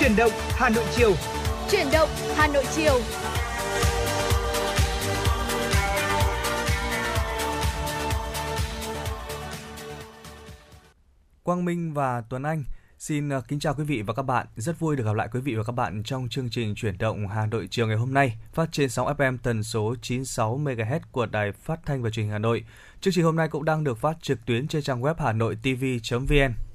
Chuyển động Hà Nội chiều. Chuyển động Hà Nội chiều. Quang Minh và Tuấn Anh Xin ờ, kính chào quý vị và các bạn. Rất vui được gặp lại quý vị và các bạn trong chương trình chuyển động Hà Nội chiều ngày hôm nay, phát trên sóng FM tần số 96 MHz của Đài Phát thanh và Truyền hình Hà Nội. Chương trình hôm nay cũng đang được phát trực tuyến trên trang web Hà Nội TV.vn.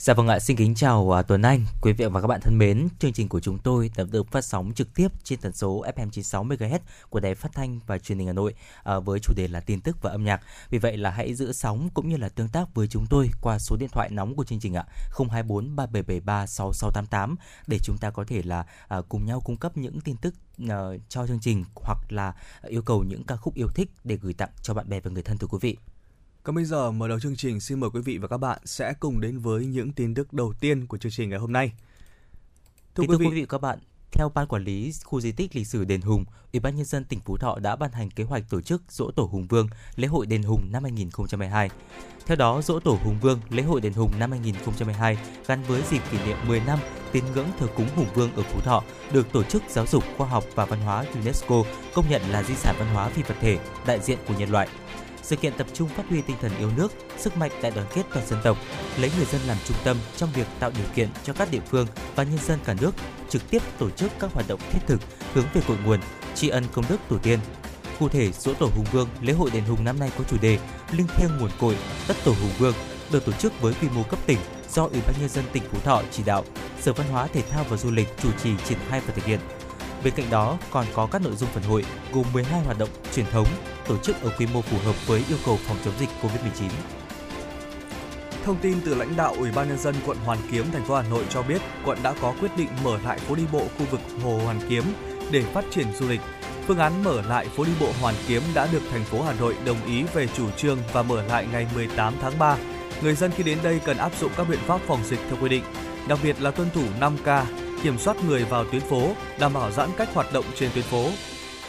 Dạ vâng ạ, xin kính chào uh, Tuấn Anh, quý vị và các bạn thân mến. Chương trình của chúng tôi đã được phát sóng trực tiếp trên tần số FM 96 MHz của Đài Phát thanh và Truyền hình Hà Nội uh, với chủ đề là tin tức và âm nhạc. Vì vậy là hãy giữ sóng cũng như là tương tác với chúng tôi qua số điện thoại nóng của chương trình ạ, 024 3773 6688 để chúng ta có thể là uh, cùng nhau cung cấp những tin tức uh, cho chương trình hoặc là yêu cầu những ca khúc yêu thích để gửi tặng cho bạn bè và người thân thưa quý vị. Còn bây giờ mở đầu chương trình xin mời quý vị và các bạn sẽ cùng đến với những tin tức đầu tiên của chương trình ngày hôm nay. Thưa, quý, vị... quý vị và các bạn, theo Ban Quản lý Khu di tích lịch sử Đền Hùng, Ủy ban nhân dân tỉnh Phú Thọ đã ban hành kế hoạch tổ chức Dỗ Tổ Hùng Vương lễ hội Đền Hùng năm 2022. Theo đó, Dỗ Tổ Hùng Vương lễ hội Đền Hùng năm 2022 gắn với dịp kỷ niệm 10 năm tín ngưỡng thờ cúng Hùng Vương ở Phú Thọ được Tổ chức Giáo dục Khoa học và Văn hóa UNESCO công nhận là di sản văn hóa phi vật thể đại diện của nhân loại sự kiện tập trung phát huy tinh thần yêu nước, sức mạnh đại đoàn kết toàn dân tộc, lấy người dân làm trung tâm trong việc tạo điều kiện cho các địa phương và nhân dân cả nước trực tiếp tổ chức các hoạt động thiết thực hướng về cội nguồn, tri ân công đức tổ tiên. Cụ thể, dỗ tổ Hùng Vương, lễ hội đền Hùng năm nay có chủ đề Linh thiêng nguồn cội, tất tổ Hùng Vương, được tổ chức với quy mô cấp tỉnh do Ủy ban nhân dân tỉnh Phú Thọ chỉ đạo, Sở Văn hóa Thể thao và Du lịch chủ trì triển khai và thực hiện. Bên cạnh đó còn có các nội dung phần hội gồm 12 hoạt động truyền thống tổ chức ở quy mô phù hợp với yêu cầu phòng chống dịch COVID-19. Thông tin từ lãnh đạo Ủy ban nhân dân quận Hoàn Kiếm thành phố Hà Nội cho biết, quận đã có quyết định mở lại phố đi bộ khu vực Hồ Hoàn Kiếm để phát triển du lịch. Phương án mở lại phố đi bộ Hoàn Kiếm đã được thành phố Hà Nội đồng ý về chủ trương và mở lại ngày 18 tháng 3. Người dân khi đến đây cần áp dụng các biện pháp phòng dịch theo quy định, đặc biệt là tuân thủ 5K, kiểm soát người vào tuyến phố, đảm bảo giãn cách hoạt động trên tuyến phố,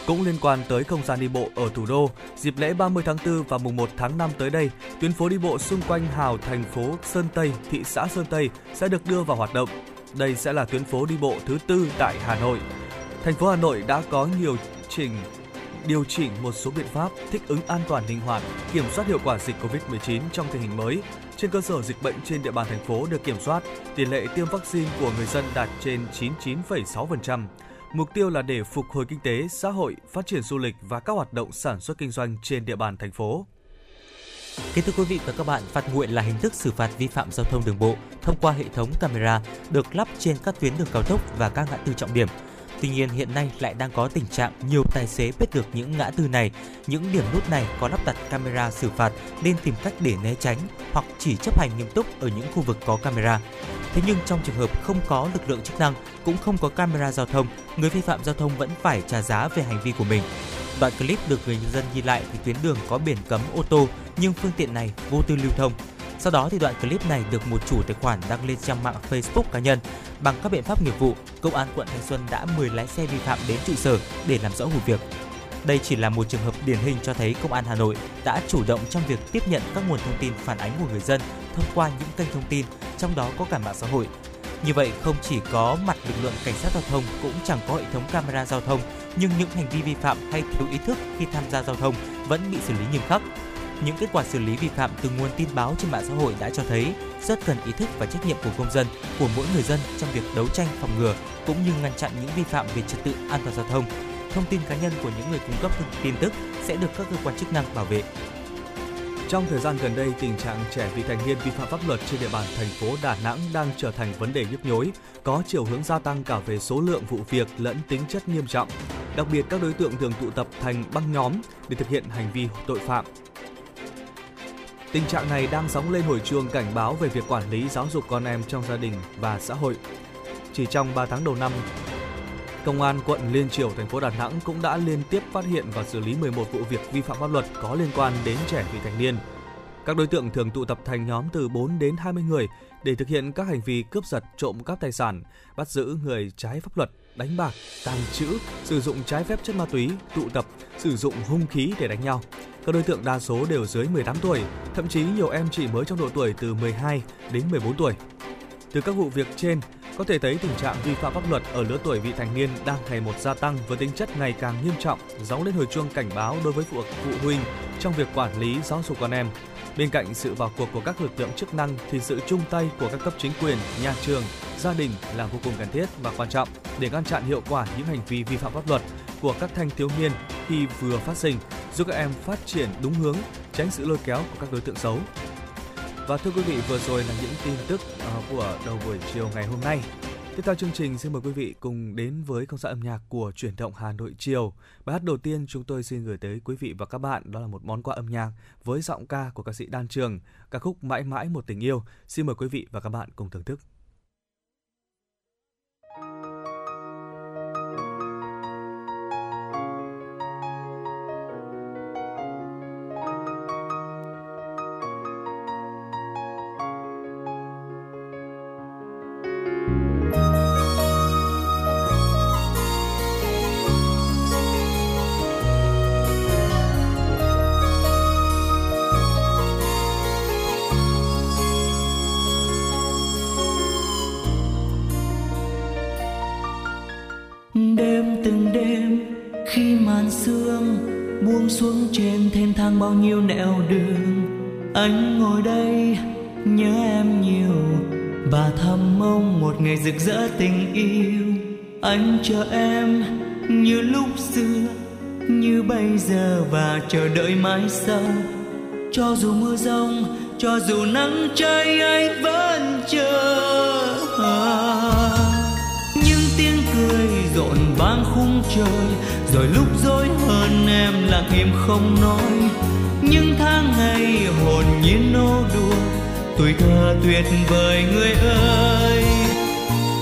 cũng liên quan tới không gian đi bộ ở thủ đô, dịp lễ 30 tháng 4 và mùng 1 tháng 5 tới đây, tuyến phố đi bộ xung quanh hào thành phố Sơn Tây, thị xã Sơn Tây sẽ được đưa vào hoạt động. Đây sẽ là tuyến phố đi bộ thứ tư tại Hà Nội. Thành phố Hà Nội đã có nhiều chỉnh điều chỉnh một số biện pháp thích ứng an toàn linh hoạt, kiểm soát hiệu quả dịch COVID-19 trong tình hình mới. Trên cơ sở dịch bệnh trên địa bàn thành phố được kiểm soát, tỷ lệ tiêm vaccine của người dân đạt trên 99,6%. Mục tiêu là để phục hồi kinh tế, xã hội, phát triển du lịch và các hoạt động sản xuất kinh doanh trên địa bàn thành phố. Kính thưa quý vị và các bạn, phạt nguội là hình thức xử phạt vi phạm giao thông đường bộ thông qua hệ thống camera được lắp trên các tuyến đường cao tốc và các ngã tư trọng điểm. Tuy nhiên hiện nay lại đang có tình trạng nhiều tài xế biết được những ngã tư này, những điểm nút này có lắp đặt camera xử phạt nên tìm cách để né tránh hoặc chỉ chấp hành nghiêm túc ở những khu vực có camera. Thế nhưng trong trường hợp không có lực lượng chức năng, cũng không có camera giao thông, người vi phạm giao thông vẫn phải trả giá về hành vi của mình. Đoạn clip được người dân ghi lại thì tuyến đường có biển cấm ô tô nhưng phương tiện này vô tư lưu thông. Sau đó thì đoạn clip này được một chủ tài khoản đăng lên trang mạng Facebook cá nhân. Bằng các biện pháp nghiệp vụ, công an quận Thanh Xuân đã mời lái xe vi phạm đến trụ sở để làm rõ vụ việc. Đây chỉ là một trường hợp điển hình cho thấy Công an Hà Nội đã chủ động trong việc tiếp nhận các nguồn thông tin phản ánh của người dân thông qua những kênh thông tin, trong đó có cả mạng xã hội. Như vậy, không chỉ có mặt lực lượng cảnh sát giao thông cũng chẳng có hệ thống camera giao thông, nhưng những hành vi vi phạm hay thiếu ý thức khi tham gia giao thông vẫn bị xử lý nghiêm khắc. Những kết quả xử lý vi phạm từ nguồn tin báo trên mạng xã hội đã cho thấy rất cần ý thức và trách nhiệm của công dân, của mỗi người dân trong việc đấu tranh phòng ngừa cũng như ngăn chặn những vi phạm về trật tự an toàn giao thông thông tin cá nhân của những người cung cấp tin tức sẽ được các cơ quan chức năng bảo vệ. Trong thời gian gần đây, tình trạng trẻ vị thành niên vi phạm pháp luật trên địa bàn thành phố Đà Nẵng đang trở thành vấn đề nhức nhối, có chiều hướng gia tăng cả về số lượng vụ việc lẫn tính chất nghiêm trọng. Đặc biệt các đối tượng thường tụ tập thành băng nhóm để thực hiện hành vi tội phạm. Tình trạng này đang sóng lên hồi chuông cảnh báo về việc quản lý giáo dục con em trong gia đình và xã hội. Chỉ trong 3 tháng đầu năm, Công an quận Liên Triểu, thành phố Đà Nẵng cũng đã liên tiếp phát hiện và xử lý 11 vụ việc vi phạm pháp luật có liên quan đến trẻ vị thành niên. Các đối tượng thường tụ tập thành nhóm từ 4 đến 20 người để thực hiện các hành vi cướp giật, trộm cắp tài sản, bắt giữ người trái pháp luật, đánh bạc, tàng trữ, sử dụng trái phép chất ma túy, tụ tập, sử dụng hung khí để đánh nhau. Các đối tượng đa số đều dưới 18 tuổi, thậm chí nhiều em chỉ mới trong độ tuổi từ 12 đến 14 tuổi. Từ các vụ việc trên, Có thể thấy tình trạng vi phạm pháp luật ở lứa tuổi vị thành niên đang ngày một gia tăng với tính chất ngày càng nghiêm trọng, gióng lên hồi chuông cảnh báo đối với phụ phụ huynh trong việc quản lý giáo dục con em. Bên cạnh sự vào cuộc của các lực lượng chức năng thì sự chung tay của các cấp chính quyền, nhà trường, gia đình là vô cùng cần thiết và quan trọng để ngăn chặn hiệu quả những hành vi vi phạm pháp luật của các thanh thiếu niên khi vừa phát sinh, giúp các em phát triển đúng hướng, tránh sự lôi kéo của các đối tượng xấu. Và thưa quý vị, vừa rồi là những tin tức à, của đầu buổi chiều ngày hôm nay. Tiếp theo chương trình xin mời quý vị cùng đến với không gian âm nhạc của truyền động Hà Nội chiều. Bài hát đầu tiên chúng tôi xin gửi tới quý vị và các bạn đó là một món quà âm nhạc với giọng ca của ca sĩ Đan Trường, ca khúc Mãi mãi một tình yêu. Xin mời quý vị và các bạn cùng thưởng thức. Xuống trên then thang bao nhiêu nẻo đường. Anh ngồi đây, nhớ em nhiều, và thầm mong một ngày rực rỡ tình yêu. Anh chờ em như lúc xưa, như bây giờ, và chờ đợi mãi sau. Cho dù mưa rông, cho dù nắng cháy anh vẫn chờ rộn vang khung trời. Rồi lúc dối hơn em lặng im không nói. Những tháng ngày hồn nhiên nô đùa. Tuổi thơ tuyệt vời người ơi.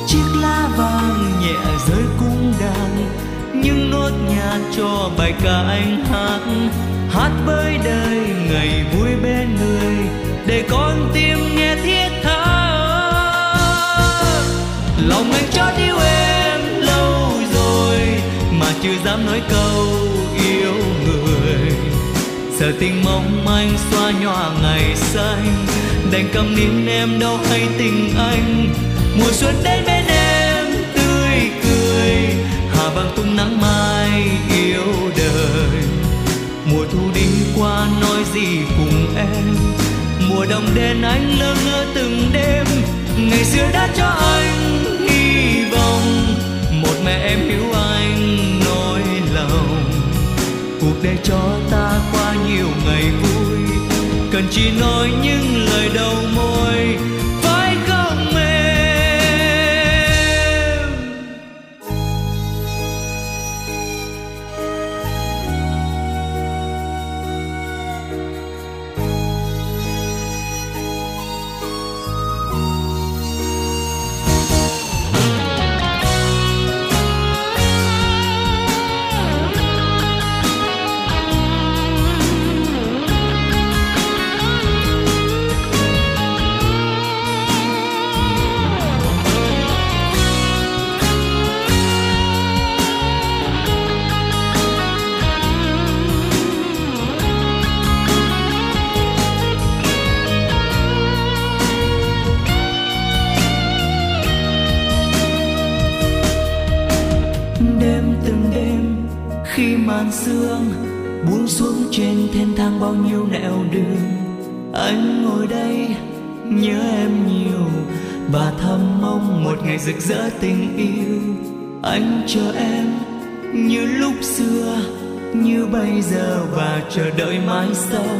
Chiếc lá vàng nhẹ rơi cung đàn. Những nốt nhạc cho bài ca anh hát. Hát với đời ngày vui bên người. Để con tim nghe thiết tha. Lòng anh chót yêu em mà chưa dám nói câu yêu người. Giờ tình mong manh xoa nhòa ngày xanh, đành cầm nín em đâu hay tình anh. Mùa xuân đến bên em tươi cười, hà vàng tung nắng mai yêu đời. Mùa thu đi qua nói gì cùng em? Mùa đông đến anh lơ ngơ từng đêm, ngày xưa đã cho anh hy vọng. Một mẹ em hiểu anh để cho ta qua nhiều ngày vui. Cần chỉ nói những lời đầu môi. Bao nhiêu nẻo đường. Anh ngồi đây, nhớ em nhiều. Và thầm mong một ngày rực rỡ tình yêu. Anh chờ em như lúc xưa, như bây giờ. Và chờ đợi mãi sau.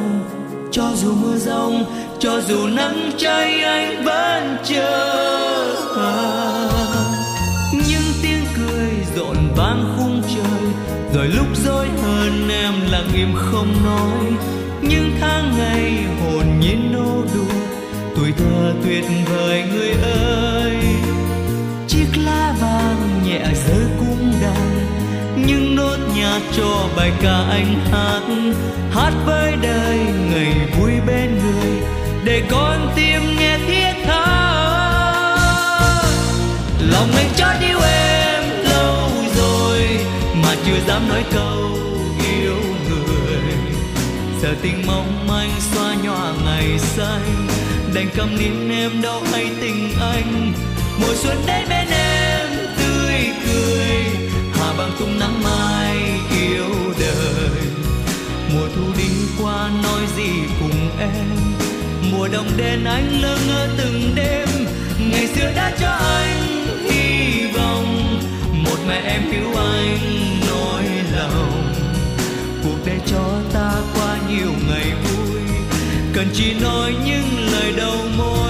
Cho dù mưa rông, cho dù nắng cháy, anh vẫn chờ. Những tiếng cười rộn vang khung trời. Rồi lúc dối hơn em lặng im không nói tháng ngày hồn nhiên nô đùa tuổi thơ tuyệt vời người ơi. Chiếc lá vàng nhẹ rơi cung đàn những nốt nhạc cho bài ca anh hát. Hát với đời ngày vui bên người, để con tim nghe thiết tha. Lòng anh cho yêu em lâu rồi, mà chưa dám nói câu giờ tình mong manh xoa nhòa ngày xanh đành cầm nín em đâu hay tình anh. Mùa xuân đến bên em, tươi cười. Hà bằng tung nắng mai yêu đời. Mùa thu đi qua nói gì cùng em. Mùa đông đến anh lơ ngơ từng đêm. Ngày xưa đã cho anh hy vọng. Một mẹ em cứu anh nỗi lòng. Cuộc đời cho ta qua nhiều ngày vui. Cần chỉ nói những lời đầu môi.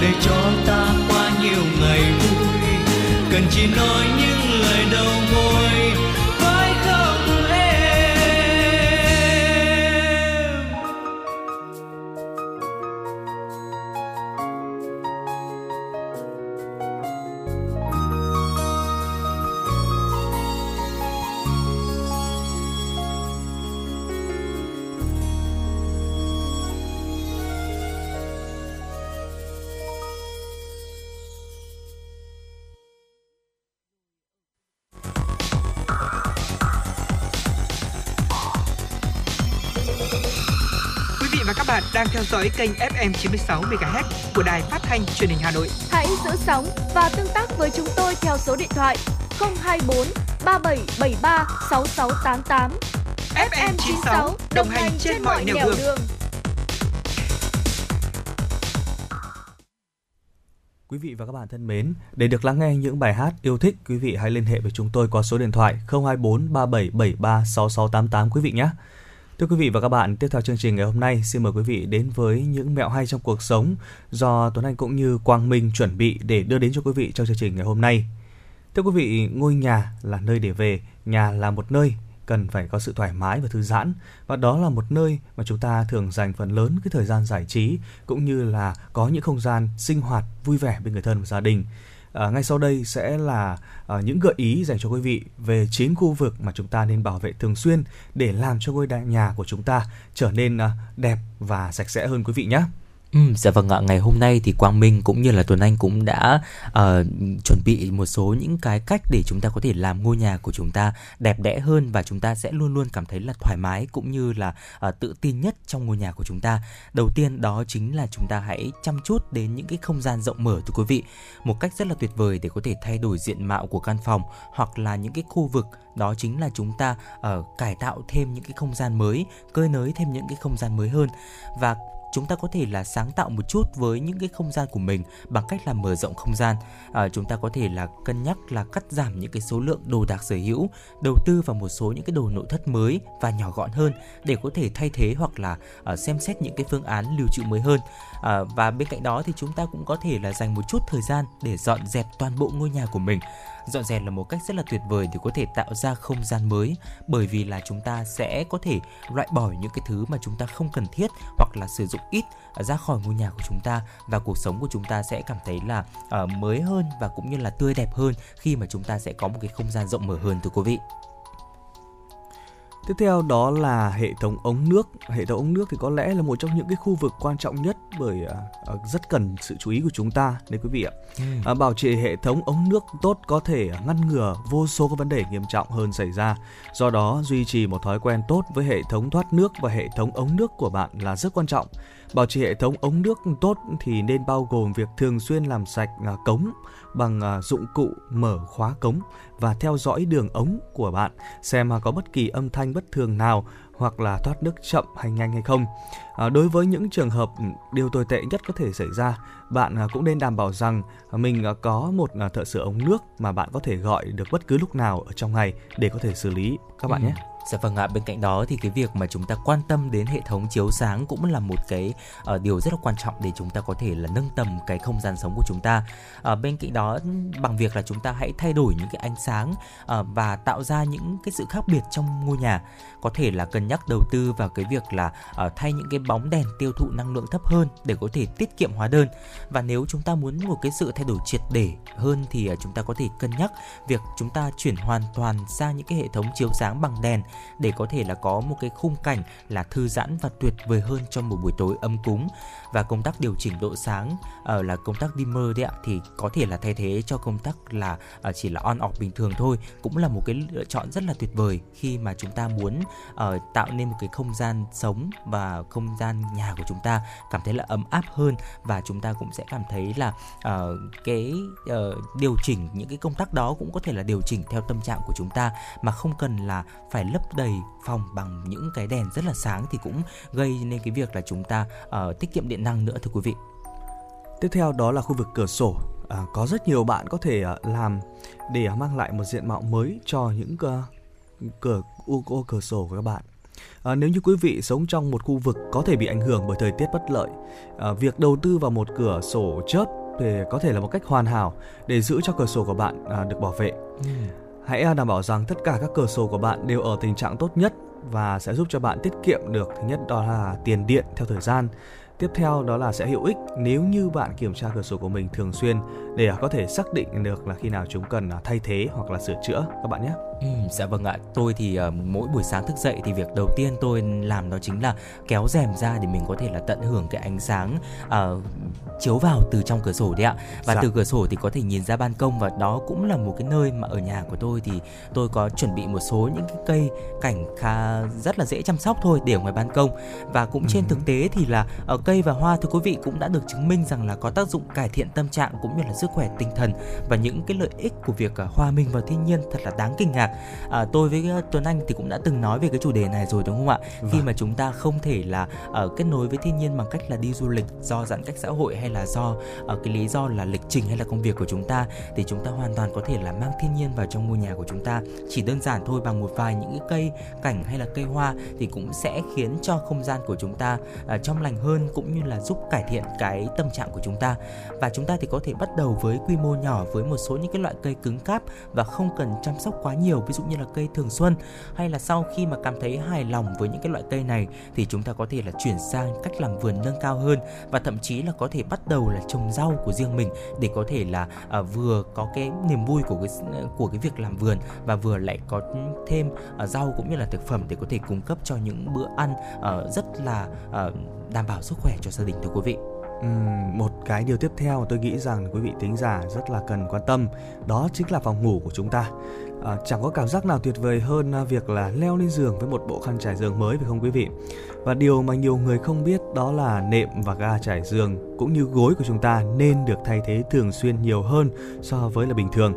Để cho ta qua nhiều ngày vui. Cần chỉ nói dõi kênh FM 96 MHz của đài phát thanh truyền hình Hà Nội. Hãy giữ sóng và tương tác với chúng tôi theo số điện thoại 024 3773 6688. FM 96 đồng hành trên mọi nẻo đường. Quý vị và các bạn thân mến, để được lắng nghe những bài hát yêu thích, quý vị hãy liên hệ với chúng tôi qua số điện thoại 024 3773 6688 quý vị nhé. Thưa quý vị và các bạn, tiếp theo chương trình ngày hôm nay, xin mời quý vị đến với những mẹo hay trong cuộc sống do Tuấn Anh cũng như Quang Minh chuẩn bị để đưa đến cho quý vị trong chương trình ngày hôm nay. Thưa quý vị, ngôi nhà là nơi để về, nhà là một nơi cần phải có sự thoải mái và thư giãn và đó là một nơi mà chúng ta thường dành phần lớn cái thời gian giải trí cũng như là có những không gian sinh hoạt vui vẻ bên người thân và gia đình. À, ngay sau đây sẽ là à, những gợi ý dành cho quý vị về chín khu vực mà chúng ta nên bảo vệ thường xuyên để làm cho ngôi nhà của chúng ta trở nên à, đẹp và sạch sẽ hơn quý vị nhé. Ừ, dạ vâng ạ, ngày hôm nay thì Quang Minh cũng như là Tuấn Anh cũng đã uh, chuẩn bị một số những cái cách để chúng ta có thể làm ngôi nhà của chúng ta đẹp đẽ hơn và chúng ta sẽ luôn luôn cảm thấy là thoải mái cũng như là uh, tự tin nhất trong ngôi nhà của chúng ta. Đầu tiên đó chính là chúng ta hãy chăm chút đến những cái không gian rộng mở thưa quý vị. Một cách rất là tuyệt vời để có thể thay đổi diện mạo của căn phòng hoặc là những cái khu vực đó chính là chúng ta ở cải tạo thêm những cái không gian mới, cơi nới thêm những cái không gian mới hơn và chúng ta có thể là sáng tạo một chút với những cái không gian của mình bằng cách là mở rộng không gian. À, chúng ta có thể là cân nhắc là cắt giảm những cái số lượng đồ đạc sở hữu đầu tư vào một số những cái đồ nội thất mới và nhỏ gọn hơn để có thể thay thế hoặc là à, xem xét những cái phương án lưu trữ mới hơn. À, và bên cạnh đó thì chúng ta cũng có thể là dành một chút thời gian để dọn dẹp toàn bộ ngôi nhà của mình dọn dẹp là một cách rất là tuyệt vời để có thể tạo ra không gian mới bởi vì là chúng ta sẽ có thể loại bỏ những cái thứ mà chúng ta không cần thiết hoặc là sử dụng ít ra khỏi ngôi nhà của chúng ta và cuộc sống của chúng ta sẽ cảm thấy là uh, mới hơn và cũng như là tươi đẹp hơn khi mà chúng ta sẽ có một cái không gian rộng mở hơn thưa quý vị. Tiếp theo đó là hệ thống ống nước. Hệ thống ống nước thì có lẽ là một trong những cái khu vực quan trọng nhất bởi uh, rất cần sự chú ý của chúng ta đấy quý vị ạ. Ừ. Uh, bảo trì hệ thống ống nước tốt có thể ngăn ngừa vô số các vấn đề nghiêm trọng hơn xảy ra. Do đó duy trì một thói quen tốt với hệ thống thoát nước và hệ thống ống nước của bạn là rất quan trọng. Bảo trì hệ thống ống nước tốt thì nên bao gồm việc thường xuyên làm sạch cống bằng dụng cụ mở khóa cống và theo dõi đường ống của bạn xem mà có bất kỳ âm thanh bất thường nào hoặc là thoát nước chậm hay nhanh hay không. À, đối với những trường hợp ừ, điều tồi tệ nhất có thể xảy ra, bạn à, cũng nên đảm bảo rằng mình à, có một thợ sửa ống nước mà bạn có thể gọi được bất cứ lúc nào ở trong ngày để có thể xử lý các bạn Ừ. nhé. Dạ vâng ạ, bên cạnh đó thì cái việc mà chúng ta quan tâm đến hệ thống chiếu sáng cũng là một cái uh, điều rất là quan trọng để chúng ta có thể là nâng tầm cái không gian sống của chúng ta. Uh, bên cạnh đó ừ, bằng việc là chúng ta hãy thay đổi những cái ánh sáng uh, và tạo ra những cái sự khác biệt trong ngôi nhà có thể là cân nhắc đầu tư vào cái việc là uh, thay những cái bóng đèn tiêu thụ năng lượng thấp hơn để có thể tiết kiệm hóa đơn và nếu chúng ta muốn một cái sự thay đổi triệt để hơn thì uh, chúng ta có thể cân nhắc việc chúng ta chuyển hoàn toàn sang những cái hệ thống chiếu sáng bằng đèn để có thể là có một cái khung cảnh là thư giãn và tuyệt vời hơn trong một buổi tối âm cúng. Và công tác điều chỉnh độ sáng uh, là công tác dimmer đấy ạ thì có thể là thay thế cho công tác là uh, chỉ là on off bình thường thôi cũng là một cái lựa chọn rất là tuyệt vời khi mà chúng ta muốn uh, tạo nên một cái không gian sống và không gian nhà của chúng ta cảm thấy là ấm áp hơn. Và chúng ta cũng sẽ cảm thấy là uh, cái uh, điều chỉnh những cái công tác đó cũng có thể là điều chỉnh theo tâm trạng của chúng ta mà không cần là phải lấp đầy phòng bằng những cái đèn rất là sáng thì cũng gây nên cái việc là chúng ta uh, tiết kiệm điện năng nữa thưa quý vị. Tiếp theo đó là khu vực cửa sổ. À, có rất nhiều bạn có thể uh, làm để mang lại một diện mạo mới cho những uh, cửa ô, ô cửa sổ của các bạn. À, nếu như quý vị sống trong một khu vực có thể bị ảnh hưởng bởi thời tiết bất lợi, à, việc đầu tư vào một cửa sổ chớp thì có thể là một cách hoàn hảo để giữ cho cửa sổ của bạn à, được bảo vệ. Ừ. Hãy à, đảm bảo rằng tất cả các cửa sổ của bạn đều ở tình trạng tốt nhất và sẽ giúp cho bạn tiết kiệm được, thứ nhất đó là tiền điện theo thời gian. Tiếp theo đó là sẽ hữu ích nếu như bạn kiểm tra cửa sổ của mình thường xuyên để có thể xác định được là khi nào chúng cần thay thế hoặc là sửa chữa các bạn nhé. Ừ, dạ vâng ạ. Tôi thì uh, mỗi buổi sáng thức dậy thì việc đầu tiên tôi làm đó chính là kéo rèm ra để mình có thể là tận hưởng cái ánh sáng uh, chiếu vào từ trong cửa sổ đấy ạ. Và dạ. từ cửa sổ thì có thể nhìn ra ban công và đó cũng là một cái nơi mà ở nhà của tôi thì tôi có chuẩn bị một số những cái cây cảnh khá rất là dễ chăm sóc thôi để ở ngoài ban công và cũng trên ừ. thực tế thì là ở ờ, cây và hoa thưa quý vị cũng đã được chứng minh rằng là có tác dụng cải thiện tâm trạng cũng như là sức khỏe tinh thần và những cái lợi ích của việc hòa mình vào thiên nhiên thật là đáng kinh ngạc. À, tôi với Tuấn Anh thì cũng đã từng nói về cái chủ đề này rồi đúng không ạ? Vâng. Khi mà chúng ta không thể là uh, kết nối với thiên nhiên bằng cách là đi du lịch do giãn cách xã hội hay là do uh, cái lý do là lịch trình hay là công việc của chúng ta thì chúng ta hoàn toàn có thể là mang thiên nhiên vào trong ngôi nhà của chúng ta chỉ đơn giản thôi bằng một vài những cái cây cảnh hay là cây hoa thì cũng sẽ khiến cho không gian của chúng ta uh, trong lành hơn cũng như là giúp cải thiện cái tâm trạng của chúng ta và chúng ta thì có thể bắt đầu với quy mô nhỏ với một số những cái loại cây cứng cáp và không cần chăm sóc quá nhiều ví dụ như là cây thường xuân hay là sau khi mà cảm thấy hài lòng với những cái loại cây này thì chúng ta có thể là chuyển sang cách làm vườn nâng cao hơn và thậm chí là có thể bắt đầu là trồng rau của riêng mình để có thể là à, vừa có cái niềm vui của cái của cái việc làm vườn và vừa lại có thêm à, rau cũng như là thực phẩm để có thể cung cấp cho những bữa ăn à, rất là à, đảm bảo sức khỏe cho gia đình thưa quý vị. Uhm, một cái điều tiếp theo tôi nghĩ rằng quý vị tính giả rất là cần quan tâm đó chính là phòng ngủ của chúng ta. À, chẳng có cảm giác nào tuyệt vời hơn à, việc là leo lên giường với một bộ khăn trải giường mới phải không quý vị? Và điều mà nhiều người không biết đó là nệm và ga trải giường cũng như gối của chúng ta nên được thay thế thường xuyên nhiều hơn so với là bình thường.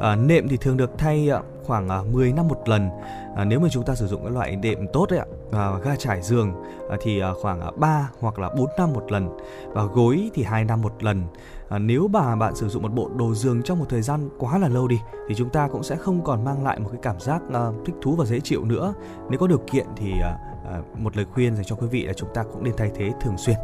À, nệm thì thường được thay à, khoảng 10 năm một lần à, nếu mà chúng ta sử dụng các loại đệm tốt đấy ạ à, ga trải giường à, thì à, khoảng à, 3 hoặc là 4 năm một lần và gối thì 2 năm một lần. À, nếu mà bạn sử dụng một bộ đồ giường trong một thời gian quá là lâu đi thì chúng ta cũng sẽ không còn mang lại một cái cảm giác à, thích thú và dễ chịu nữa. Nếu có điều kiện thì à, à, một lời khuyên dành cho quý vị là chúng ta cũng nên thay thế thường xuyên.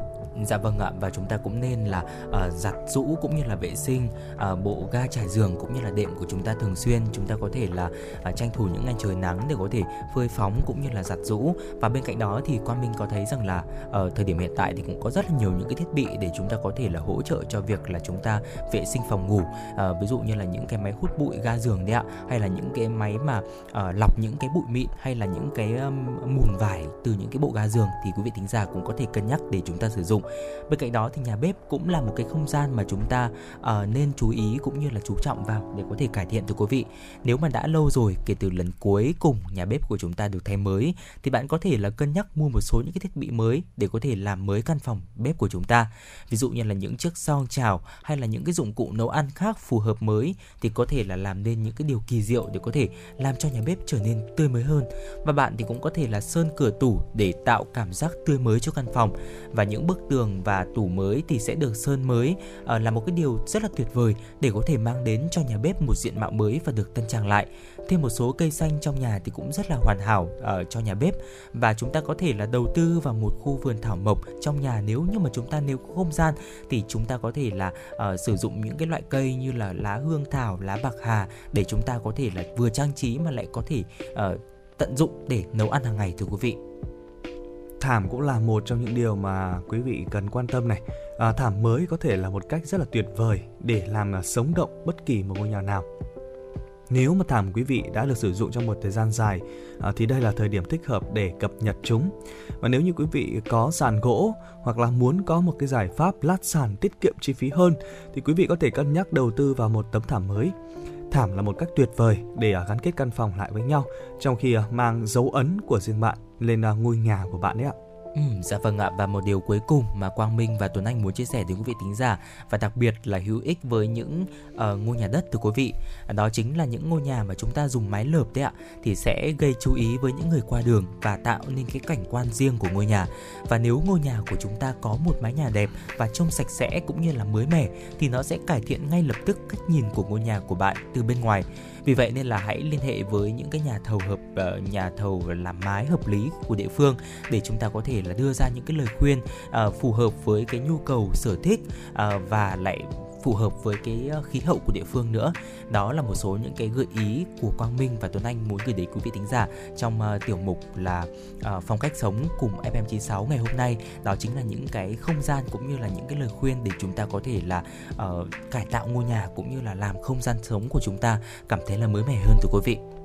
Dạ vâng ạ và chúng ta cũng nên là uh, giặt rũ cũng như là vệ sinh uh, bộ ga trải giường cũng như là đệm của chúng ta thường xuyên. Chúng ta có thể là uh, tranh thủ những ngày trời nắng để có thể phơi phóng cũng như là giặt rũ. Và bên cạnh đó thì Quang Minh có thấy rằng là ở uh, thời điểm hiện tại thì cũng có rất là nhiều những cái thiết bị để chúng ta có thể là hỗ trợ cho việc là chúng ta vệ sinh phòng ngủ. Uh, ví dụ như là những cái máy hút bụi ga giường đấy ạ hay là những cái máy mà uh, lọc những cái bụi mịn hay là những cái um, mùn vải từ những cái bộ ga giường thì quý vị thính giả cũng có thể cân nhắc để chúng ta sử dụng bên cạnh đó thì nhà bếp cũng là một cái không gian mà chúng ta uh, nên chú ý cũng như là chú trọng vào để có thể cải thiện thưa quý vị. Nếu mà đã lâu rồi kể từ lần cuối cùng nhà bếp của chúng ta được thay mới thì bạn có thể là cân nhắc mua một số những cái thiết bị mới để có thể làm mới căn phòng bếp của chúng ta. Ví dụ như là những chiếc son chảo hay là những cái dụng cụ nấu ăn khác phù hợp mới thì có thể là làm nên những cái điều kỳ diệu để có thể làm cho nhà bếp trở nên tươi mới hơn. Và bạn thì cũng có thể là sơn cửa tủ để tạo cảm giác tươi mới cho căn phòng. Và những bức tường và tủ mới thì sẽ được sơn mới. À, là một cái điều rất là tuyệt vời để có thể mang đến cho nhà bếp một diện mạo mới và được tân trang lại. Thêm một số cây xanh trong nhà thì cũng rất là hoàn hảo uh, cho nhà bếp. Và chúng ta có thể là đầu tư vào một khu vườn thảo mộc trong nhà nếu như mà chúng ta nếu có không gian thì chúng ta có thể là uh, sử dụng những cái loại cây như là lá hương thảo lá bạc hà để chúng ta có thể là vừa trang trí mà lại có thể uh, tận dụng để nấu ăn hàng ngày thưa quý vị thảm cũng là một trong những điều mà quý vị cần quan tâm này à, thảm mới có thể là một cách rất là tuyệt vời để làm à, sống động bất kỳ một ngôi nhà nào nếu mà thảm quý vị đã được sử dụng trong một thời gian dài à, thì đây là thời điểm thích hợp để cập nhật chúng. Và nếu như quý vị có sàn gỗ hoặc là muốn có một cái giải pháp lát sàn tiết kiệm chi phí hơn thì quý vị có thể cân nhắc đầu tư vào một tấm thảm mới. Thảm là một cách tuyệt vời để à, gắn kết căn phòng lại với nhau, trong khi à, mang dấu ấn của riêng bạn lên à, ngôi nhà của bạn đấy ạ. Ừ, dạ vâng ạ. Và một điều cuối cùng mà Quang Minh và Tuấn Anh muốn chia sẻ đến quý vị tính giả và đặc biệt là hữu ích với những uh, ngôi nhà đất từ quý vị đó chính là những ngôi nhà mà chúng ta dùng mái lợp đấy ạ thì sẽ gây chú ý với những người qua đường và tạo nên cái cảnh quan riêng của ngôi nhà. Và nếu ngôi nhà của chúng ta có một mái nhà đẹp và trông sạch sẽ cũng như là mới mẻ thì nó sẽ cải thiện ngay lập tức cách nhìn của ngôi nhà của bạn từ bên ngoài vì vậy nên là hãy liên hệ với những cái nhà thầu hợp ờ, nhà thầu làm mái hợp lý của địa phương để chúng ta có thể là đưa ra những cái lời khuyên ờ, phù hợp với cái nhu cầu, sở thích ờ, và lại phù hợp với cái ờ, khí hậu của địa phương nữa. Đó là một số những cái gợi ý của Quang Minh và Tuấn Anh muốn gửi đến quý vị thính giả trong uh, tiểu mục là uh, phong cách sống cùng FM96 ngày hôm nay. Đó chính là những cái không gian cũng như là những cái lời khuyên để chúng ta có thể là uh, cải tạo ngôi nhà cũng như là làm không gian sống của chúng ta cảm thấy là mới mẻ hơn thưa quý vị.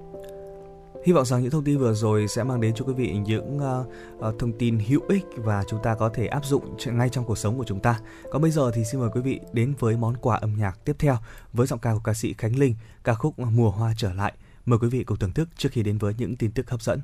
Hy vọng rằng những thông tin vừa rồi sẽ mang đến cho quý vị những uh, uh, thông tin hữu ích và chúng ta có thể áp dụng ngay trong cuộc sống của chúng ta. Còn bây giờ thì xin mời quý vị đến với món quà âm nhạc tiếp theo với giọng ca của ca sĩ Khánh Linh, ca khúc Mùa Hoa trở lại. Mời quý vị cùng thưởng thức trước khi đến với những tin tức hấp dẫn.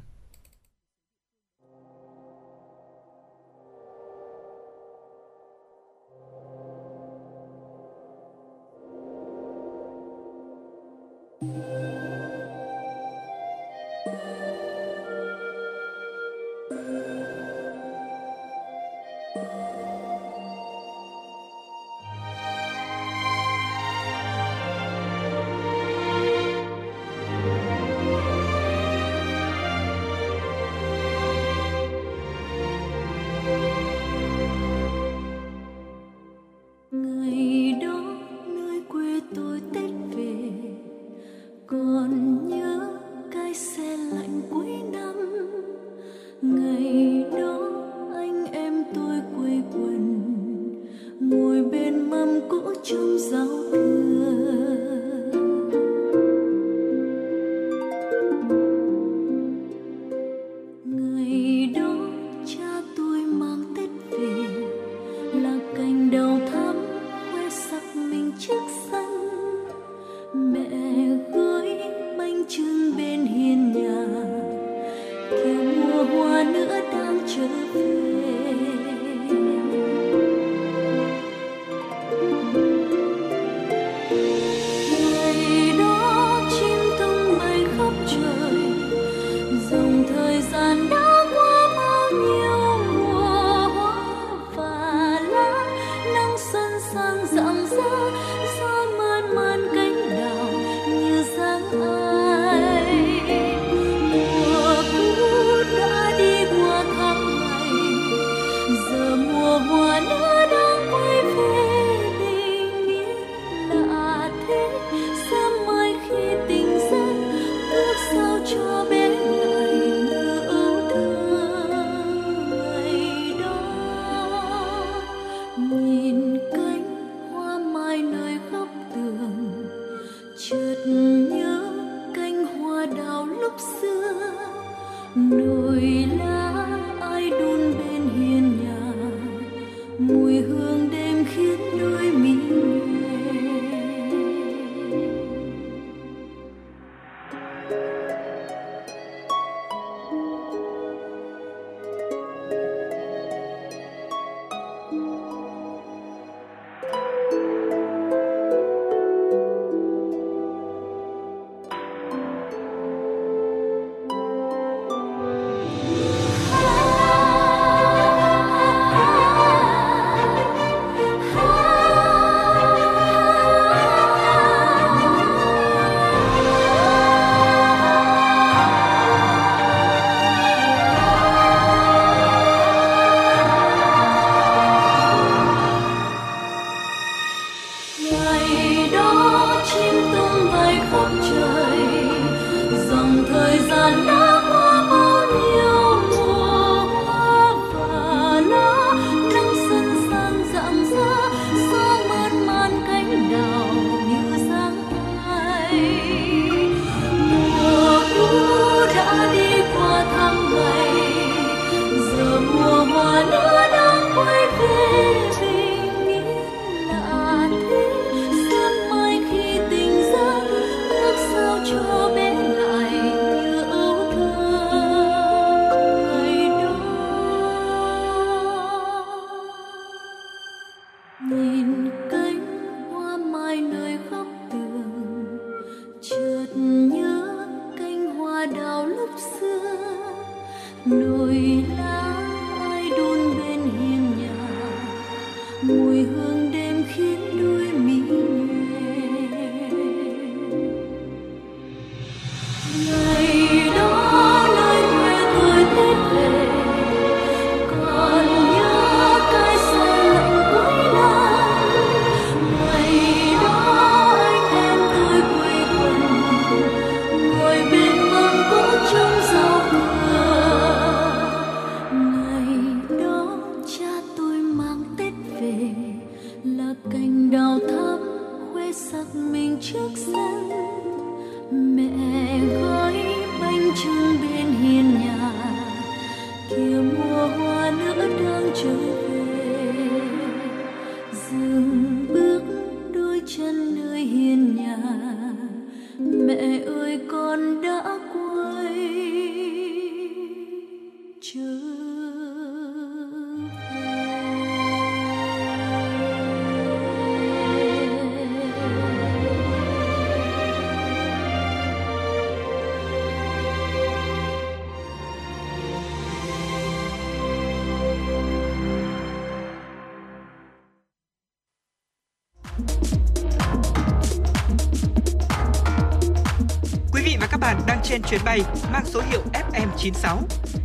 Mang số hiệu FM96.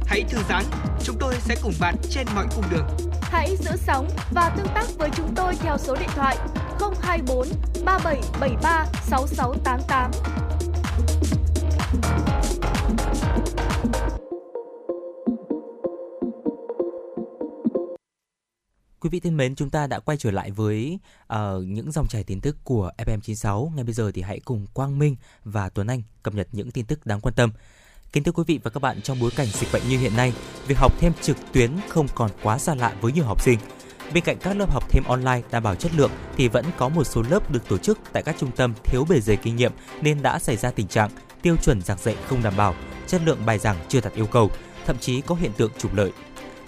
Hãy thư giãn, chúng tôi sẽ cùng bạn trên mọi cung đường. Hãy giữ sóng và tương tác với chúng tôi theo số điện thoại 024 3773 6688. Quý vị thân mến, chúng ta đã quay trở lại với uh, những dòng chảy tin tức của FM96. Ngay bây giờ thì hãy cùng Quang Minh và Tuấn Anh cập nhật những tin tức đáng quan tâm. Kính thưa quý vị và các bạn, trong bối cảnh dịch bệnh như hiện nay, việc học thêm trực tuyến không còn quá xa lạ với nhiều học sinh. Bên cạnh các lớp học thêm online đảm bảo chất lượng thì vẫn có một số lớp được tổ chức tại các trung tâm thiếu bề dày kinh nghiệm nên đã xảy ra tình trạng tiêu chuẩn giảng dạy không đảm bảo, chất lượng bài giảng chưa đạt yêu cầu, thậm chí có hiện tượng trục lợi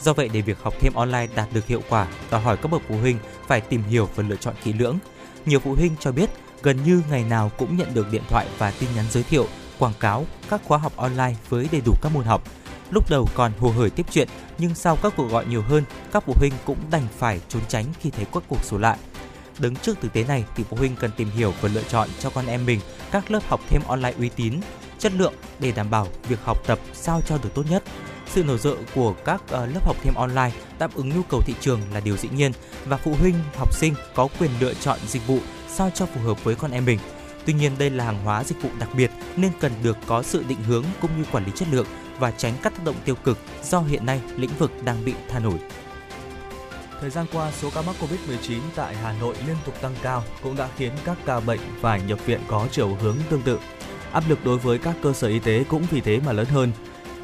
Do vậy để việc học thêm online đạt được hiệu quả, đòi hỏi các bậc phụ huynh phải tìm hiểu và lựa chọn kỹ lưỡng. Nhiều phụ huynh cho biết gần như ngày nào cũng nhận được điện thoại và tin nhắn giới thiệu, quảng cáo các khóa học online với đầy đủ các môn học. Lúc đầu còn hồ hởi tiếp chuyện, nhưng sau các cuộc gọi nhiều hơn, các phụ huynh cũng đành phải trốn tránh khi thấy các cuộc số lạ. Đứng trước thực tế này thì phụ huynh cần tìm hiểu và lựa chọn cho con em mình các lớp học thêm online uy tín, chất lượng để đảm bảo việc học tập sao cho được tốt nhất. Sự nổi rộ của các ờ, lớp học thêm online đáp ứng nhu cầu thị trường là điều dĩ nhiên và phụ huynh, học sinh có quyền lựa chọn dịch vụ sao cho phù hợp với con em mình. Tuy nhiên đây là hàng hóa dịch vụ đặc biệt nên cần được có sự định hướng cũng như quản lý chất lượng và tránh các tác động tiêu cực do hiện nay lĩnh vực đang bị tha nổi. Thời gian qua, số ca mắc Covid-19 tại Hà Nội liên tục tăng cao cũng đã khiến các ca bệnh phải nhập viện có chiều hướng tương tự. Áp lực đối với các cơ sở y tế cũng vì thế mà lớn hơn.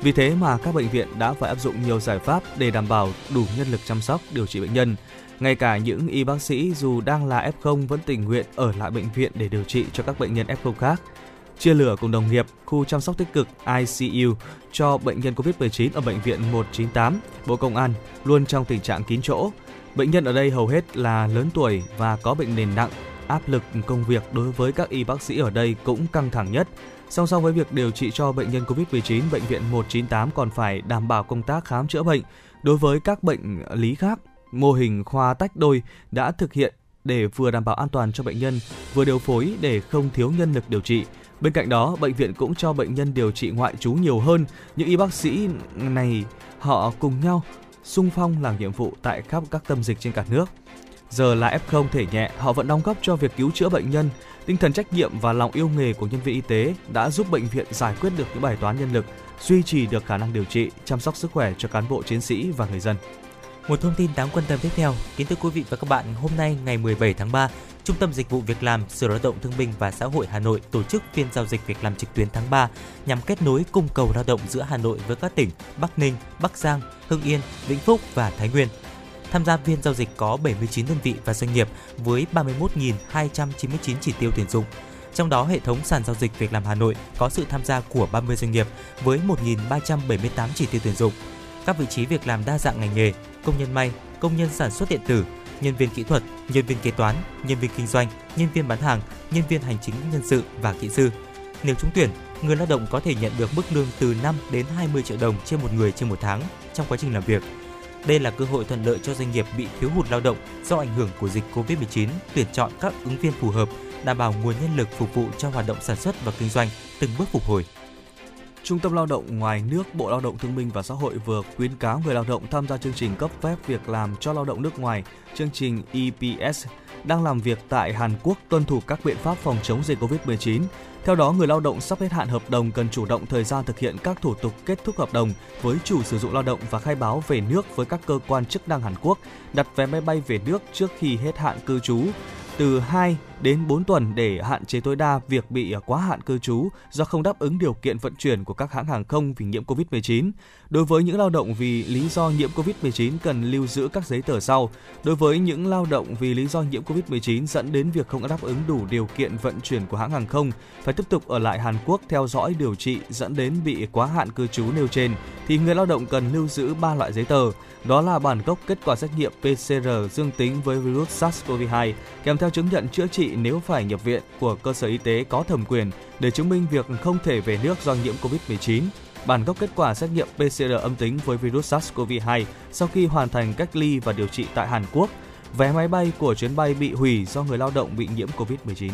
Vì thế mà các bệnh viện đã phải áp dụng nhiều giải pháp để đảm bảo đủ nhân lực chăm sóc điều trị bệnh nhân. Ngay cả những y bác sĩ dù đang là F0 vẫn tình nguyện ở lại bệnh viện để điều trị cho các bệnh nhân F0 khác. Chia lửa cùng đồng nghiệp, khu chăm sóc tích cực ICU cho bệnh nhân COVID-19 ở bệnh viện 198, Bộ Công an luôn trong tình trạng kín chỗ. Bệnh nhân ở đây hầu hết là lớn tuổi và có bệnh nền nặng. Áp lực công việc đối với các y bác sĩ ở đây cũng căng thẳng nhất Song song với việc điều trị cho bệnh nhân COVID-19, bệnh viện 198 còn phải đảm bảo công tác khám chữa bệnh đối với các bệnh lý khác. Mô hình khoa tách đôi đã thực hiện để vừa đảm bảo an toàn cho bệnh nhân, vừa điều phối để không thiếu nhân lực điều trị. Bên cạnh đó, bệnh viện cũng cho bệnh nhân điều trị ngoại trú nhiều hơn. Những y bác sĩ này họ cùng nhau sung phong làm nhiệm vụ tại khắp các tâm dịch trên cả nước. Giờ là F0 thể nhẹ, họ vẫn đóng góp cho việc cứu chữa bệnh nhân. Tinh thần trách nhiệm và lòng yêu nghề của nhân viên y tế đã giúp bệnh viện giải quyết được những bài toán nhân lực, duy trì được khả năng điều trị, chăm sóc sức khỏe cho cán bộ chiến sĩ và người dân. Một thông tin đáng quan tâm tiếp theo, kính thưa quý vị và các bạn, hôm nay ngày 17 tháng 3, Trung tâm Dịch vụ Việc làm, Sở Lao động Thương binh và Xã hội Hà Nội tổ chức phiên giao dịch việc làm trực tuyến tháng 3 nhằm kết nối cung cầu lao động giữa Hà Nội với các tỉnh Bắc Ninh, Bắc Giang, Hưng Yên, Vĩnh Phúc và Thái Nguyên. Tham gia phiên giao dịch có 79 đơn vị và doanh nghiệp với 31.299 chỉ tiêu tuyển dụng. Trong đó, hệ thống sàn giao dịch việc làm Hà Nội có sự tham gia của 30 doanh nghiệp với 1.378 chỉ tiêu tuyển dụng. Các vị trí việc làm đa dạng ngành nghề, công nhân may, công nhân sản xuất điện tử, nhân viên kỹ thuật, nhân viên kế toán, nhân viên kinh doanh, nhân viên bán hàng, nhân viên hành chính nhân sự và kỹ sư. Nếu trúng tuyển, người lao động có thể nhận được mức lương từ 5 đến 20 triệu đồng trên một người trên một tháng trong quá trình làm việc. Đây là cơ hội thuận lợi cho doanh nghiệp bị thiếu hụt lao động do ảnh hưởng của dịch Covid-19 tuyển chọn các ứng viên phù hợp, đảm bảo nguồn nhân lực phục vụ cho hoạt động sản xuất và kinh doanh từng bước phục hồi. Trung tâm Lao động ngoài nước Bộ Lao động Thương binh và Xã hội vừa khuyến cáo người lao động tham gia chương trình cấp phép việc làm cho lao động nước ngoài, chương trình EPS đang làm việc tại Hàn Quốc tuân thủ các biện pháp phòng chống dịch Covid-19. Theo đó, người lao động sắp hết hạn hợp đồng cần chủ động thời gian thực hiện các thủ tục kết thúc hợp đồng với chủ sử dụng lao động và khai báo về nước với các cơ quan chức năng Hàn Quốc, đặt vé máy bay về nước trước khi hết hạn cư trú từ 2 đến 4 tuần để hạn chế tối đa việc bị quá hạn cư trú do không đáp ứng điều kiện vận chuyển của các hãng hàng không vì nhiễm Covid-19. Đối với những lao động vì lý do nhiễm Covid-19 cần lưu giữ các giấy tờ sau. Đối với những lao động vì lý do nhiễm Covid-19 dẫn đến việc không đáp ứng đủ điều kiện vận chuyển của hãng hàng không, phải tiếp tục ở lại Hàn Quốc theo dõi điều trị dẫn đến bị quá hạn cư trú nêu trên, thì người lao động cần lưu giữ 3 loại giấy tờ. Đó là bản gốc kết quả xét nghiệm PCR dương tính với virus SARS-CoV-2, kèm theo chứng nhận chữa trị nếu phải nhập viện của cơ sở y tế có thẩm quyền để chứng minh việc không thể về nước do nhiễm COVID-19 bản gốc kết quả xét nghiệm PCR âm tính với virus SARS-CoV-2 sau khi hoàn thành cách ly và điều trị tại Hàn Quốc. Vé máy bay của chuyến bay bị hủy do người lao động bị nhiễm COVID-19.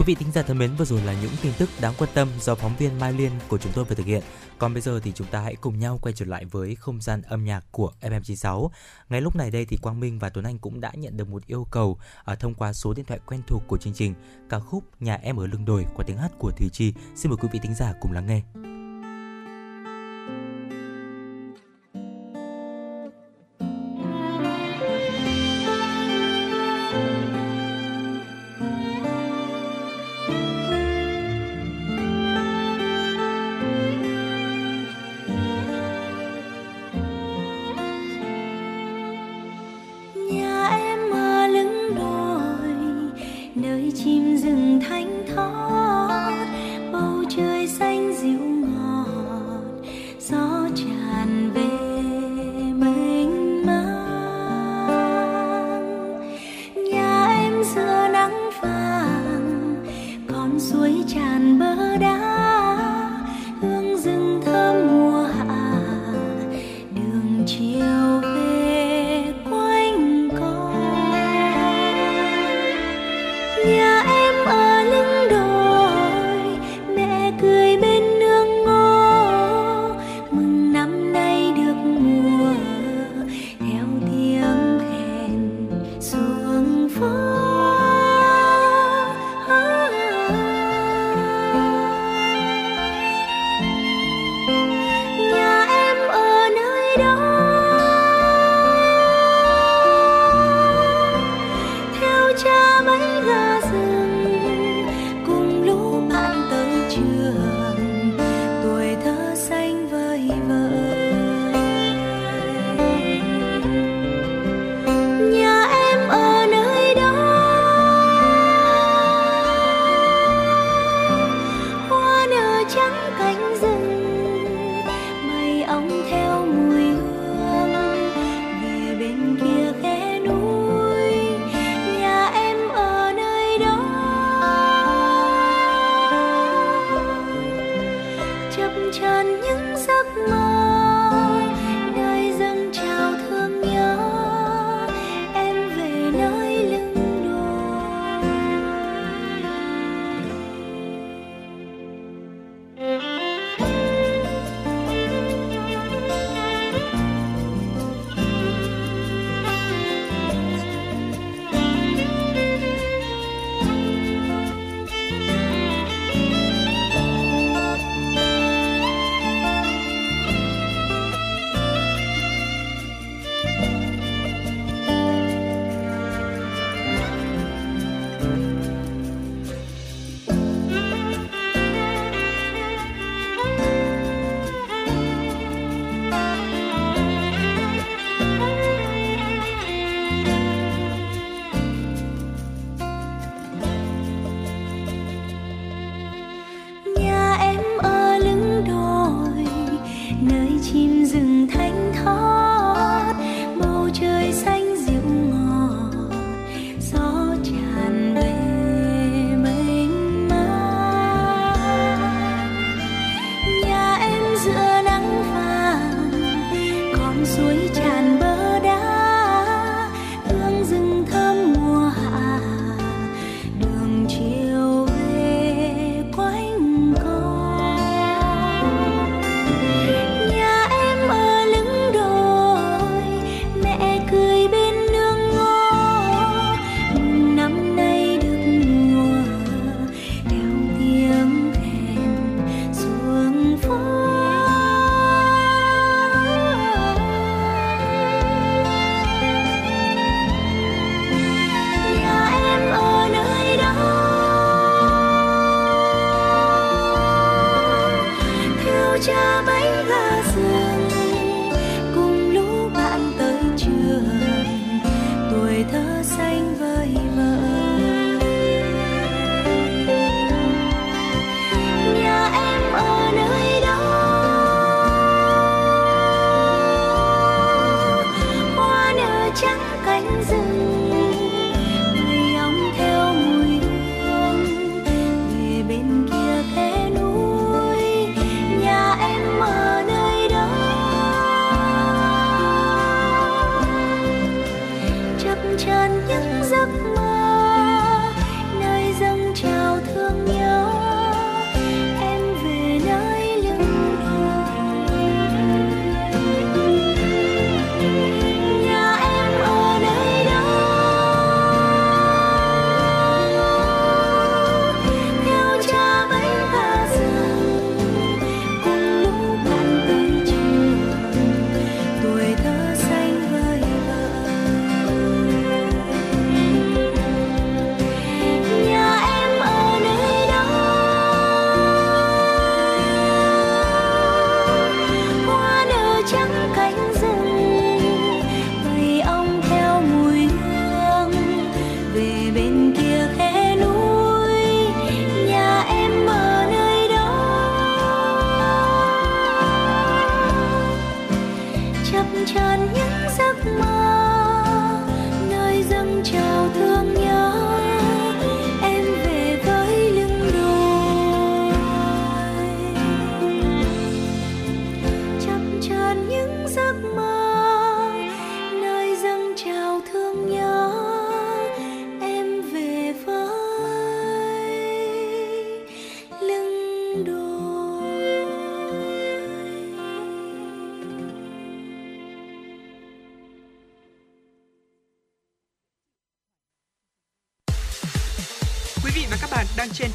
Quý vị thính giả thân mến, vừa rồi là những tin tức đáng quan tâm do phóng viên Mai Liên của chúng tôi vừa thực hiện. Còn bây giờ thì chúng ta hãy cùng nhau quay trở lại với không gian âm nhạc của FM96. Ngay lúc này đây thì Quang Minh và Tuấn Anh cũng đã nhận được một yêu cầu ở thông qua số điện thoại quen thuộc của chương trình ca khúc Nhà em ở lưng đồi qua tiếng hát của Thùy Chi. Xin mời quý vị thính giả cùng lắng nghe.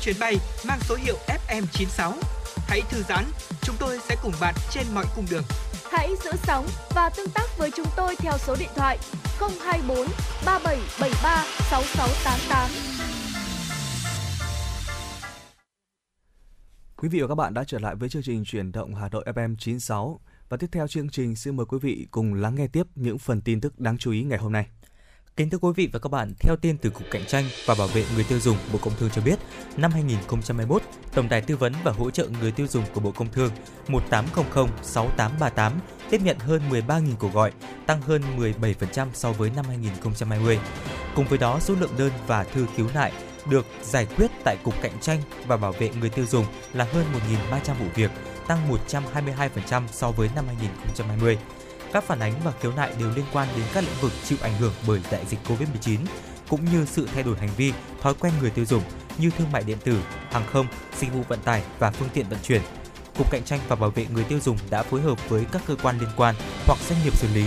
Chuyến bay mang số hiệu FM96. Hãy thư giãn, chúng tôi sẽ cùng bạn trên mọi cung đường. Hãy giữ sóng và tương tác với chúng tôi theo số điện thoại 024 3773 6688. Quý vị và các bạn đã trở lại với chương trình chuyển động Hà Nội FM 96 và tiếp theo chương trình xin mời quý vị cùng lắng nghe tiếp những phần tin tức đáng chú ý ngày hôm nay. Kính thưa quý vị và các bạn, theo tin từ Cục Cạnh tranh và Bảo vệ người tiêu dùng Bộ Công Thương cho biết, năm 2021, Tổng đài tư vấn và hỗ trợ người tiêu dùng của Bộ Công Thương 1800 6838 tiếp nhận hơn 13.000 cuộc gọi, tăng hơn 17% so với năm 2020. Cùng với đó, số lượng đơn và thư khiếu nại được giải quyết tại Cục Cạnh tranh và Bảo vệ người tiêu dùng là hơn 1.300 vụ việc, tăng 122% so với năm 2020. Các phản ánh và khiếu nại đều liên quan đến các lĩnh vực chịu ảnh hưởng bởi đại dịch Covid-19, cũng như sự thay đổi hành vi, thói quen người tiêu dùng như thương mại điện tử, hàng không, dịch vụ vận tải và phương tiện vận chuyển. Cục Cạnh tranh và Bảo vệ người tiêu dùng đã phối hợp với các cơ quan liên quan hoặc doanh nghiệp xử lý.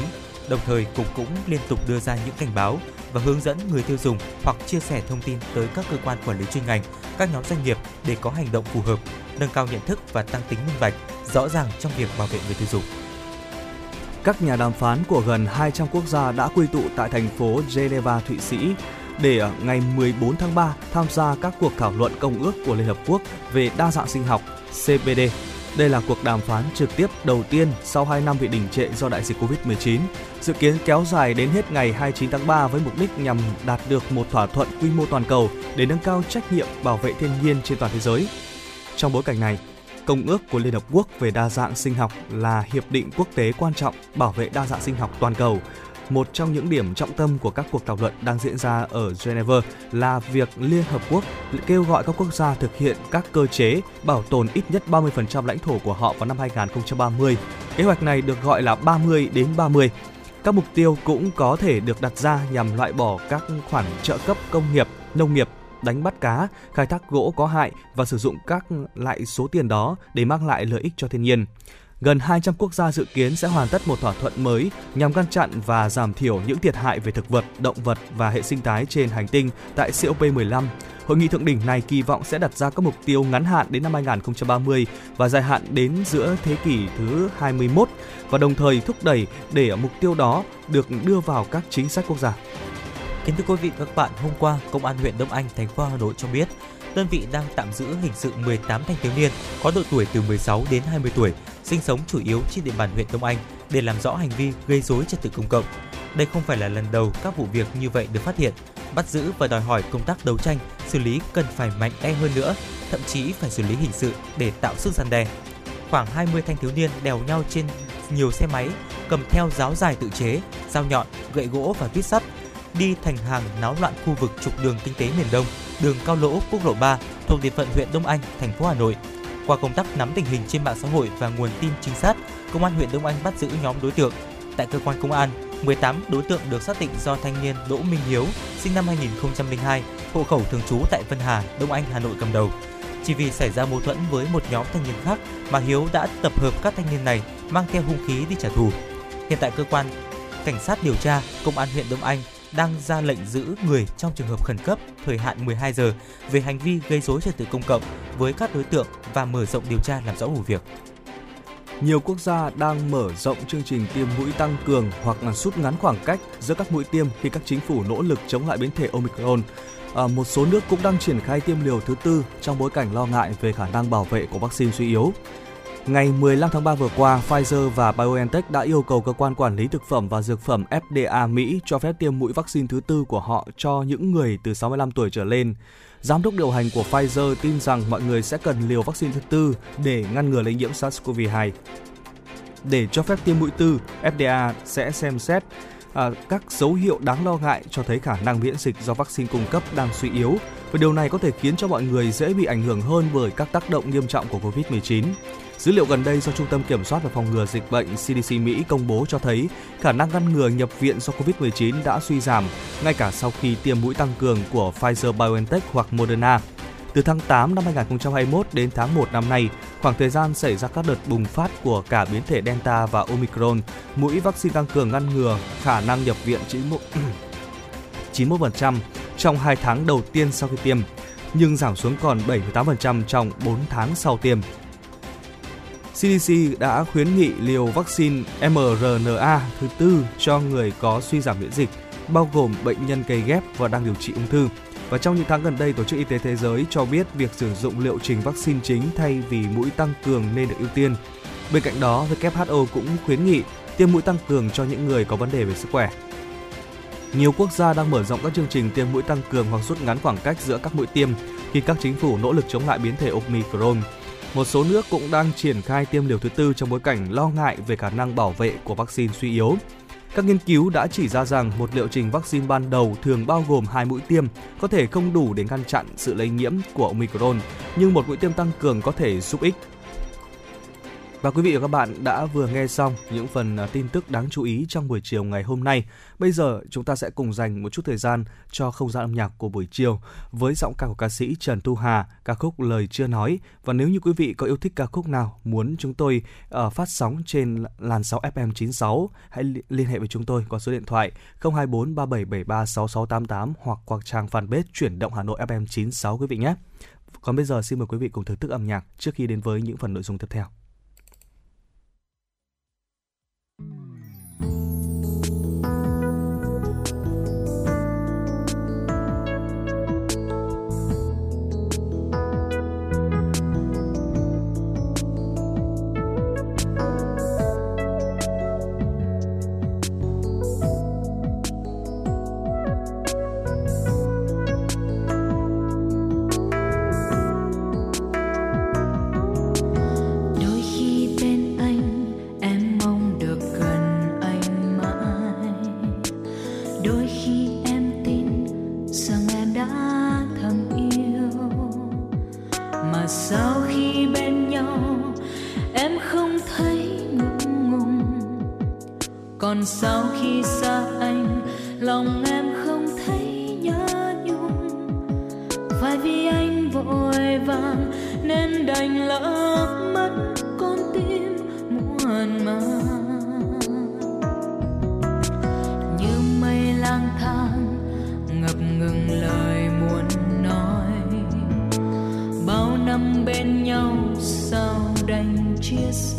Đồng thời, cục cũng liên tục đưa ra những cảnh báo và hướng dẫn người tiêu dùng hoặc chia sẻ thông tin tới các cơ quan quản lý chuyên ngành, các nhóm doanh nghiệp để có hành động phù hợp, nâng cao nhận thức và tăng tính minh bạch, rõ ràng trong việc bảo vệ người tiêu dùng. Các nhà đàm phán của gần 200 quốc gia đã quy tụ tại thành phố Geneva, Thụy Sĩ để ở ngày 14 tháng 3 tham gia các cuộc thảo luận công ước của Liên Hợp Quốc về đa dạng sinh học CPD. Đây là cuộc đàm phán trực tiếp đầu tiên sau 2 năm bị đình trệ do đại dịch Covid-19, dự kiến kéo dài đến hết ngày 29 tháng 3 với mục đích nhằm đạt được một thỏa thuận quy mô toàn cầu để nâng cao trách nhiệm bảo vệ thiên nhiên trên toàn thế giới. Trong bối cảnh này, Công ước của Liên Hợp Quốc về đa dạng sinh học là hiệp định quốc tế quan trọng bảo vệ đa dạng sinh học toàn cầu. Một trong những điểm trọng tâm của các cuộc thảo luận đang diễn ra ở Geneva là việc Liên Hợp Quốc kêu gọi các quốc gia thực hiện các cơ chế bảo tồn ít nhất 30% lãnh thổ của họ vào năm 2030. Kế hoạch này được gọi là 30 đến 30. Các mục tiêu cũng có thể được đặt ra nhằm loại bỏ các khoản trợ cấp công nghiệp, nông nghiệp đánh bắt cá, khai thác gỗ có hại và sử dụng các lại số tiền đó để mang lại lợi ích cho thiên nhiên. Gần 200 quốc gia dự kiến sẽ hoàn tất một thỏa thuận mới nhằm ngăn chặn và giảm thiểu những thiệt hại về thực vật, động vật và hệ sinh thái trên hành tinh tại COP15. Hội nghị thượng đỉnh này kỳ vọng sẽ đặt ra các mục tiêu ngắn hạn đến năm 2030 và dài hạn đến giữa thế kỷ thứ 21 và đồng thời thúc đẩy để mục tiêu đó được đưa vào các chính sách quốc gia. Kính thưa quý vị và các bạn, hôm qua, Công an huyện Đông Anh, thành phố Hà Nội cho biết, đơn vị đang tạm giữ hình sự 18 thanh thiếu niên có độ tuổi từ 16 đến 20 tuổi, sinh sống chủ yếu trên địa bàn huyện Đông Anh để làm rõ hành vi gây rối trật tự công cộng. Đây không phải là lần đầu các vụ việc như vậy được phát hiện, bắt giữ và đòi hỏi công tác đấu tranh, xử lý cần phải mạnh tay hơn nữa, thậm chí phải xử lý hình sự để tạo sức gian đe. Khoảng 20 thanh thiếu niên đèo nhau trên nhiều xe máy, cầm theo giáo dài tự chế, dao nhọn, gậy gỗ và tuyết sắt, đi thành hàng náo loạn khu vực trục đường kinh tế miền Đông, đường Cao Lỗ, quốc lộ 3 thuộc địa phận huyện Đông Anh, thành phố Hà Nội. Qua công tác nắm tình hình trên mạng xã hội và nguồn tin trinh sát, công an huyện Đông Anh bắt giữ nhóm đối tượng. Tại cơ quan công an, 18 đối tượng được xác định do thanh niên Đỗ Minh Hiếu, sinh năm 2002, hộ khẩu thường trú tại Vân Hà, Đông Anh, Hà Nội cầm đầu. Chỉ vì xảy ra mâu thuẫn với một nhóm thanh niên khác mà Hiếu đã tập hợp các thanh niên này mang theo hung khí đi trả thù. Hiện tại cơ quan cảnh sát điều tra công an huyện Đông Anh đang ra lệnh giữ người trong trường hợp khẩn cấp thời hạn 12 giờ về hành vi gây rối trật tự công cộng với các đối tượng và mở rộng điều tra làm rõ vụ việc. Nhiều quốc gia đang mở rộng chương trình tiêm mũi tăng cường hoặc là rút ngắn khoảng cách giữa các mũi tiêm khi các chính phủ nỗ lực chống lại biến thể Omicron. À, một số nước cũng đang triển khai tiêm liều thứ tư trong bối cảnh lo ngại về khả năng bảo vệ của vaccine suy yếu. Ngày 15 tháng 3 vừa qua, Pfizer và BioNTech đã yêu cầu cơ quan quản lý thực phẩm và dược phẩm FDA Mỹ cho phép tiêm mũi vaccine thứ tư của họ cho những người từ 65 tuổi trở lên. Giám đốc điều hành của Pfizer tin rằng mọi người sẽ cần liều vaccine thứ tư để ngăn ngừa lây nhiễm SARS-CoV-2. Để cho phép tiêm mũi tư, FDA sẽ xem xét à, các dấu hiệu đáng lo ngại cho thấy khả năng miễn dịch do vaccine cung cấp đang suy yếu và điều này có thể khiến cho mọi người dễ bị ảnh hưởng hơn bởi các tác động nghiêm trọng của Covid-19. Dữ liệu gần đây do Trung tâm Kiểm soát và Phòng ngừa Dịch bệnh CDC Mỹ công bố cho thấy khả năng ngăn ngừa nhập viện do Covid-19 đã suy giảm ngay cả sau khi tiêm mũi tăng cường của Pfizer-BioNTech hoặc Moderna. Từ tháng 8 năm 2021 đến tháng 1 năm nay, khoảng thời gian xảy ra các đợt bùng phát của cả biến thể Delta và Omicron, mũi vaccine tăng cường ngăn ngừa khả năng nhập viện 91% trong 2 tháng đầu tiên sau khi tiêm, nhưng giảm xuống còn 78% trong 4 tháng sau tiêm. CDC đã khuyến nghị liều vaccine mRNA thứ tư cho người có suy giảm miễn dịch, bao gồm bệnh nhân cấy ghép và đang điều trị ung thư. Và trong những tháng gần đây, Tổ chức Y tế Thế giới cho biết việc sử dụng liệu trình vaccine chính thay vì mũi tăng cường nên được ưu tiên. Bên cạnh đó, WHO cũng khuyến nghị tiêm mũi tăng cường cho những người có vấn đề về sức khỏe. Nhiều quốc gia đang mở rộng các chương trình tiêm mũi tăng cường hoặc rút ngắn khoảng cách giữa các mũi tiêm khi các chính phủ nỗ lực chống lại biến thể Omicron. Một số nước cũng đang triển khai tiêm liều thứ tư trong bối cảnh lo ngại về khả năng bảo vệ của vaccine suy yếu. Các nghiên cứu đã chỉ ra rằng một liệu trình vaccine ban đầu thường bao gồm hai mũi tiêm có thể không đủ để ngăn chặn sự lây nhiễm của Omicron, nhưng một mũi tiêm tăng cường có thể giúp ích và quý vị và các bạn đã vừa nghe xong những phần à, tin tức đáng chú ý trong buổi chiều ngày hôm nay. Bây giờ chúng ta sẽ cùng dành một chút thời gian cho không gian âm nhạc của buổi chiều với giọng ca của ca sĩ Trần Thu Hà, ca khúc Lời chưa nói. Và nếu như quý vị có yêu thích ca khúc nào muốn chúng tôi uh, phát sóng trên làn sóng FM 96, hãy liên hệ với chúng tôi qua số điện thoại 024 3773 6688 hoặc qua trang fanpage chuyển động Hà Nội FM 96 quý vị nhé. Còn bây giờ xin mời quý vị cùng thưởng thức âm nhạc trước khi đến với những phần nội dung tiếp theo còn sau khi xa anh, lòng em không thấy nhớ nhung. Phải vì anh vội vàng nên đành lỡ mất con tim muôn màng. Như mây lang thang ngập ngừng lời muốn nói. Bao năm bên nhau sao đành chia xa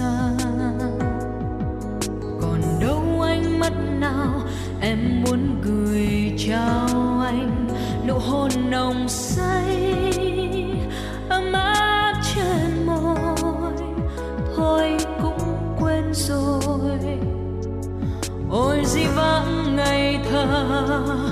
trao anh, nụ hôn nồng say, ấm áp trên môi, thôi cũng quên rồi. Ôi, di vãng ngày thơ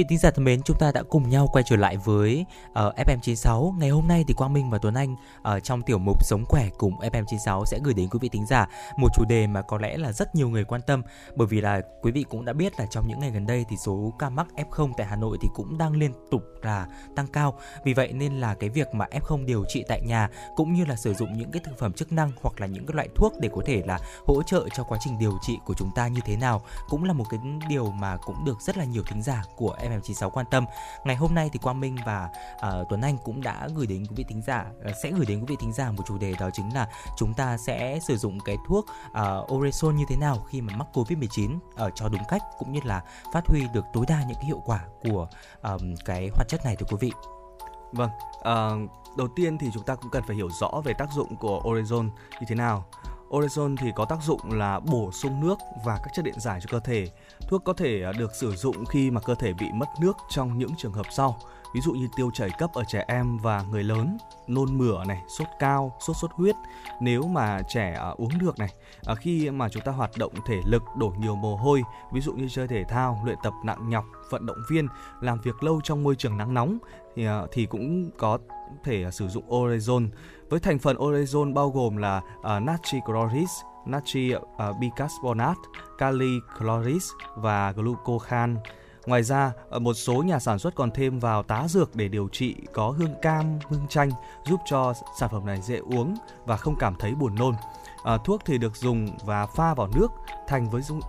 vị thính giả thân mến, chúng ta đã cùng nhau quay trở lại với ờ, uh, FM96. Ngày hôm nay thì Quang Minh và Tuấn Anh ở uh, trong tiểu mục Sống khỏe cùng FM96 sẽ gửi đến quý vị thính giả một chủ đề mà có lẽ là rất nhiều người quan tâm bởi vì là quý vị cũng đã biết là trong những ngày gần đây thì số ca mắc F0 tại Hà Nội thì cũng đang liên tục là tăng cao. Vì vậy nên là cái việc mà F0 điều trị tại nhà cũng như là sử dụng những cái thực phẩm chức năng hoặc là những cái loại thuốc để có thể là hỗ trợ cho quá trình điều trị của chúng ta như thế nào cũng là một cái điều mà cũng được rất là nhiều thính giả của FM96 quan tâm. Ngày hôm nay thì Quang Minh và uh, Tuấn Anh cũng đã gửi đến quý vị thính giả uh, sẽ gửi đến quý vị thính giả một chủ đề đó chính là chúng ta sẽ sử dụng cái thuốc ờ, uh, Orezon như thế nào khi mà mắc Covid-19 ở uh, cho đúng cách cũng như là phát huy được tối đa những cái hiệu quả của um, cái hoạt chất này thưa quý vị. Vâng, uh, đầu tiên thì chúng ta cũng cần phải hiểu rõ về tác dụng của Orezon như thế nào. Orezon thì có tác dụng là bổ sung nước và các chất điện giải cho cơ thể. Thuốc có thể à, được sử dụng khi mà cơ thể bị mất nước trong những trường hợp sau. Ví dụ như tiêu chảy cấp ở trẻ em và người lớn, nôn mửa này, sốt cao, sốt xuất huyết. Nếu mà trẻ à, uống được này à, khi mà chúng ta hoạt động thể lực, đổ nhiều mồ hôi, ví dụ như chơi thể thao, luyện tập nặng nhọc, vận động viên, làm việc lâu trong môi trường nắng nóng, thì thì cũng có thể sử dụng orezon với thành phần orezon bao gồm là à, uh, natri chloris natri uh, bicarbonate kali chloris và glucocan Ngoài ra, à, một số nhà sản xuất còn thêm vào tá dược để điều trị có hương cam, hương chanh giúp cho sản phẩm này dễ uống và không cảm thấy buồn nôn. À, thuốc thì được dùng và pha vào nước thành với dung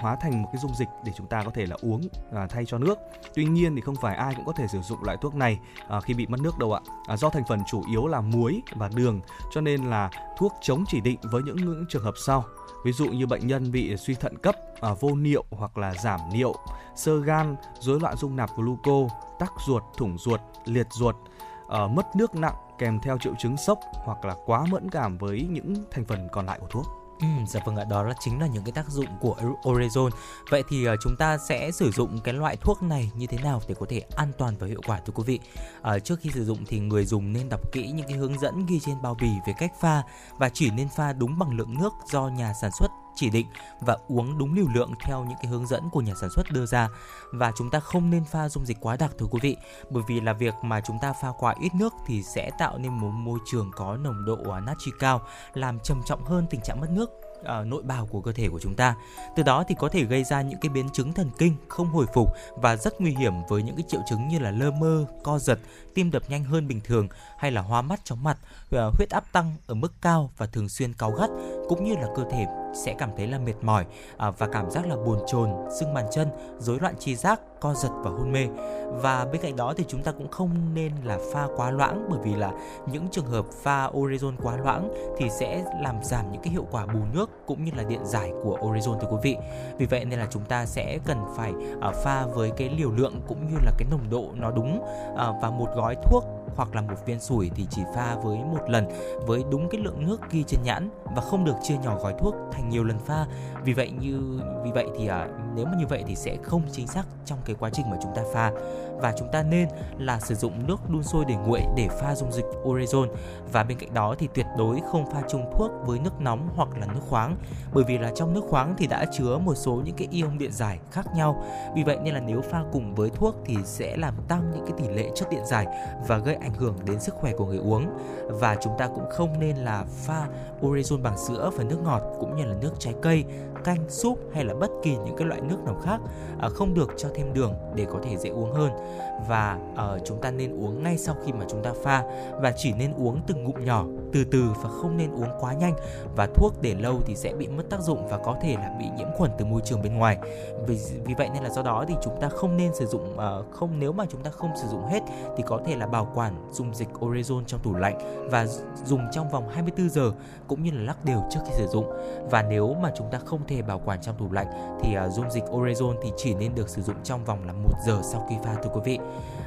hóa thành một cái dung dịch để chúng ta có thể là uống à, thay cho nước. Tuy nhiên thì không phải ai cũng có thể sử dụng loại thuốc này à, khi bị mất nước đâu ạ. À, do thành phần chủ yếu là muối và đường cho nên là thuốc chống chỉ định với những, những trường hợp sau. Ví dụ như bệnh nhân bị suy thận cấp, à, vô niệu hoặc là giảm niệu, sơ gan, rối loạn dung nạp gluco, tắc ruột, thủng ruột, liệt ruột, à, mất nước nặng kèm theo triệu chứng sốc hoặc là quá mẫn cảm với những thành phần còn lại của thuốc. Ừ, dạ vâng ạ, đó là chính là những cái tác dụng của Orezon. Vậy thì uh, chúng ta sẽ sử dụng cái loại thuốc này như thế nào để có thể an toàn và hiệu quả thưa quý vị? Uh, trước khi sử dụng thì người dùng nên đọc kỹ những cái hướng dẫn ghi trên bao bì về cách pha và chỉ nên pha đúng bằng lượng nước do nhà sản xuất chỉ định và uống đúng liều lượng theo những cái hướng dẫn của nhà sản xuất đưa ra và chúng ta không nên pha dung dịch quá đặc thưa quý vị bởi vì là việc mà chúng ta pha quá ít nước thì sẽ tạo nên một môi trường có nồng độ natri cao làm trầm trọng hơn tình trạng mất nước uh, nội bào của cơ thể của chúng ta. Từ đó thì có thể gây ra những cái biến chứng thần kinh không hồi phục và rất nguy hiểm với những cái triệu chứng như là lơ mơ, co giật, tim đập nhanh hơn bình thường hay là hoa mắt chóng mặt, uh, huyết áp tăng ở mức cao và thường xuyên cáu gắt cũng như là cơ thể sẽ cảm thấy là mệt mỏi à, và cảm giác là buồn chồn, sưng bàn chân, rối loạn tri giác, co giật và hôn mê. Và bên cạnh đó thì chúng ta cũng không nên là pha quá loãng bởi vì là những trường hợp pha orezon quá loãng thì sẽ làm giảm những cái hiệu quả bù nước cũng như là điện giải của orezon thưa quý vị. Vì vậy nên là chúng ta sẽ cần phải à, pha với cái liều lượng cũng như là cái nồng độ nó đúng à, và một gói thuốc hoặc là một viên sủi thì chỉ pha với một lần với đúng cái lượng nước ghi trên nhãn và không được chia nhỏ gói thuốc thành nhiều lần pha. Vì vậy như vì vậy thì à, nếu mà như vậy thì sẽ không chính xác trong cái quá trình mà chúng ta pha và chúng ta nên là sử dụng nước đun sôi để nguội để pha dung dịch orezon và bên cạnh đó thì tuyệt đối không pha chung thuốc với nước nóng hoặc là nước khoáng, bởi vì là trong nước khoáng thì đã chứa một số những cái ion điện giải khác nhau. Vì vậy nên là nếu pha cùng với thuốc thì sẽ làm tăng những cái tỷ lệ chất điện giải và gây ảnh hưởng đến sức khỏe của người uống. Và chúng ta cũng không nên là pha orezon bằng sữa và nước ngọt cũng như là nước trái cây canh súp hay là bất kỳ những cái loại nước nào khác à, không được cho thêm đường để có thể dễ uống hơn. Và à, chúng ta nên uống ngay sau khi mà chúng ta pha và chỉ nên uống từng ngụm nhỏ từ từ và không nên uống quá nhanh. Và thuốc để lâu thì sẽ bị mất tác dụng và có thể là bị nhiễm khuẩn từ môi trường bên ngoài. Vì vì vậy nên là do đó thì chúng ta không nên sử dụng uh, không nếu mà chúng ta không sử dụng hết thì có thể là bảo quản dung dịch orezon trong tủ lạnh và dùng trong vòng 24 giờ cũng như là lắc đều trước khi sử dụng và nếu mà chúng ta không thể bảo quản trong tủ lạnh thì uh, dung dịch orezon thì chỉ nên được sử dụng trong vòng là một giờ sau khi pha thưa quý vị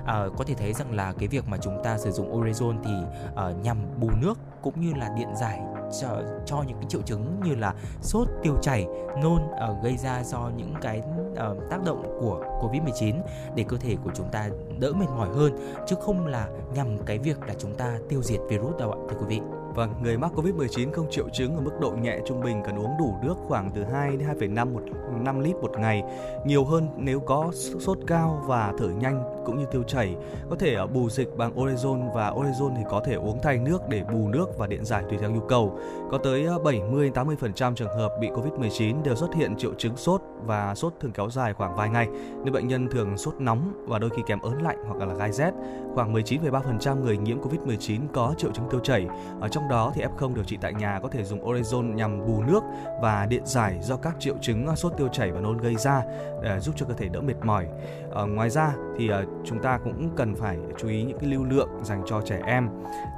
Uh, có thể thấy rằng là cái việc mà chúng ta sử dụng orezon thì uh, nhằm bù nước cũng như là điện giải cho, cho những cái triệu chứng như là sốt, tiêu chảy, nôn uh, gây ra do những cái uh, tác động của Covid-19 để cơ thể của chúng ta đỡ mệt mỏi hơn chứ không là nhằm cái việc là chúng ta tiêu diệt virus đâu ạ thưa quý vị. Và người mắc Covid-19 không triệu chứng ở mức độ nhẹ trung bình cần uống đủ nước khoảng từ 2 đến 2,5 một 5 lít một ngày, nhiều hơn nếu có sốt cao và thở nhanh cũng như tiêu chảy. Có thể à, bù dịch bằng Orezon và Orezon thì có thể uống thay nước để bù nước và điện giải tùy theo nhu cầu. Có tới à, 70-80% trường hợp bị Covid-19 đều xuất hiện triệu chứng sốt và sốt thường kéo dài khoảng vài ngày nên bệnh nhân thường sốt nóng và đôi khi kèm ớn lạnh hoặc là gai rét. Khoảng 19,3% người nhiễm Covid-19 có triệu chứng tiêu chảy. Ở trong đó thì F0 điều trị tại nhà có thể dùng Orezon nhằm bù nước và điện giải do các triệu chứng à, sốt tiêu chảy và nôn gây ra để giúp cho cơ thể đỡ mệt mỏi. Ở ngoài ra thì à, chúng ta cũng cần phải chú ý những cái lưu lượng dành cho trẻ em.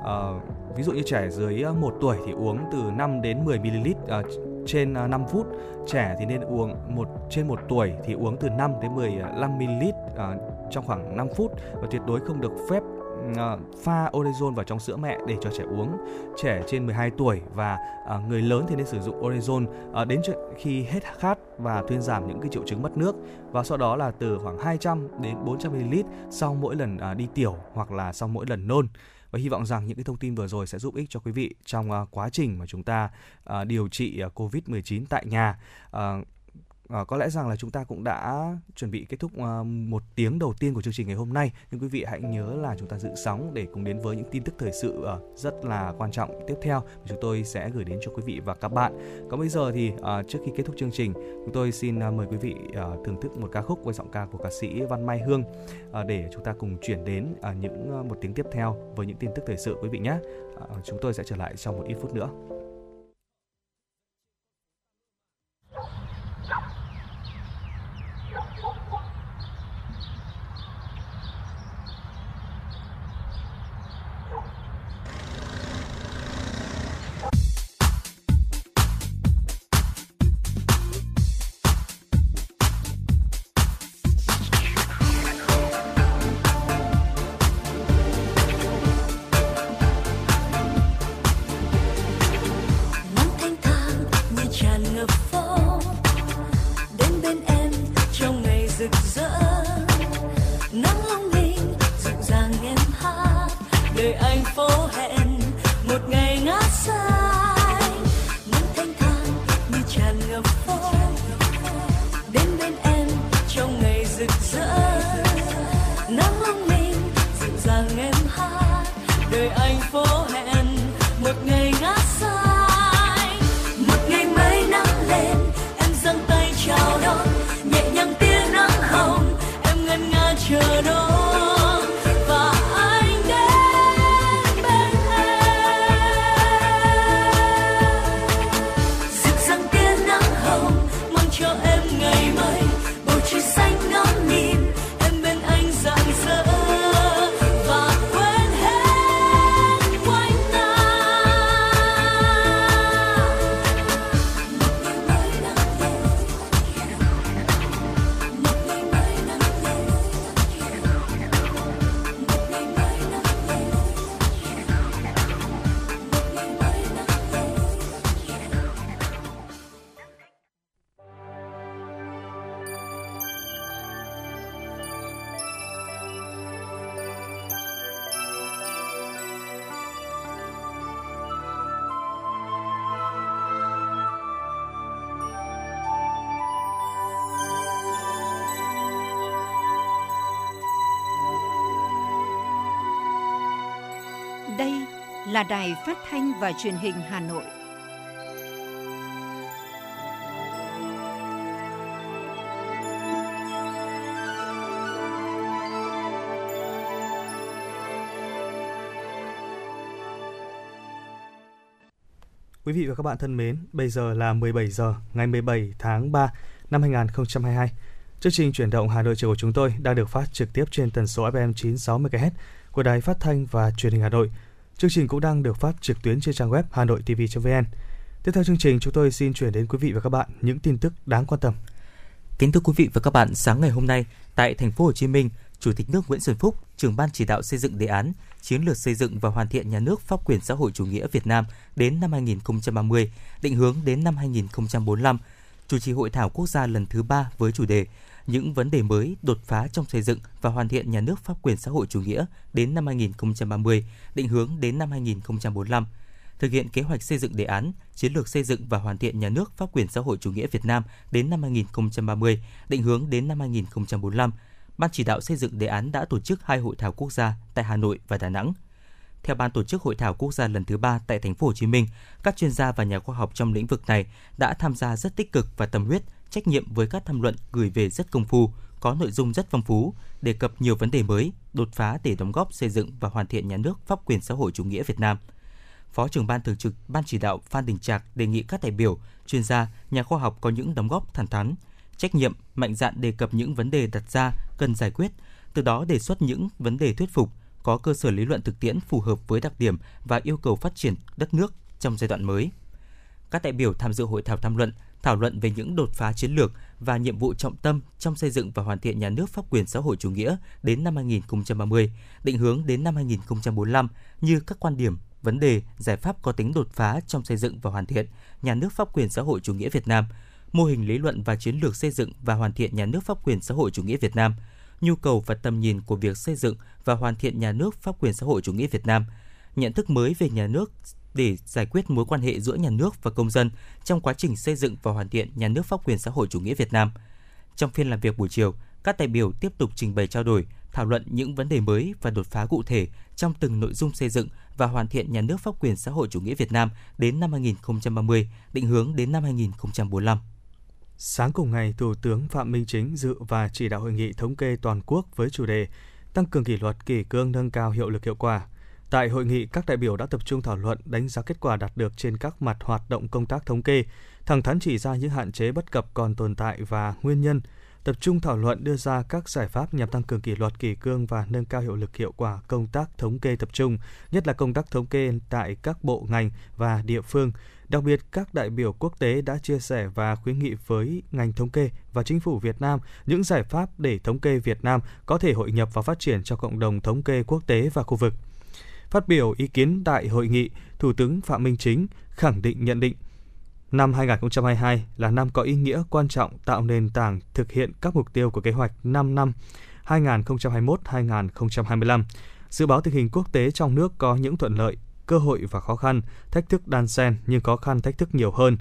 Ờ, ví dụ như trẻ dưới 1 tuổi thì uống từ 5 đến 10 ml trên à, 5 phút. Trẻ thì nên uống một trên 1 tuổi thì uống từ 5 đến 15 à, ml uh, trong khoảng 5 phút và tuyệt đối không được phép pha Orezon vào trong sữa mẹ để cho trẻ uống. Trẻ trên 12 tuổi và người lớn thì nên sử dụng Orezon đến khi hết khát và thuyên giảm những cái triệu chứng mất nước và sau đó là từ khoảng 200 đến 400 ml sau mỗi lần đi tiểu hoặc là sau mỗi lần nôn và hy vọng rằng những cái thông tin vừa rồi sẽ giúp ích cho quý vị trong à, quá trình mà chúng ta à, điều trị à, COVID-19 tại nhà. À, có lẽ rằng là chúng ta cũng đã chuẩn bị kết thúc uh, một tiếng đầu tiên của chương trình ngày hôm nay. Nhưng quý vị hãy nhớ là chúng ta dự sóng để cùng đến với những tin tức thời sự uh, rất là quan trọng tiếp theo chúng tôi sẽ gửi đến cho quý vị và các bạn. Còn bây giờ thì uh, trước khi kết thúc chương trình chúng tôi xin uh, mời quý vị uh, thưởng thức một ca khúc với giọng ca của ca sĩ Văn Mai Hương uh, để chúng ta cùng chuyển đến uh, những uh, một tiếng tiếp theo với những tin tức thời sự quý vị nhé. Uh, chúng tôi sẽ trở lại trong một ít phút nữa. Thank you. Là Đài Phát thanh và Truyền hình Hà Nội. Quý vị và các bạn thân mến, bây giờ là 17 giờ ngày 17 tháng 3 năm 2022. Chương trình chuyển động Hà Nội chiều của chúng tôi đang được phát trực tiếp trên tần số FM 96 MHz của Đài Phát thanh và Truyền hình Hà Nội Chương trình cũng đang được phát trực tuyến trên trang web hanoitv.vn. Tiếp theo chương trình, chúng tôi xin chuyển đến quý vị và các bạn những tin tức đáng quan tâm. Kính thưa quý vị và các bạn, sáng ngày hôm nay tại thành phố Hồ Chí Minh, Chủ tịch nước Nguyễn Xuân Phúc, trưởng ban chỉ đạo xây dựng đề án chiến lược xây dựng và hoàn thiện nhà nước pháp quyền xã hội chủ nghĩa Việt Nam đến năm 2030, định hướng đến năm 2045, chủ trì hội thảo quốc gia lần thứ ba với chủ đề những vấn đề mới, đột phá trong xây dựng và hoàn thiện nhà nước pháp quyền xã hội chủ nghĩa đến năm 2030, định hướng đến năm 2045. thực hiện kế hoạch xây dựng đề án, chiến lược xây dựng và hoàn thiện nhà nước pháp quyền xã hội chủ nghĩa Việt Nam đến năm 2030, định hướng đến năm 2045. Ban chỉ đạo xây dựng đề án đã tổ chức hai hội thảo quốc gia tại Hà Nội và Đà Nẵng. Theo ban tổ chức hội thảo quốc gia lần thứ ba tại thành phố Hồ Chí Minh, các chuyên gia và nhà khoa học trong lĩnh vực này đã tham gia rất tích cực và tâm huyết, trách nhiệm với các tham luận gửi về rất công phu, có nội dung rất phong phú, đề cập nhiều vấn đề mới, đột phá để đóng góp xây dựng và hoàn thiện nhà nước pháp quyền xã hội chủ nghĩa Việt Nam. Phó trưởng ban thường trực Ban chỉ đạo Phan Đình Trạc đề nghị các đại biểu, chuyên gia, nhà khoa học có những đóng góp thẳng thắn, trách nhiệm, mạnh dạn đề cập những vấn đề đặt ra cần giải quyết, từ đó đề xuất những vấn đề thuyết phục, có cơ sở lý luận thực tiễn phù hợp với đặc điểm và yêu cầu phát triển đất nước trong giai đoạn mới. Các đại biểu tham dự hội thảo tham luận, thảo luận về những đột phá chiến lược và nhiệm vụ trọng tâm trong xây dựng và hoàn thiện nhà nước pháp quyền xã hội chủ nghĩa đến năm 2030, định hướng đến năm 2045 như các quan điểm, vấn đề, giải pháp có tính đột phá trong xây dựng và hoàn thiện nhà nước pháp quyền xã hội chủ nghĩa Việt Nam, mô hình lý luận và chiến lược xây dựng và hoàn thiện nhà nước pháp quyền xã hội chủ nghĩa Việt Nam, nhu cầu và tầm nhìn của việc xây dựng và hoàn thiện nhà nước pháp quyền xã hội chủ nghĩa Việt Nam, nhận thức mới về nhà nước để giải quyết mối quan hệ giữa nhà nước và công dân trong quá trình xây dựng và hoàn thiện nhà nước pháp quyền xã hội chủ nghĩa Việt Nam. Trong phiên làm việc buổi chiều, các đại biểu tiếp tục trình bày trao đổi, thảo luận những vấn đề mới và đột phá cụ thể trong từng nội dung xây dựng và hoàn thiện nhà nước pháp quyền xã hội chủ nghĩa Việt Nam đến năm 2030, định hướng đến năm 2045. Sáng cùng ngày, Thủ tướng Phạm Minh Chính dự và chỉ đạo hội nghị thống kê toàn quốc với chủ đề Tăng cường kỷ luật kỷ cương nâng cao hiệu lực hiệu quả. Tại hội nghị, các đại biểu đã tập trung thảo luận đánh giá kết quả đạt được trên các mặt hoạt động công tác thống kê, thẳng thắn chỉ ra những hạn chế bất cập còn tồn tại và nguyên nhân, tập trung thảo luận đưa ra các giải pháp nhằm tăng cường kỷ luật kỷ cương và nâng cao hiệu lực hiệu quả công tác thống kê tập trung, nhất là công tác thống kê tại các bộ ngành và địa phương. Đặc biệt, các đại biểu quốc tế đã chia sẻ và khuyến nghị với ngành thống kê và chính phủ Việt Nam những giải pháp để thống kê Việt Nam có thể hội nhập và phát triển cho cộng đồng thống kê quốc tế và khu vực. Phát biểu ý kiến tại hội nghị, Thủ tướng Phạm Minh Chính khẳng định nhận định Năm 2022 là năm có ý nghĩa quan trọng tạo nền tảng thực hiện các mục tiêu của kế hoạch 5 năm 2021-2025. Dự báo tình hình quốc tế trong nước có những thuận lợi, cơ hội và khó khăn, thách thức đan xen nhưng khó khăn thách thức nhiều hơn.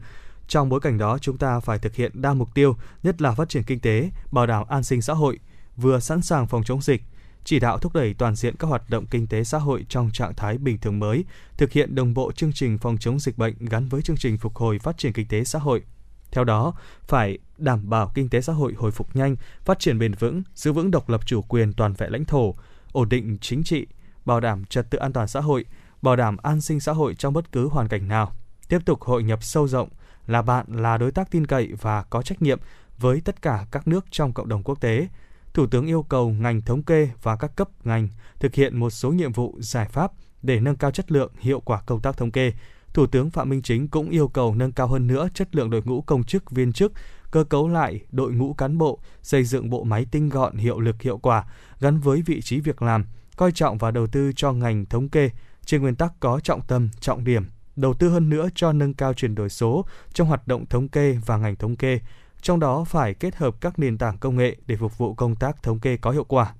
Trong bối cảnh đó, chúng ta phải thực hiện đa mục tiêu, nhất là phát triển kinh tế, bảo đảm an sinh xã hội, vừa sẵn sàng phòng chống dịch, chỉ đạo thúc đẩy toàn diện các hoạt động kinh tế xã hội trong trạng thái bình thường mới, thực hiện đồng bộ chương trình phòng chống dịch bệnh gắn với chương trình phục hồi phát triển kinh tế xã hội. Theo đó, phải đảm bảo kinh tế xã hội hồi phục nhanh, phát triển bền vững, giữ vững độc lập chủ quyền toàn vẹn lãnh thổ, ổn định chính trị, bảo đảm trật tự an toàn xã hội, bảo đảm an sinh xã hội trong bất cứ hoàn cảnh nào. Tiếp tục hội nhập sâu rộng, là bạn là đối tác tin cậy và có trách nhiệm với tất cả các nước trong cộng đồng quốc tế, Thủ tướng yêu cầu ngành thống kê và các cấp ngành thực hiện một số nhiệm vụ giải pháp để nâng cao chất lượng, hiệu quả công tác thống kê. Thủ tướng Phạm Minh Chính cũng yêu cầu nâng cao hơn nữa chất lượng đội ngũ công chức viên chức, cơ cấu lại đội ngũ cán bộ, xây dựng bộ máy tinh gọn, hiệu lực hiệu quả gắn với vị trí việc làm, coi trọng và đầu tư cho ngành thống kê trên nguyên tắc có trọng tâm, trọng điểm, đầu tư hơn nữa cho nâng cao chuyển đổi số trong hoạt động thống kê và ngành thống kê, trong đó phải kết hợp các nền tảng công nghệ để phục vụ công tác thống kê có hiệu quả.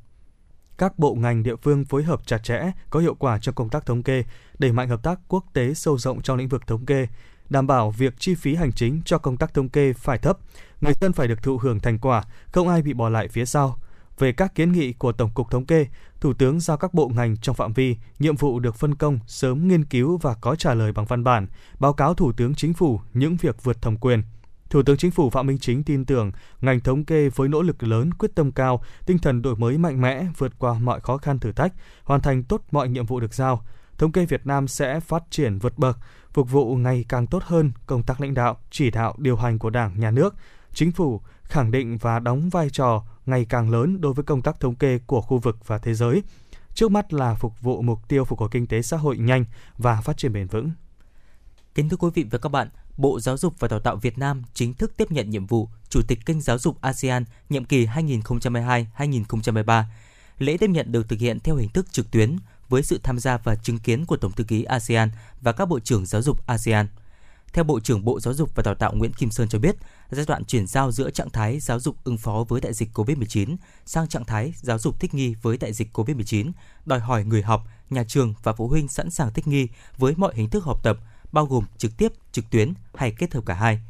Các bộ ngành địa phương phối hợp chặt chẽ, có hiệu quả trong công tác thống kê, đẩy mạnh hợp tác quốc tế sâu rộng trong lĩnh vực thống kê, đảm bảo việc chi phí hành chính cho công tác thống kê phải thấp, người dân phải được thụ hưởng thành quả, không ai bị bỏ lại phía sau. Về các kiến nghị của Tổng cục Thống kê, Thủ tướng giao các bộ ngành trong phạm vi, nhiệm vụ được phân công sớm nghiên cứu và có trả lời bằng văn bản, báo cáo Thủ tướng Chính phủ những việc vượt thẩm quyền, Thủ tướng Chính phủ Phạm Minh Chính tin tưởng ngành thống kê với nỗ lực lớn, quyết tâm cao, tinh thần đổi mới mạnh mẽ, vượt qua mọi khó khăn thử thách, hoàn thành tốt mọi nhiệm vụ được giao. Thống kê Việt Nam sẽ phát triển vượt bậc, phục vụ ngày càng tốt hơn công tác lãnh đạo, chỉ đạo, điều hành của Đảng, Nhà nước. Chính phủ khẳng định và đóng vai trò ngày càng lớn đối với công tác thống kê của khu vực và thế giới. Trước mắt là phục vụ mục tiêu phục hồi kinh tế xã hội nhanh và phát triển bền vững. Kính thưa quý vị và các bạn, Bộ Giáo dục và Đào tạo Việt Nam chính thức tiếp nhận nhiệm vụ Chủ tịch kênh giáo dục ASEAN nhiệm kỳ 2022-2023. Lễ tiếp nhận được thực hiện theo hình thức trực tuyến với sự tham gia và chứng kiến của Tổng thư ký ASEAN và các bộ trưởng giáo dục ASEAN. Theo Bộ trưởng Bộ Giáo dục và Đào tạo Nguyễn Kim Sơn cho biết, giai đoạn chuyển giao giữa trạng thái giáo dục ứng phó với đại dịch COVID-19 sang trạng thái giáo dục thích nghi với đại dịch COVID-19 đòi hỏi người học, nhà trường và phụ huynh sẵn sàng thích nghi với mọi hình thức học tập, bao gồm trực tiếp, trực tuyến hay kết hợp cả hai.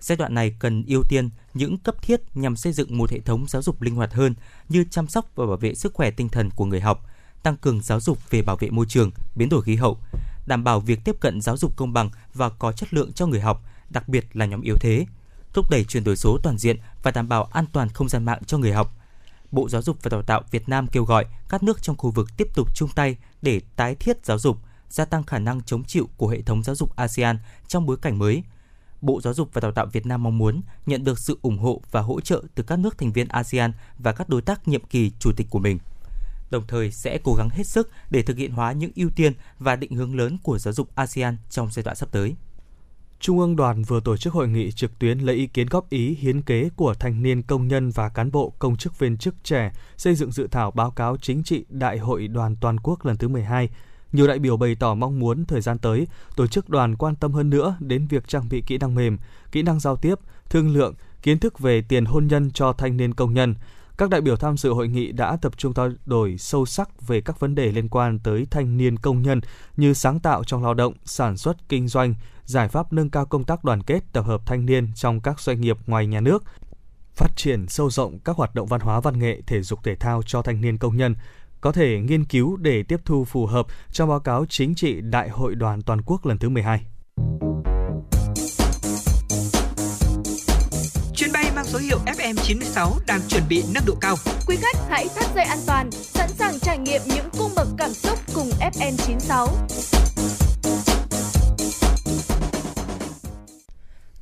Giai đoạn này cần ưu tiên những cấp thiết nhằm xây dựng một hệ thống giáo dục linh hoạt hơn như chăm sóc và bảo vệ sức khỏe tinh thần của người học, tăng cường giáo dục về bảo vệ môi trường, biến đổi khí hậu, đảm bảo việc tiếp cận giáo dục công bằng và có chất lượng cho người học, đặc biệt là nhóm yếu thế, thúc đẩy chuyển đổi số toàn diện và đảm bảo an toàn không gian mạng cho người học. Bộ Giáo dục và Đào tạo Việt Nam kêu gọi các nước trong khu vực tiếp tục chung tay để tái thiết giáo dục, gia tăng khả năng chống chịu của hệ thống giáo dục ASEAN trong bối cảnh mới. Bộ Giáo dục và Đào tạo Việt Nam mong muốn nhận được sự ủng hộ và hỗ trợ từ các nước thành viên ASEAN và các đối tác nhiệm kỳ chủ tịch của mình đồng thời sẽ cố gắng hết sức để thực hiện hóa những ưu tiên và định hướng lớn của giáo dục ASEAN trong giai đoạn sắp tới. Trung ương đoàn vừa tổ chức hội nghị trực tuyến lấy ý kiến góp ý, hiến kế của thanh niên, công nhân và cán bộ, công chức viên chức trẻ xây dựng dự thảo báo cáo chính trị Đại hội đoàn toàn quốc lần thứ 12. Nhiều đại biểu bày tỏ mong muốn thời gian tới, tổ chức đoàn quan tâm hơn nữa đến việc trang bị kỹ năng mềm, kỹ năng giao tiếp, thương lượng, kiến thức về tiền hôn nhân cho thanh niên công nhân, các đại biểu tham dự hội nghị đã tập trung trao đổi sâu sắc về các vấn đề liên quan tới thanh niên công nhân như sáng tạo trong lao động, sản xuất, kinh doanh, giải pháp nâng cao công tác đoàn kết tập hợp thanh niên trong các doanh nghiệp ngoài nhà nước, phát triển sâu rộng các hoạt động văn hóa văn nghệ, thể dục thể thao cho thanh niên công nhân, có thể nghiên cứu để tiếp thu phù hợp trong báo cáo chính trị Đại hội đoàn toàn quốc lần thứ 12. số hiệu FM96 đang chuẩn bị nâng độ cao. Quý khách hãy thắt dây an toàn, sẵn sàng trải nghiệm những cung bậc cảm xúc cùng FM96.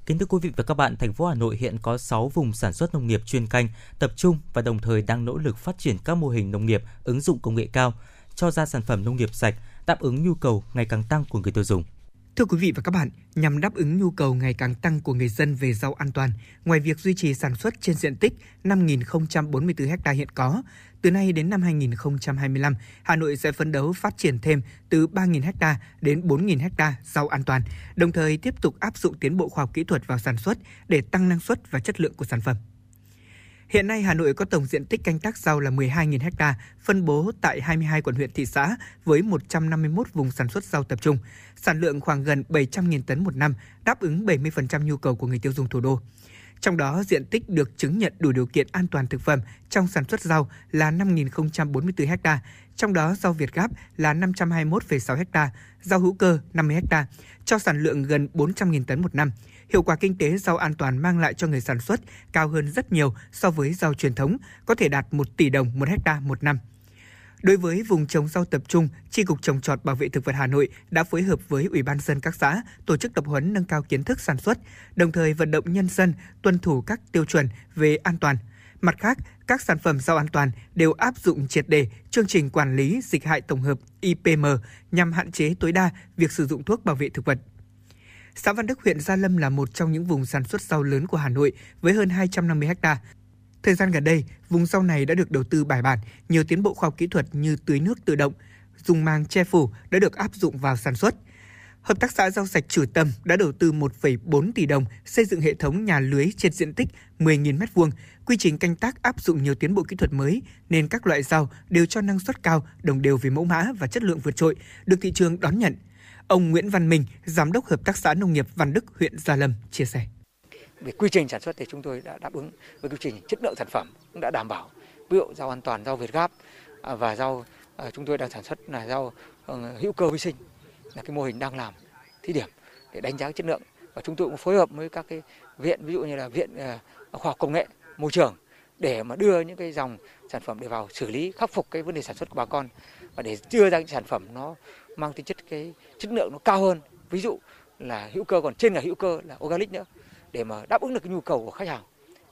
Kính thưa quý vị và các bạn, thành phố Hà Nội hiện có 6 vùng sản xuất nông nghiệp chuyên canh, tập trung và đồng thời đang nỗ lực phát triển các mô hình nông nghiệp ứng dụng công nghệ cao, cho ra sản phẩm nông nghiệp sạch, đáp ứng nhu cầu ngày càng tăng của người tiêu dùng. Thưa quý vị và các bạn, nhằm đáp ứng nhu cầu ngày càng tăng của người dân về rau an toàn, ngoài việc duy trì sản xuất trên diện tích 5.044 ha hiện có, từ nay đến năm 2025, Hà Nội sẽ phấn đấu phát triển thêm từ 3.000 ha đến 4.000 ha rau an toàn, đồng thời tiếp tục áp dụng tiến bộ khoa học kỹ thuật vào sản xuất để tăng năng suất và chất lượng của sản phẩm. Hiện nay Hà Nội có tổng diện tích canh tác rau là 12.000 ha, phân bố tại 22 quận huyện thị xã với 151 vùng sản xuất rau tập trung, sản lượng khoảng gần 700.000 tấn một năm, đáp ứng 70% nhu cầu của người tiêu dùng thủ đô. Trong đó, diện tích được chứng nhận đủ điều kiện an toàn thực phẩm trong sản xuất rau là 5.044 ha, trong đó rau Việt Gáp là 521,6 ha, rau hữu cơ 50 ha, cho sản lượng gần 400.000 tấn một năm hiệu quả kinh tế rau an toàn mang lại cho người sản xuất cao hơn rất nhiều so với rau truyền thống, có thể đạt 1 tỷ đồng một hecta một năm. Đối với vùng trồng rau tập trung, Tri cục trồng trọt bảo vệ thực vật Hà Nội đã phối hợp với Ủy ban dân các xã tổ chức tập huấn nâng cao kiến thức sản xuất, đồng thời vận động nhân dân tuân thủ các tiêu chuẩn về an toàn. Mặt khác, các sản phẩm rau an toàn đều áp dụng triệt đề chương trình quản lý dịch hại tổng hợp IPM nhằm hạn chế tối đa việc sử dụng thuốc bảo vệ thực vật Xã Văn Đức, huyện Gia Lâm là một trong những vùng sản xuất rau lớn của Hà Nội với hơn 250 ha. Thời gian gần đây, vùng rau này đã được đầu tư bài bản, nhiều tiến bộ khoa học kỹ thuật như tưới nước tự động, dùng màng che phủ đã được áp dụng vào sản xuất. Hợp tác xã rau sạch Chủ Tâm đã đầu tư 1,4 tỷ đồng xây dựng hệ thống nhà lưới trên diện tích 10.000 m2, quy trình canh tác áp dụng nhiều tiến bộ kỹ thuật mới nên các loại rau đều cho năng suất cao, đồng đều về mẫu mã và chất lượng vượt trội, được thị trường đón nhận. Ông Nguyễn Văn Minh, Giám đốc Hợp tác xã Nông nghiệp Văn Đức, huyện Gia Lâm chia sẻ. Về quy trình sản xuất thì chúng tôi đã đáp ứng với quy trình chất lượng sản phẩm cũng đã đảm bảo. Ví dụ rau an toàn, rau Việt Gáp à, và rau à, chúng tôi đang sản xuất là rau ờ, hữu cơ vi sinh là cái mô hình đang làm thí điểm để đánh giá chất lượng và chúng tôi cũng phối hợp với các cái viện ví dụ như là viện à, khoa học công nghệ môi trường để mà đưa những cái dòng sản phẩm để vào xử lý khắc phục cái vấn đề sản xuất của bà con và để đưa ra những sản phẩm nó mang tính chất cái chất lượng nó cao hơn. Ví dụ là hữu cơ, còn trên cả hữu cơ là organic nữa. Để mà đáp ứng được cái nhu cầu của khách hàng,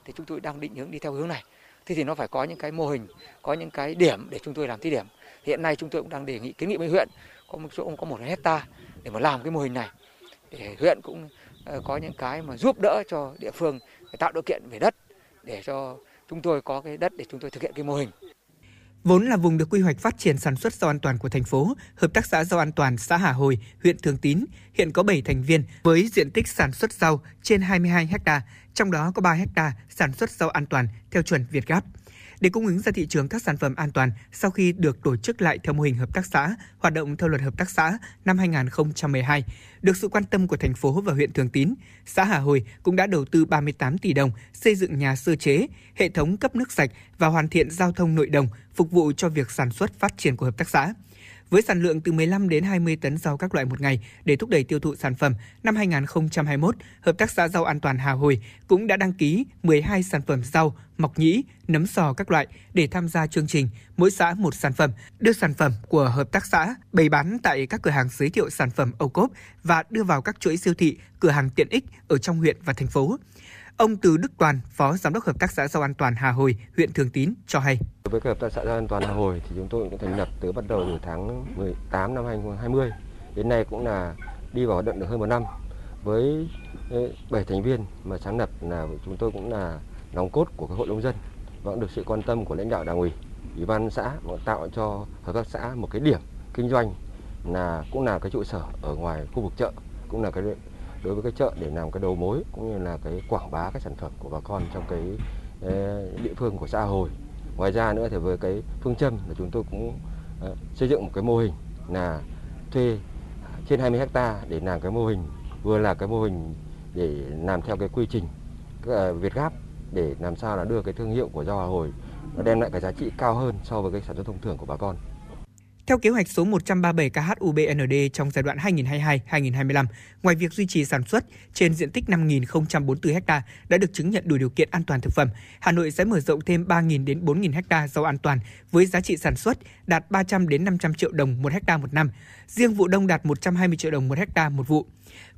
thì chúng tôi đang định hướng đi theo hướng này. Thế thì nó phải có những cái mô hình, có những cái điểm để chúng tôi làm thí điểm. Hiện nay chúng tôi cũng đang đề nghị kiến nghị với huyện, có một chỗ, có một hecta để mà làm cái mô hình này. Để huyện cũng ờ, có những cái mà giúp đỡ cho địa phương, để tạo điều kiện về đất, để cho chúng tôi có cái đất để chúng tôi thực hiện cái mô hình. Vốn là vùng được quy hoạch phát triển sản xuất rau an toàn của thành phố, Hợp tác xã rau an toàn xã Hà Hồi, huyện Thường Tín hiện có 7 thành viên với diện tích sản xuất rau trên 22 ha, trong đó có 3 ha sản xuất rau an toàn theo chuẩn Việt Gáp để cung ứng ra thị trường các sản phẩm an toàn sau khi được tổ chức lại theo mô hình hợp tác xã, hoạt động theo luật hợp tác xã năm 2012. Được sự quan tâm của thành phố và huyện Thường Tín, xã Hà Hồi cũng đã đầu tư 38 tỷ đồng xây dựng nhà sơ chế, hệ thống cấp nước sạch và hoàn thiện giao thông nội đồng phục vụ cho việc sản xuất phát triển của hợp tác xã với sản lượng từ 15 đến 20 tấn rau các loại một ngày để thúc đẩy tiêu thụ sản phẩm. Năm 2021, Hợp tác xã rau an toàn Hà Hồi cũng đã đăng ký 12 sản phẩm rau, mọc nhĩ, nấm sò các loại để tham gia chương trình mỗi xã một sản phẩm, đưa sản phẩm của hợp tác xã bày bán tại các cửa hàng giới thiệu sản phẩm ô cốp và đưa vào các chuỗi siêu thị, cửa hàng tiện ích ở trong huyện và thành phố. Ông Từ Đức Toàn, Phó Giám đốc Hợp tác xã rau an toàn Hà Hồi, huyện Thường Tín cho hay. Với hợp tác xã rau an toàn Hà Hồi thì chúng tôi cũng thành lập từ bắt đầu từ tháng 18 năm 2020 đến nay cũng là đi vào hoạt động được hơn một năm với 7 thành viên mà sáng lập là chúng tôi cũng là nòng cốt của các hội nông dân và cũng được sự quan tâm của lãnh đạo đảng ủy, ủy ban xã và tạo cho hợp tác xã một cái điểm kinh doanh là cũng là cái trụ sở ở ngoài khu vực chợ cũng là cái đối với cái chợ để làm cái đầu mối cũng như là cái quảng bá các sản phẩm của bà con trong cái ờ, địa phương của xã Hồi. Ngoài ra nữa thì với cái phương châm là chúng tôi cũng ờ, xây dựng một cái mô hình là thuê trên 20 hecta để làm cái mô hình, vừa là cái mô hình để làm theo cái quy trình ờ, Việt Gáp để làm sao là đưa cái thương hiệu của rau Hà Hồi nó đem lại cái giá trị cao hơn so với cái sản xuất thông thường của bà con. Theo kế hoạch số 137 KHUBND trong giai đoạn 2022-2025, ngoài việc duy trì sản xuất trên diện tích 5.044 ha đã được chứng nhận đủ điều kiện an toàn thực phẩm, Hà Nội sẽ mở rộng thêm 3.000 đến 4.000 ha rau an toàn với giá trị sản xuất đạt 300 đến 500 triệu đồng một ha một năm. Riêng vụ đông đạt 120 triệu đồng một ha một vụ.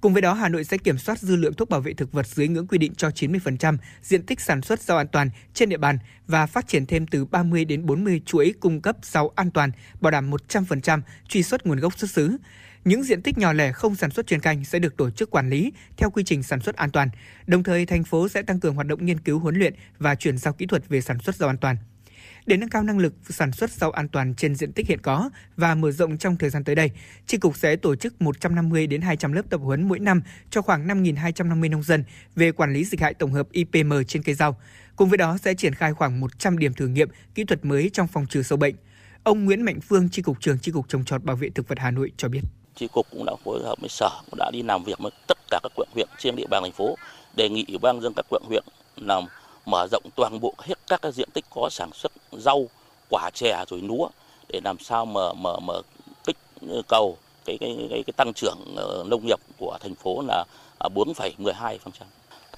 Cùng với đó, Hà Nội sẽ kiểm soát dư lượng thuốc bảo vệ thực vật dưới ngưỡng quy định cho 90% diện tích sản xuất rau an toàn trên địa bàn và phát triển thêm từ 30 đến 40 chuỗi cung cấp rau an toàn, bảo đảm 100% truy xuất nguồn gốc xuất xứ. Những diện tích nhỏ lẻ không sản xuất chuyên canh sẽ được tổ chức quản lý theo quy trình sản xuất an toàn. Đồng thời, thành phố sẽ tăng cường hoạt động nghiên cứu huấn luyện và chuyển giao kỹ thuật về sản xuất rau an toàn. Để nâng cao năng lực sản xuất rau an toàn trên diện tích hiện có và mở rộng trong thời gian tới đây, tri cục sẽ tổ chức 150 đến 200 lớp tập huấn mỗi năm cho khoảng 5.250 nông dân về quản lý dịch hại tổng hợp IPM trên cây rau. Cùng với đó sẽ triển khai khoảng 100 điểm thử nghiệm kỹ thuật mới trong phòng trừ sâu bệnh. Ông Nguyễn Mạnh Phương, tri cục trưởng tri cục trồng trọt bảo vệ thực vật Hà Nội cho biết. tri cục cũng đã phối hợp với sở cũng đã đi làm việc với tất cả các quận huyện trên địa bàn thành phố đề nghị ủy ban dân các quận huyện làm mở rộng toàn bộ hết các cái diện tích có sản xuất rau, quả chè rồi lúa để làm sao mà mở mở kích ờ, cầu cái cái cái, cái tăng trưởng ờ, nông nghiệp của thành phố là à, 4,12%.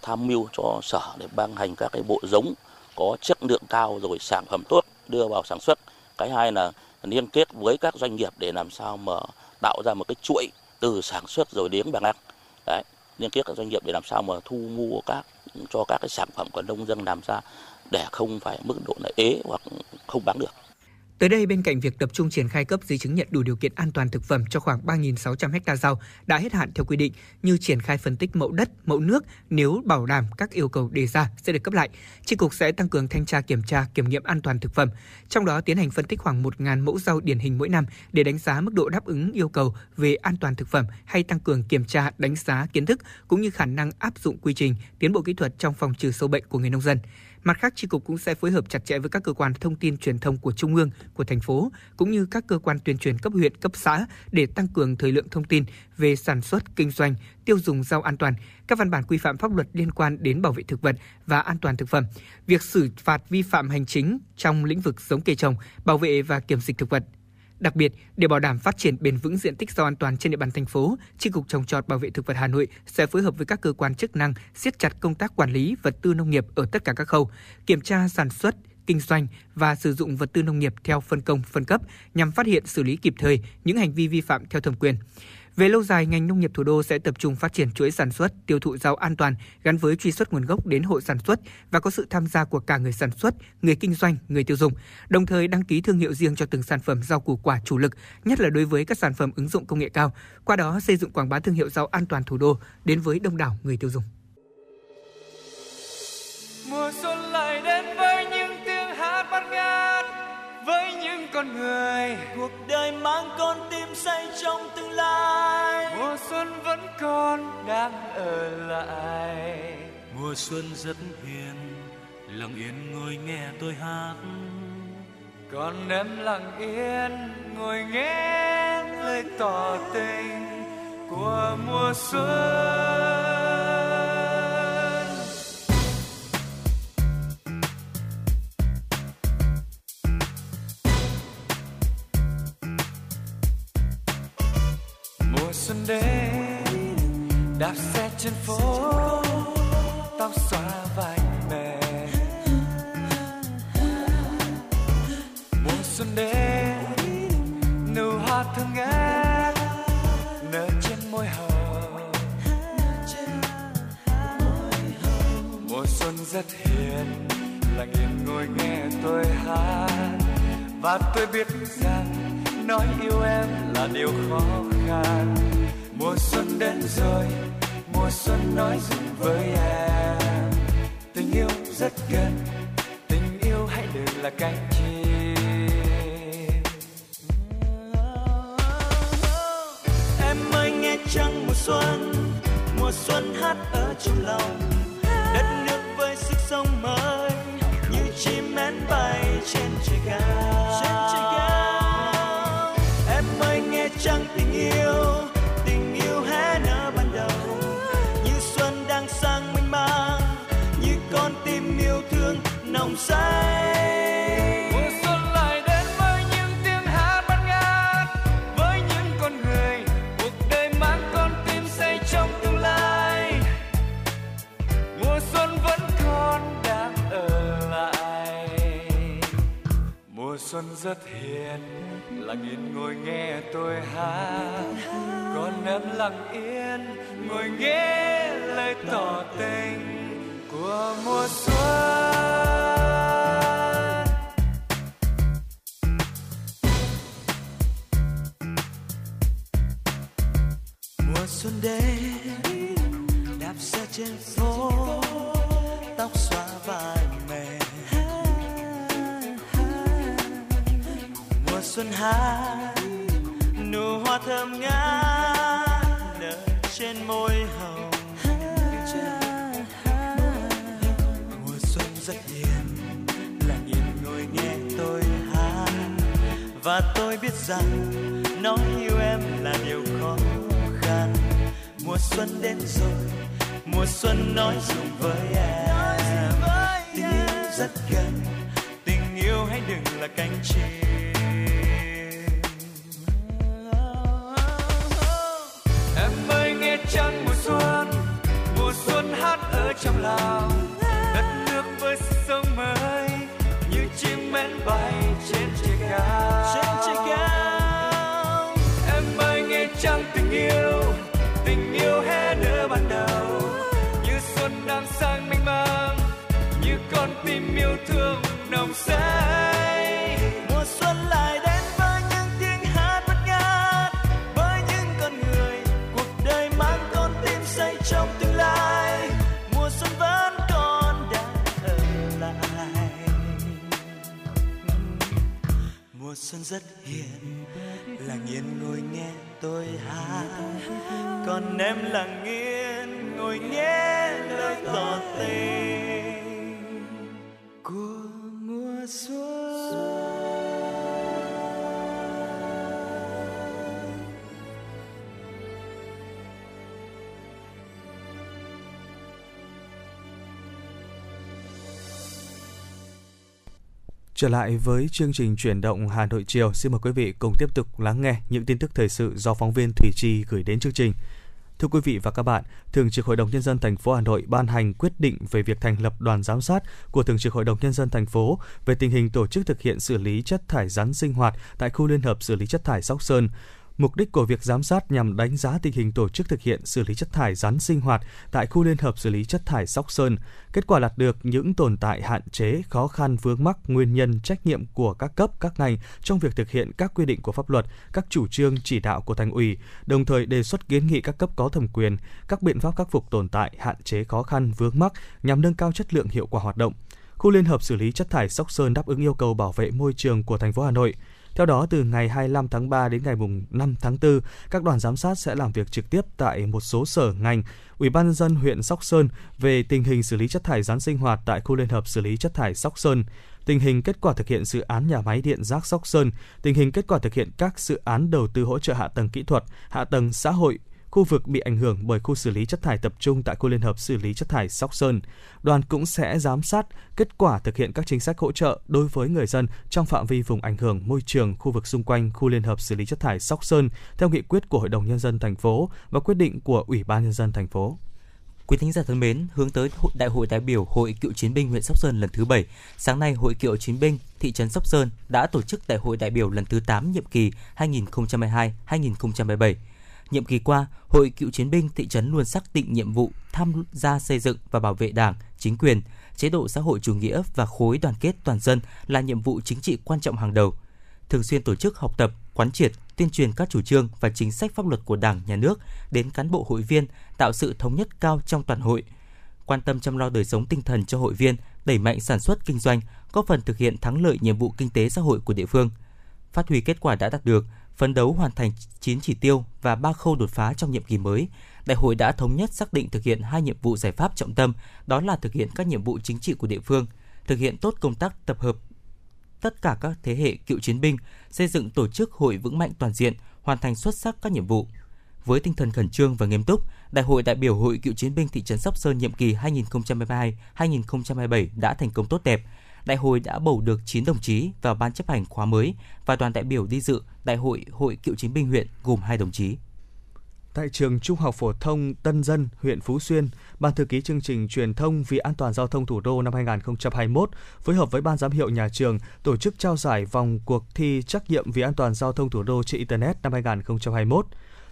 Tham mưu cho sở để ban hành các cái bộ giống có chất lượng cao rồi sản phẩm tốt đưa vào sản xuất. Cái hai là liên kết với các doanh nghiệp để làm sao mà tạo ra một cái chuỗi từ sản xuất rồi đến bán ăn. Đấy, liên kết các doanh nghiệp để làm sao mà thu mua các cho các cái sản phẩm của nông dân làm ra để không phải mức độ là ế hoặc không bán được. Tới đây, bên cạnh việc tập trung triển khai cấp giấy chứng nhận đủ điều kiện an toàn thực phẩm cho khoảng 3.600 ha rau đã hết hạn theo quy định như triển khai phân tích mẫu đất, mẫu nước nếu bảo đảm các yêu cầu đề ra sẽ được cấp lại. tri cục sẽ tăng cường thanh tra kiểm tra, kiểm nghiệm an toàn thực phẩm, trong đó tiến hành phân tích khoảng 1.000 mẫu rau điển hình mỗi năm để đánh giá mức độ đáp ứng yêu cầu về an toàn thực phẩm hay tăng cường kiểm tra, đánh giá kiến thức cũng như khả năng áp dụng quy trình, tiến bộ kỹ thuật trong phòng trừ sâu bệnh của người nông dân. Mặt khác, tri cục cũng sẽ phối hợp chặt chẽ với các cơ quan thông tin truyền thông của trung ương, của thành phố cũng như các cơ quan tuyên truyền cấp huyện, cấp xã để tăng cường thời lượng thông tin về sản xuất, kinh doanh, tiêu dùng rau an toàn, các văn bản quy phạm pháp luật liên quan đến bảo vệ thực vật và an toàn thực phẩm, việc xử phạt vi phạm hành chính trong lĩnh vực giống cây trồng, bảo vệ và kiểm dịch thực vật, Đặc biệt, để bảo đảm phát triển bền vững diện tích rau an toàn trên địa bàn thành phố, Chi cục trồng trọt bảo vệ thực vật Hà Nội sẽ phối hợp với các cơ quan chức năng siết chặt công tác quản lý vật tư nông nghiệp ở tất cả các khâu, kiểm tra sản xuất, kinh doanh và sử dụng vật tư nông nghiệp theo phân công, phân cấp nhằm phát hiện xử lý kịp thời những hành vi vi phạm theo thẩm quyền. Về lâu dài, ngành nông nghiệp thủ đô sẽ tập trung phát triển chuỗi sản xuất, tiêu thụ rau an toàn gắn với truy xuất nguồn gốc đến hộ sản xuất và có sự tham gia của cả người sản xuất, người kinh doanh, người tiêu dùng, đồng thời đăng ký thương hiệu riêng cho từng sản phẩm rau củ quả chủ lực, nhất là đối với các sản phẩm ứng dụng công nghệ cao. Qua đó xây dựng quảng bá thương hiệu rau an toàn thủ đô đến với đông đảo người tiêu dùng. Mùa xuân lại đến với những tiếng hát bát ngát với những con người cuộc đời mang con tim say trong mùa xuân vẫn còn đang ở lại. Mùa xuân rất hiền lặng yên ngồi nghe tôi hát. Còn em lặng yên ngồi nghe lời tỏ tình của mùa xuân xuân đến, đạp xe trên phố, tóc xóa vai mềm mùa xuân đến, nụ hoa thương ngát nở trên môi hồng. Mùa xuân rất hiền lặng yên ngồi nghe tôi hát và tôi biết rằng, nói yêu em là điều khó khăn mùa xuân đến rồi, mùa xuân nói dừng với em. Tình yêu rất gần, tình yêu hãy đừng là cánh chim. Em ơi, nghe trăng mùa xuân mùa xuân hát ở trong lòng. Đất nước với sức sống mới, như chim én bay trên trời cao trên trời cao. Xuân rất hiền lặng yên ngồi nghe tôi hát. Còn em lặng yên, ngồi nghe lời tỏ tình của mùa xuân. Xuân đến, đạp xe trên phố, tóc xóa vai mềm mùa xuân hát nụ hoa thơm ngát nở trên môi hồng. Mùa xuân rất hiền lặng yên ngồi nghe tôi hát. Và tôi biết rằng, nói yêu em là điều khó mùa xuân đến rồi, mùa xuân nói dùng với em? Tình yêu rất gần, tình yêu hãy đừng là cánh chim. Em ơi, nghe trăng mùa xuân mùa xuân hát ở trong lòng. Thương nồng say. Mùa xuân lại đến với những tiếng hát bất ngát, với những con người cuộc đời mang con tim say trong tương lai. Mùa xuân vẫn còn đang ở lại. Mùa xuân rất hiền, lặng yên ngồi nghe tôi hát. Còn em lặng yên ngồi nghe lời tỏ tình của mùa xuân Trở lại với chương trình chuyển động Hà Nội chiều, xin mời quý vị cùng tiếp tục lắng nghe những tin tức thời sự do phóng viên Thủy Chi gửi đến chương trình. Thưa quý vị và các bạn, Thường trực Hội đồng nhân dân thành phố Hà Nội ban hành quyết định về việc thành lập đoàn giám sát của Thường trực Hội đồng nhân dân thành phố về tình hình tổ chức thực hiện xử lý chất thải rắn sinh hoạt tại khu liên hợp xử lý chất thải Sóc Sơn. Mục đích của việc giám sát nhằm đánh giá tình hình tổ chức thực hiện xử lý chất thải rắn sinh hoạt tại khu liên hợp xử lý chất thải Sóc Sơn. Kết quả đạt được những tồn tại hạn chế, khó khăn vướng mắc, nguyên nhân, trách nhiệm của các cấp, các ngành trong việc thực hiện các quy định của pháp luật, các chủ trương chỉ đạo của thành ủy, đồng thời đề xuất kiến nghị các cấp có thẩm quyền các biện pháp khắc phục tồn tại, hạn chế khó khăn vướng mắc nhằm nâng cao chất lượng hiệu quả hoạt động. Khu liên hợp xử lý chất thải Sóc Sơn đáp ứng yêu cầu bảo vệ môi trường của thành phố Hà Nội. Theo đó, từ ngày 25 tháng 3 đến ngày 5 tháng 4, các đoàn giám sát sẽ làm việc trực tiếp tại một số sở ngành, Ủy ban nhân dân huyện Sóc Sơn về tình hình xử lý chất thải rắn sinh hoạt tại khu liên hợp xử lý chất thải Sóc Sơn, tình hình kết quả thực hiện dự án nhà máy điện rác Sóc Sơn, tình hình kết quả thực hiện các dự án đầu tư hỗ trợ hạ tầng kỹ thuật, hạ tầng xã hội, khu vực bị ảnh hưởng bởi khu xử lý chất thải tập trung tại khu liên hợp xử lý chất thải Sóc Sơn. Đoàn cũng sẽ giám sát kết quả thực hiện các chính sách hỗ trợ đối với người dân trong phạm vi vùng ảnh hưởng môi trường khu vực xung quanh khu liên hợp xử lý chất thải Sóc Sơn theo nghị quyết của Hội đồng nhân dân thành phố và quyết định của Ủy ban nhân dân thành phố. Quý thính giả thân mến, hướng tới Đại hội đại biểu Hội Cựu chiến binh huyện Sóc Sơn lần thứ 7, sáng nay Hội Cựu chiến binh thị trấn Sóc Sơn đã tổ chức Đại hội đại biểu lần thứ 8 nhiệm kỳ 2022-2027. Nhiệm kỳ qua, Hội Cựu chiến binh thị trấn luôn xác định nhiệm vụ tham gia xây dựng và bảo vệ Đảng, chính quyền, chế độ xã hội chủ nghĩa và khối đoàn kết toàn dân là nhiệm vụ chính trị quan trọng hàng đầu. Thường xuyên tổ chức học tập, quán triệt, tuyên truyền các chủ trương và chính sách pháp luật của Đảng, Nhà nước đến cán bộ hội viên, tạo sự thống nhất cao trong toàn hội. Quan tâm chăm lo đời sống tinh thần cho hội viên, đẩy mạnh sản xuất kinh doanh, góp phần thực hiện thắng lợi nhiệm vụ kinh tế xã hội của địa phương. Phát huy kết quả đã đạt được, phấn đấu hoàn thành 9 chỉ tiêu và 3 khâu đột phá trong nhiệm kỳ mới. Đại hội đã thống nhất xác định thực hiện hai nhiệm vụ giải pháp trọng tâm, đó là thực hiện các nhiệm vụ chính trị của địa phương, thực hiện tốt công tác tập hợp tất cả các thế hệ cựu chiến binh, xây dựng tổ chức hội vững mạnh toàn diện, hoàn thành xuất sắc các nhiệm vụ. Với tinh thần khẩn trương và nghiêm túc, Đại hội đại biểu Hội Cựu chiến binh thị trấn Sóc Sơn nhiệm kỳ 2022-2027 đã thành công tốt đẹp. Đại hội đã bầu được 9 đồng chí vào ban chấp hành khóa mới và đoàn đại biểu đi dự Đại hội Hội Cựu chiến binh huyện gồm 2 đồng chí. Tại trường Trung học phổ thông Tân Dân, huyện Phú Xuyên, Ban thư ký chương trình truyền thông vì an toàn giao thông thủ đô năm 2021 phối hợp với ban giám hiệu nhà trường tổ chức trao giải vòng cuộc thi trắc nghiệm vì an toàn giao thông thủ đô trên internet năm 2021.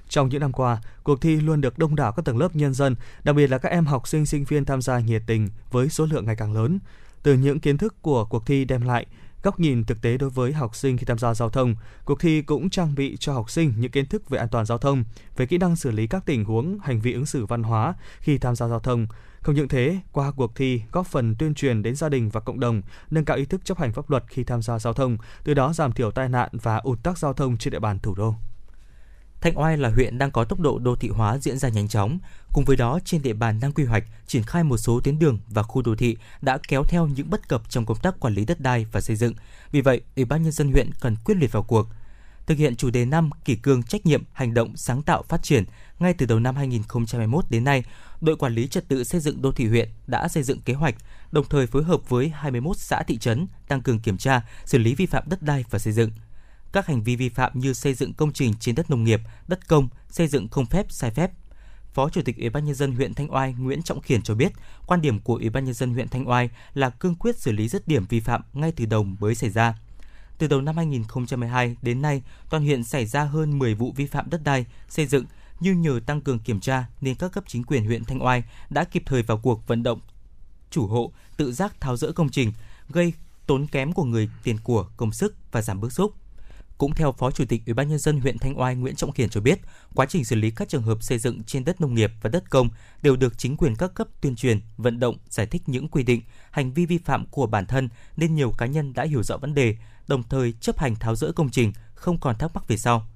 Trong những năm qua, cuộc thi luôn được đông đảo các tầng lớp nhân dân, đặc biệt là các em học sinh sinh viên tham gia nhiệt tình với số lượng ngày càng lớn. Từ những kiến thức của cuộc thi đem lại, góc nhìn thực tế đối với học sinh khi tham gia giao thông. Cuộc thi cũng trang bị cho học sinh những kiến thức về an toàn giao thông, về kỹ năng xử lý các tình huống, hành vi ứng xử văn hóa khi tham gia giao thông. Không những thế, qua cuộc thi góp phần tuyên truyền đến gia đình và cộng đồng, nâng cao ý thức chấp hành pháp luật khi tham gia giao thông, từ đó giảm thiểu tai nạn và ùn tắc giao thông trên địa bàn thủ đô. Thanh Oai là huyện đang có tốc độ đô thị hóa diễn ra nhanh chóng. Cùng với đó, trên địa bàn đang quy hoạch, triển khai một số tuyến đường và khu đô thị đã kéo theo những bất cập trong công tác quản lý đất đai và xây dựng. Vì vậy, Ủy ban nhân dân huyện cần quyết liệt vào cuộc. Thực hiện chủ đề năm kỷ cương trách nhiệm, hành động sáng tạo phát triển, ngay từ đầu năm 2021 đến nay, đội quản lý trật tự xây dựng đô thị huyện đã xây dựng kế hoạch, đồng thời phối hợp với 21 xã thị trấn tăng cường kiểm tra, xử lý vi phạm đất đai và xây dựng các hành vi vi phạm như xây dựng công trình trên đất nông nghiệp, đất công, xây dựng không phép, sai phép. Phó Chủ tịch Ủy ban nhân dân huyện Thanh Oai Nguyễn Trọng Khiển cho biết, quan điểm của Ủy ban nhân dân huyện Thanh Oai là cương quyết xử lý dứt điểm vi phạm ngay từ đầu mới xảy ra. Từ đầu năm 2012 đến nay, toàn huyện xảy ra hơn 10 vụ vi phạm đất đai, xây dựng, nhưng nhờ tăng cường kiểm tra nên các cấp chính quyền huyện Thanh Oai đã kịp thời vào cuộc vận động chủ hộ tự giác tháo rỡ công trình, gây tốn kém của người tiền của, công sức và giảm bức xúc. Cũng theo Phó Chủ tịch Ủy ban nhân dân huyện Thanh Oai Nguyễn Trọng Khiển cho biết, quá trình xử lý các trường hợp xây dựng trên đất nông nghiệp và đất công đều được chính quyền các cấp tuyên truyền, vận động, giải thích những quy định, hành vi vi phạm của bản thân nên nhiều cá nhân đã hiểu rõ vấn đề, đồng thời chấp hành tháo rỡ công trình, không còn thắc mắc về sau.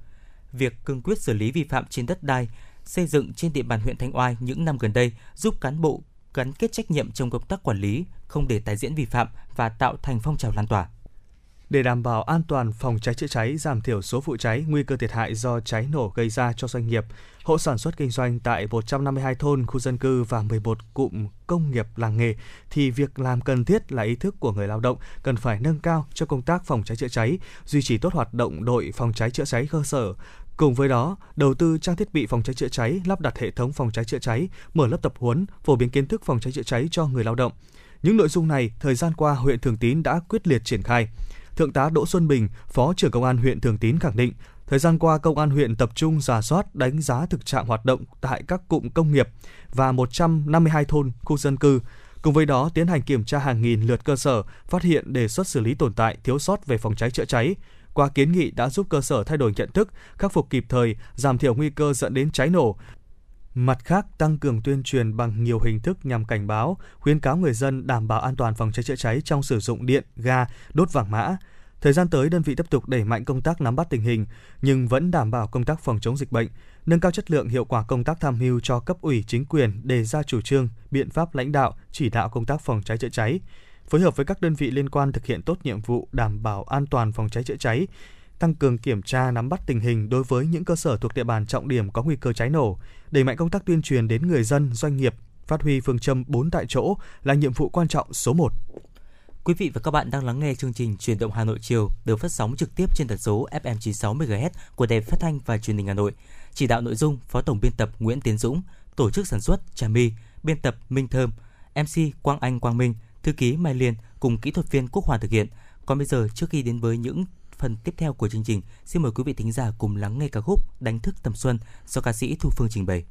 Việc cương quyết xử lý vi phạm trên đất đai, xây dựng trên địa bàn huyện Thanh Oai những năm gần đây giúp cán bộ gắn kết trách nhiệm trong công tác quản lý, không để tái diễn vi phạm và tạo thành phong trào lan tỏa. Để đảm bảo an toàn phòng cháy chữa cháy, giảm thiểu số vụ cháy, nguy cơ thiệt hại do cháy nổ gây ra cho doanh nghiệp, hộ sản xuất kinh doanh tại 152 thôn, khu dân cư và 11 cụm công nghiệp làng nghề thì việc làm cần thiết là ý thức của người lao động cần phải nâng cao cho công tác phòng cháy chữa cháy, duy trì tốt hoạt động đội phòng cháy chữa cháy cơ sở, Cùng với đó, đầu tư trang thiết bị phòng cháy chữa cháy, lắp đặt hệ thống phòng cháy chữa cháy, mở lớp tập huấn, phổ biến kiến thức phòng cháy chữa cháy cho người lao động. Những nội dung này, thời gian qua huyện Thường Tín đã quyết liệt triển khai. Thượng tá Đỗ Xuân Bình, Phó trưởng Công an huyện Thường Tín khẳng định, thời gian qua Công an huyện tập trung giả soát đánh giá thực trạng hoạt động tại các cụm công nghiệp và 152 thôn, khu dân cư, Cùng với đó, tiến hành kiểm tra hàng nghìn lượt cơ sở, phát hiện đề xuất xử lý tồn tại, thiếu sót về phòng cháy chữa cháy. Qua kiến nghị đã giúp cơ sở thay đổi nhận thức, khắc phục kịp thời, giảm thiểu nguy cơ dẫn đến cháy nổ, Mặt khác, tăng cường tuyên truyền bằng nhiều hình thức nhằm cảnh báo, khuyến cáo người dân đảm bảo an toàn phòng cháy chữa cháy trong sử dụng điện, ga, đốt vàng mã. Thời gian tới, đơn vị tiếp tục đẩy mạnh công tác nắm bắt tình hình, nhưng vẫn đảm bảo công tác phòng chống dịch bệnh, nâng cao chất lượng hiệu quả công tác tham mưu cho cấp ủy chính quyền đề ra chủ trương, biện pháp lãnh đạo, chỉ đạo công tác phòng cháy chữa cháy, phối hợp với các đơn vị liên quan thực hiện tốt nhiệm vụ đảm bảo an toàn phòng cháy chữa cháy, tăng cường kiểm tra nắm bắt tình hình đối với những cơ sở thuộc địa bàn trọng điểm có nguy cơ cháy nổ, đẩy mạnh công tác tuyên truyền đến người dân, doanh nghiệp, phát huy phương châm 4 tại chỗ là nhiệm vụ quan trọng số 1. Quý vị và các bạn đang lắng nghe chương trình Truyền động Hà Nội chiều được phát sóng trực tiếp trên tần số FM 96 MHz của Đài Phát thanh và Truyền hình Hà Nội. Chỉ đạo nội dung Phó tổng biên tập Nguyễn Tiến Dũng, tổ chức sản xuất Trà My, biên tập Minh Thơm, MC Quang Anh Quang Minh, thư ký Mai Liên cùng kỹ thuật viên Quốc Hoàn thực hiện. Còn bây giờ trước khi đến với những phần tiếp theo của chương trình, xin mời quý vị thính giả cùng lắng nghe ca khúc Đánh thức tầm xuân do ca sĩ Thu Phương trình bày.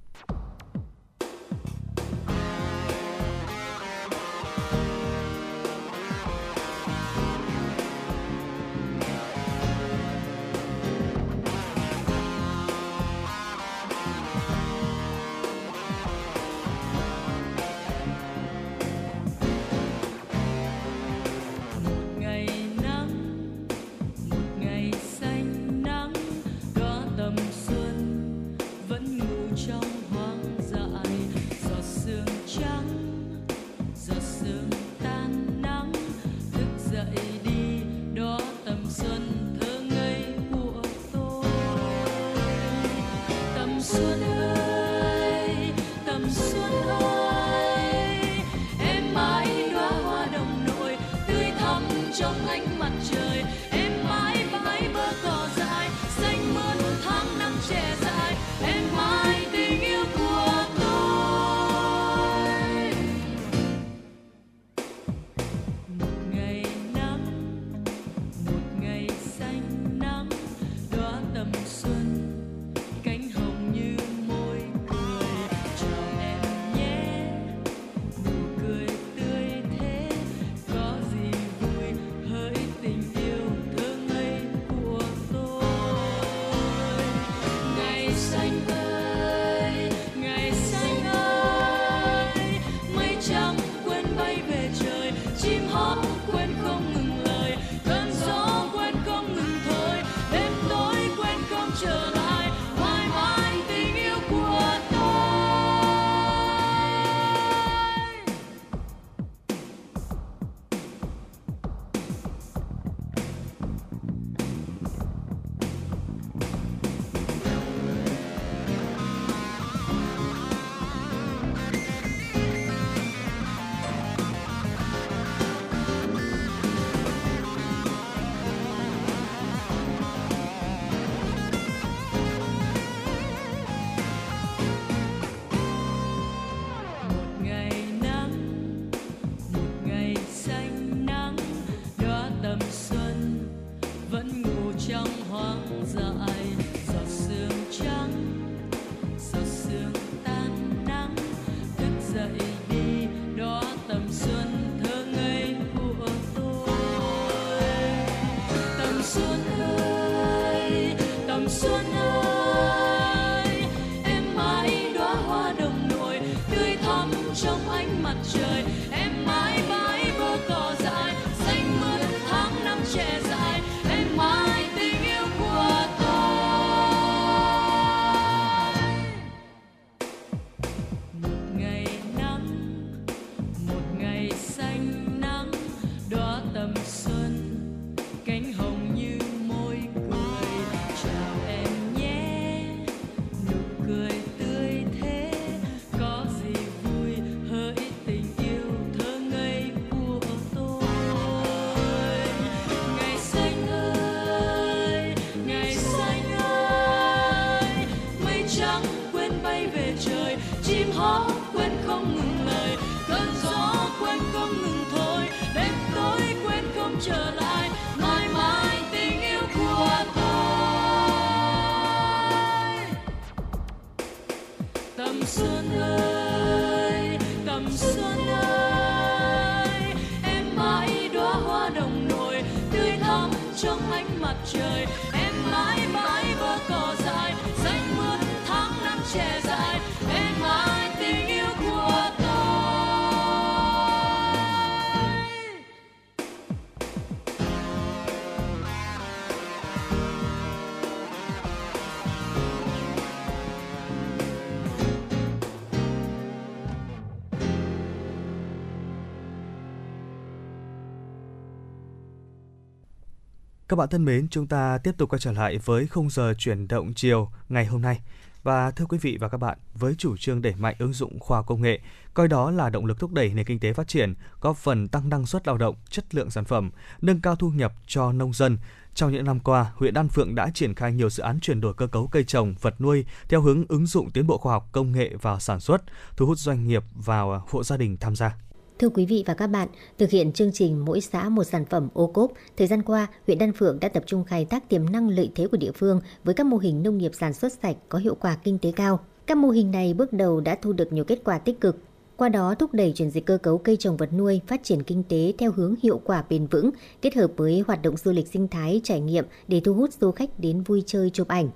Các bạn thân mến, chúng ta tiếp tục quay trở lại với khung giờ chuyển động chiều ngày hôm nay. Và thưa quý vị và các bạn, với chủ trương đẩy mạnh ứng dụng khoa công nghệ, coi đó là động lực thúc đẩy nền kinh tế phát triển, góp phần tăng năng suất lao động, chất lượng sản phẩm, nâng cao thu nhập cho nông dân. Trong những năm qua, huyện Đan Phượng đã triển khai nhiều dự án chuyển đổi cơ cấu cây trồng, vật nuôi theo hướng ứng dụng tiến bộ khoa học công nghệ vào sản xuất, thu hút doanh nghiệp vào à, hộ gia đình tham gia. Thưa quý vị và các bạn, thực hiện chương trình mỗi xã một sản phẩm ô cốp, thời gian qua, huyện Đan Phượng đã tập trung khai thác tiềm năng lợi thế của địa phương với các mô hình nông nghiệp sản xuất sạch có hiệu quả kinh tế cao. Các mô hình này bước đầu đã thu được nhiều kết quả tích cực, qua đó thúc đẩy chuyển dịch cơ cấu cây trồng vật nuôi, phát triển kinh tế theo hướng hiệu quả bền vững, kết hợp với hoạt động du lịch sinh thái trải nghiệm để thu hút du khách đến vui chơi chụp ảnh.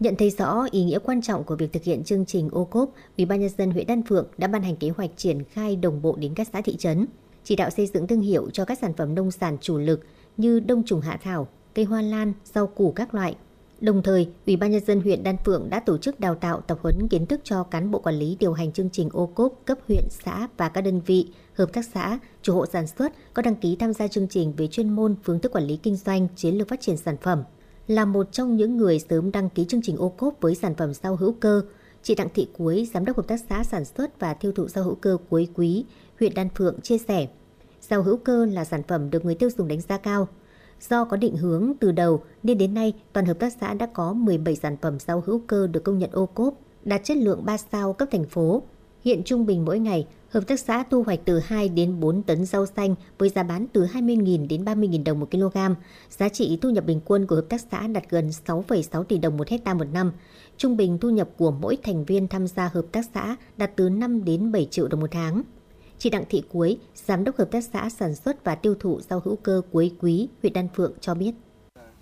Nhận thấy rõ ý nghĩa quan trọng của việc thực hiện chương trình ô cốp, Ủy ban nhân dân huyện Đan Phượng đã ban hành kế hoạch triển khai đồng bộ đến các xã thị trấn, chỉ đạo xây dựng thương hiệu cho các sản phẩm nông sản chủ lực như đông trùng hạ thảo, cây hoa lan, rau củ các loại. Đồng thời, Ủy ban nhân dân huyện Đan Phượng đã tổ chức đào tạo tập huấn kiến thức cho cán bộ quản lý điều hành chương trình ô cốp cấp huyện, xã và các đơn vị, hợp tác xã, chủ hộ sản xuất có đăng ký tham gia chương trình về chuyên môn, phương thức quản lý kinh doanh, chiến lược phát triển sản phẩm là một trong những người sớm đăng ký chương trình ô cốp với sản phẩm rau hữu cơ. Chị Đặng Thị Cuối, Giám đốc Hợp tác xã Sản xuất và Tiêu thụ rau hữu cơ Cuối Quý, huyện Đan Phượng chia sẻ, rau hữu cơ là sản phẩm được người tiêu dùng đánh giá cao. Do có định hướng từ đầu nên đến nay toàn hợp tác xã đã có 17 sản phẩm rau hữu cơ được công nhận ô cốp, đạt chất lượng 3 sao cấp thành phố. Hiện trung bình mỗi ngày, hợp tác xã thu hoạch từ 2 đến 4 tấn rau xanh với giá bán từ 20.000 đến 30.000 đồng một kg. Giá trị thu nhập bình quân của hợp tác xã đạt gần 6,6 tỷ đồng một hecta một năm. Trung bình thu nhập của mỗi thành viên tham gia hợp tác xã đạt từ 5 đến 7 triệu đồng một tháng. Chị Đặng Thị Cuối, Giám đốc Hợp tác xã Sản xuất và Tiêu thụ rau hữu cơ Cuối Quý, huyện Đan Phượng cho biết.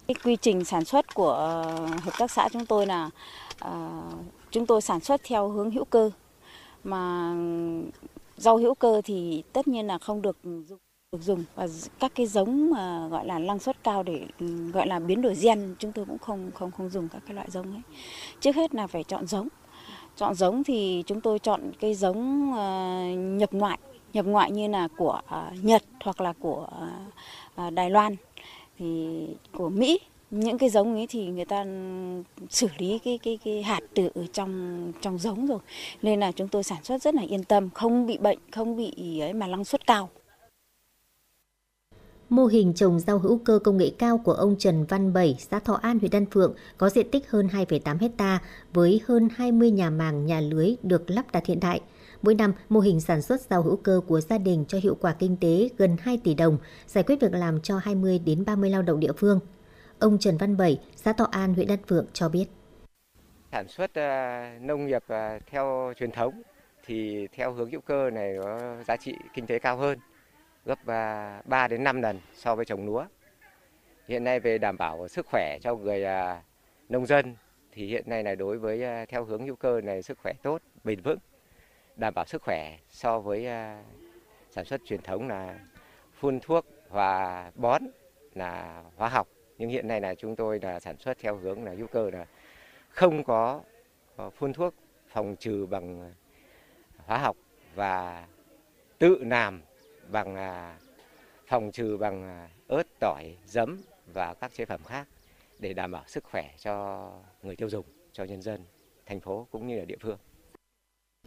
Cái quy trình sản xuất của ờ, hợp tác xã chúng tôi là à, chúng tôi sản xuất theo hướng hữu cơ mà rau hữu cơ thì tất nhiên là không được dùng được dùng. Và các cái giống mà gọi là năng suất cao để ừ, gọi là biến đổi gen chúng tôi cũng không không không dùng các cái loại giống ấy. Trước hết là phải chọn giống. Chọn giống thì chúng tôi chọn cây giống uh, nhập ngoại. Nhập ngoại như là của uh, Nhật hoặc là của uh, Đài Loan thì của Mỹ những cái giống ấy thì người ta xử lý cái cái cái hạt từ ở trong trong giống rồi nên là chúng tôi sản xuất rất là yên tâm không bị bệnh không bị ấy mà năng suất cao Mô hình trồng rau hữu cơ công nghệ cao của ông Trần Văn Bảy, xã Thọ An, huyện Đan Phượng có diện tích hơn 2,8 hecta với hơn 20 nhà màng, nhà lưới được lắp đặt hiện đại. Mỗi năm, mô hình sản xuất rau hữu cơ của gia đình cho hiệu quả kinh tế gần 2 tỷ đồng, giải quyết việc làm cho 20 đến 30 lao động địa phương. Ông Trần Văn Bảy, xã Thọ An, huyện Đan Phượng cho biết. Sản xuất ờ, nông nghiệp ờ, theo truyền thống thì theo hướng hữu cơ này có giá trị kinh tế cao hơn, gấp ờ, 3 đến 5 lần so với trồng lúa. Hiện nay về đảm bảo sức khỏe cho người nông dân thì hiện nay là đối với theo hướng hữu cơ này sức khỏe tốt, bền vững, đảm bảo sức khỏe so với sản xuất truyền thống là phun thuốc và bón là hóa học nhưng hiện nay là chúng tôi là sản xuất theo hướng là hữu cơ là không có phun thuốc phòng trừ bằng à, hóa học và tự làm bằng à, phòng trừ bằng à, ớt, tỏi, giấm và các chế phẩm khác để đảm bảo sức khỏe cho người tiêu dùng, cho nhân dân thành phố cũng như là địa phương.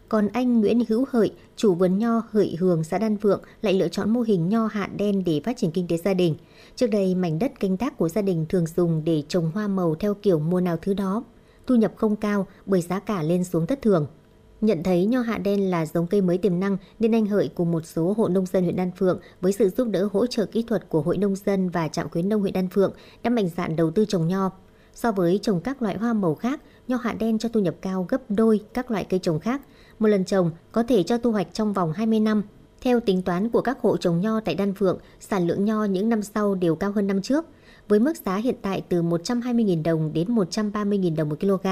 Còn anh Nguyễn Hữu Hợi, chủ vườn nho Hợi Hường, xã Đan Phượng lại lựa chọn mô hình nho hạ đen để phát triển kinh tế gia đình. Trước đây, mảnh đất canh tác của gia đình thường dùng để trồng hoa màu theo kiểu mùa nào thứ đó. Thu nhập không cao bởi giá cả lên xuống thất thường. Nhận thấy nho hạ đen là giống cây mới tiềm năng nên anh Hợi cùng một số hộ nông dân huyện Đan Phượng với sự giúp đỡ hỗ trợ kỹ thuật của Hội Nông dân và Trạm khuyến nông huyện Đan Phượng đã mạnh dạn đầu tư trồng nho. So với trồng các loại hoa màu khác, nho hạ đen cho thu nhập cao gấp đôi các loại cây trồng khác – một lần trồng có thể cho thu hoạch trong vòng 20 năm. Theo tính toán của các hộ trồng nho tại Đan Phượng, sản lượng nho những năm sau đều cao hơn năm trước. Với mức giá hiện tại từ 120.000 đồng đến 130.000 đồng một kg,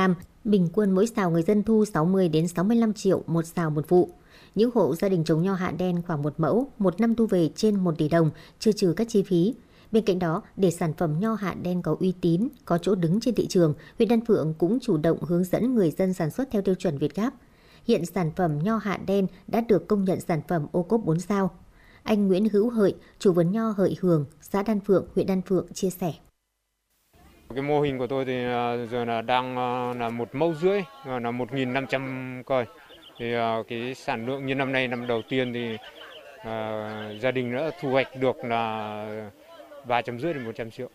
bình quân mỗi xào người dân thu 60 đến 65 triệu một xào một vụ. Những hộ gia đình trồng nho hạ đen khoảng một mẫu, một năm thu về trên 1 tỷ đồng, chưa trừ các chi phí. Bên cạnh đó, để sản phẩm nho hạ đen có uy tín, có chỗ đứng trên thị trường, huyện Đan Phượng cũng chủ động hướng dẫn người dân sản xuất theo tiêu chuẩn Việt Gáp hiện sản phẩm nho hạ đen đã được công nhận sản phẩm ô cốp 4 sao. Anh Nguyễn Hữu Hợi, chủ vườn nho Hợi Hường, xã Đan Phượng, huyện Đan Phượng chia sẻ. Cái mô hình của tôi thì à, giờ là đang à, là một mẫu rưỡi, à, là 1.500 cây. Thì cái sản lượng như năm nay năm đầu tiên thì gia đình đã thu hoạch được là ba trăm rưỡi đến 100 triệu.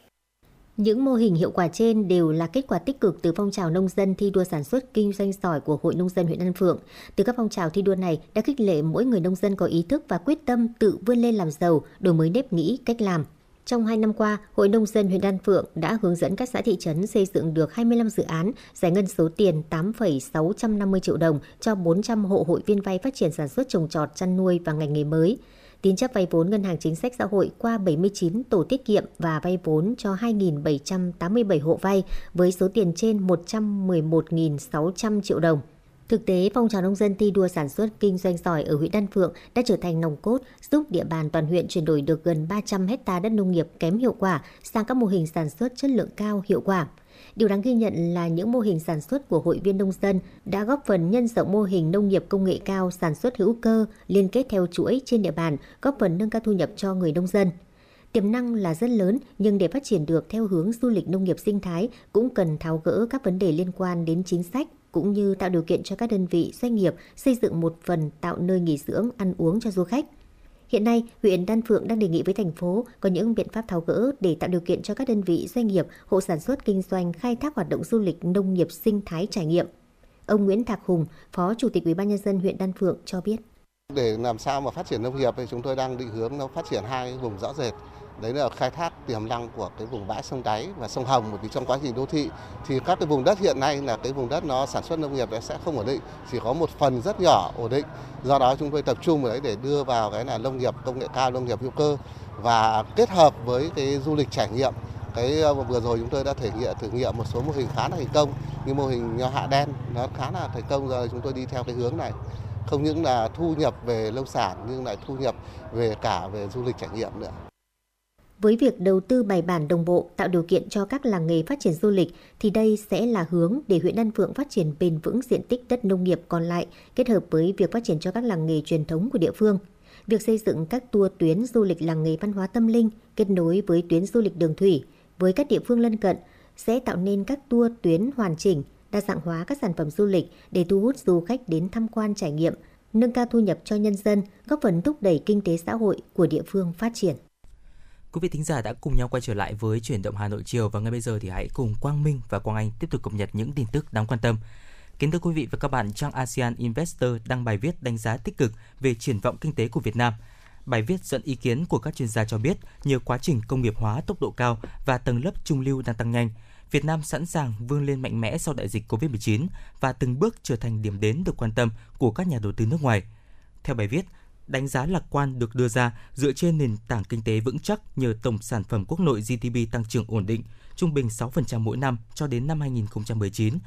Những mô hình hiệu quả trên đều là kết quả tích cực từ phong trào nông dân thi đua sản xuất kinh doanh giỏi của Hội Nông dân huyện An Phượng. Từ các phong trào thi đua này đã khích lệ mỗi người nông dân có ý thức và quyết tâm tự vươn lên làm giàu, đổi mới nếp nghĩ, cách làm. Trong 2 năm qua, Hội Nông dân huyện Đan Phượng đã hướng dẫn các xã thị trấn xây dựng được 25 dự án, giải ngân số tiền 8,650 triệu đồng cho 400 hộ hội viên vay phát triển sản xuất trồng trọt, chăn nuôi và ngành nghề mới tín chấp vay vốn ngân hàng chính sách xã hội qua 79 tổ tiết kiệm và vay vốn cho 2.787 hộ vay với số tiền trên 111.600 triệu đồng. Thực tế, phong trào nông dân thi đua sản xuất kinh doanh giỏi ở huyện Đan Phượng đã trở thành nòng cốt giúp địa bàn toàn huyện chuyển đổi được gần 300 hecta đất nông nghiệp kém hiệu quả sang các mô hình sản xuất chất lượng cao hiệu quả. Điều đáng ghi nhận là những mô hình sản xuất của hội viên nông dân đã góp phần nhân rộng mô hình nông nghiệp công nghệ cao sản xuất hữu cơ liên kết theo chuỗi trên địa bàn, góp phần nâng cao thu nhập cho người nông dân. Tiềm năng là rất lớn, nhưng để phát triển được theo hướng du lịch nông nghiệp sinh thái cũng cần tháo gỡ các vấn đề liên quan đến chính sách cũng như tạo điều kiện cho các đơn vị doanh nghiệp xây dựng một phần tạo nơi nghỉ dưỡng, ăn uống cho du khách. Hiện nay, huyện Đan Phượng đang đề nghị với thành phố có những biện pháp tháo gỡ để tạo điều kiện cho các đơn vị doanh nghiệp, hộ sản xuất kinh doanh khai thác hoạt động du lịch nông nghiệp sinh thái trải nghiệm. Ông Nguyễn Thạc Hùng, Phó Chủ tịch Ủy ban nhân dân huyện Đan Phượng cho biết. Để làm sao mà phát triển nông nghiệp thì chúng tôi đang định hướng nó phát triển hai vùng rõ rệt đấy là khai thác tiềm năng của cái vùng bãi sông đáy và sông Hồng, bởi vì trong quá trình đô thị thì các cái vùng đất hiện nay là cái vùng đất nó sản xuất nông nghiệp nó sẽ không ổn định, chỉ có một phần rất nhỏ ổn định. Do đó chúng tôi tập trung vào đấy để đưa vào cái là nông nghiệp công nghệ cao, nông nghiệp hữu cơ và kết hợp với cái du lịch trải nghiệm. Cái ờ, vừa rồi chúng tôi đã thể nghiệm, thử nghiệm một số mô hình khá là thành công như mô hình nho hạ đen, nó khá là thành công. Rồi chúng tôi đi theo cái hướng này, không những là thu nhập về nông sản nhưng lại thu nhập về cả về du lịch trải nghiệm nữa với việc đầu tư bài bản đồng bộ tạo điều kiện cho các làng nghề phát triển du lịch thì đây sẽ là hướng để huyện Đan Phượng phát triển bền vững diện tích đất nông nghiệp còn lại kết hợp với việc phát triển cho các làng nghề truyền thống của địa phương. Việc xây dựng các tour tuyến du lịch làng nghề văn hóa tâm linh kết nối với tuyến du lịch đường thủy với các địa phương lân cận sẽ tạo nên các tour tuyến hoàn chỉnh, đa dạng hóa các sản phẩm du lịch để thu hút du khách đến tham quan trải nghiệm, nâng cao thu nhập cho nhân dân, góp phần thúc đẩy kinh tế xã hội của địa phương phát triển. Quý vị thính giả đã cùng nhau quay trở lại với chuyển động Hà Nội chiều và ngay bây giờ thì hãy cùng Quang Minh và Quang Anh tiếp tục cập nhật những tin tức đáng quan tâm. Kính thưa quý vị và các bạn, trang ASEAN Investor đăng bài viết đánh giá tích cực về triển vọng kinh tế của Việt Nam. Bài viết dẫn ý kiến của các chuyên gia cho biết, nhờ quá trình công nghiệp hóa tốc độ cao và tầng lớp trung lưu đang tăng nhanh, Việt Nam sẵn sàng vươn lên mạnh mẽ sau đại dịch COVID-19 và từng bước trở thành điểm đến được quan tâm của các nhà đầu tư nước ngoài. Theo bài viết, đánh giá lạc quan được đưa ra dựa trên nền tảng kinh tế vững chắc nhờ tổng sản phẩm quốc nội GDP tăng trưởng ổn định, trung bình 6% mỗi năm cho đến năm 2019.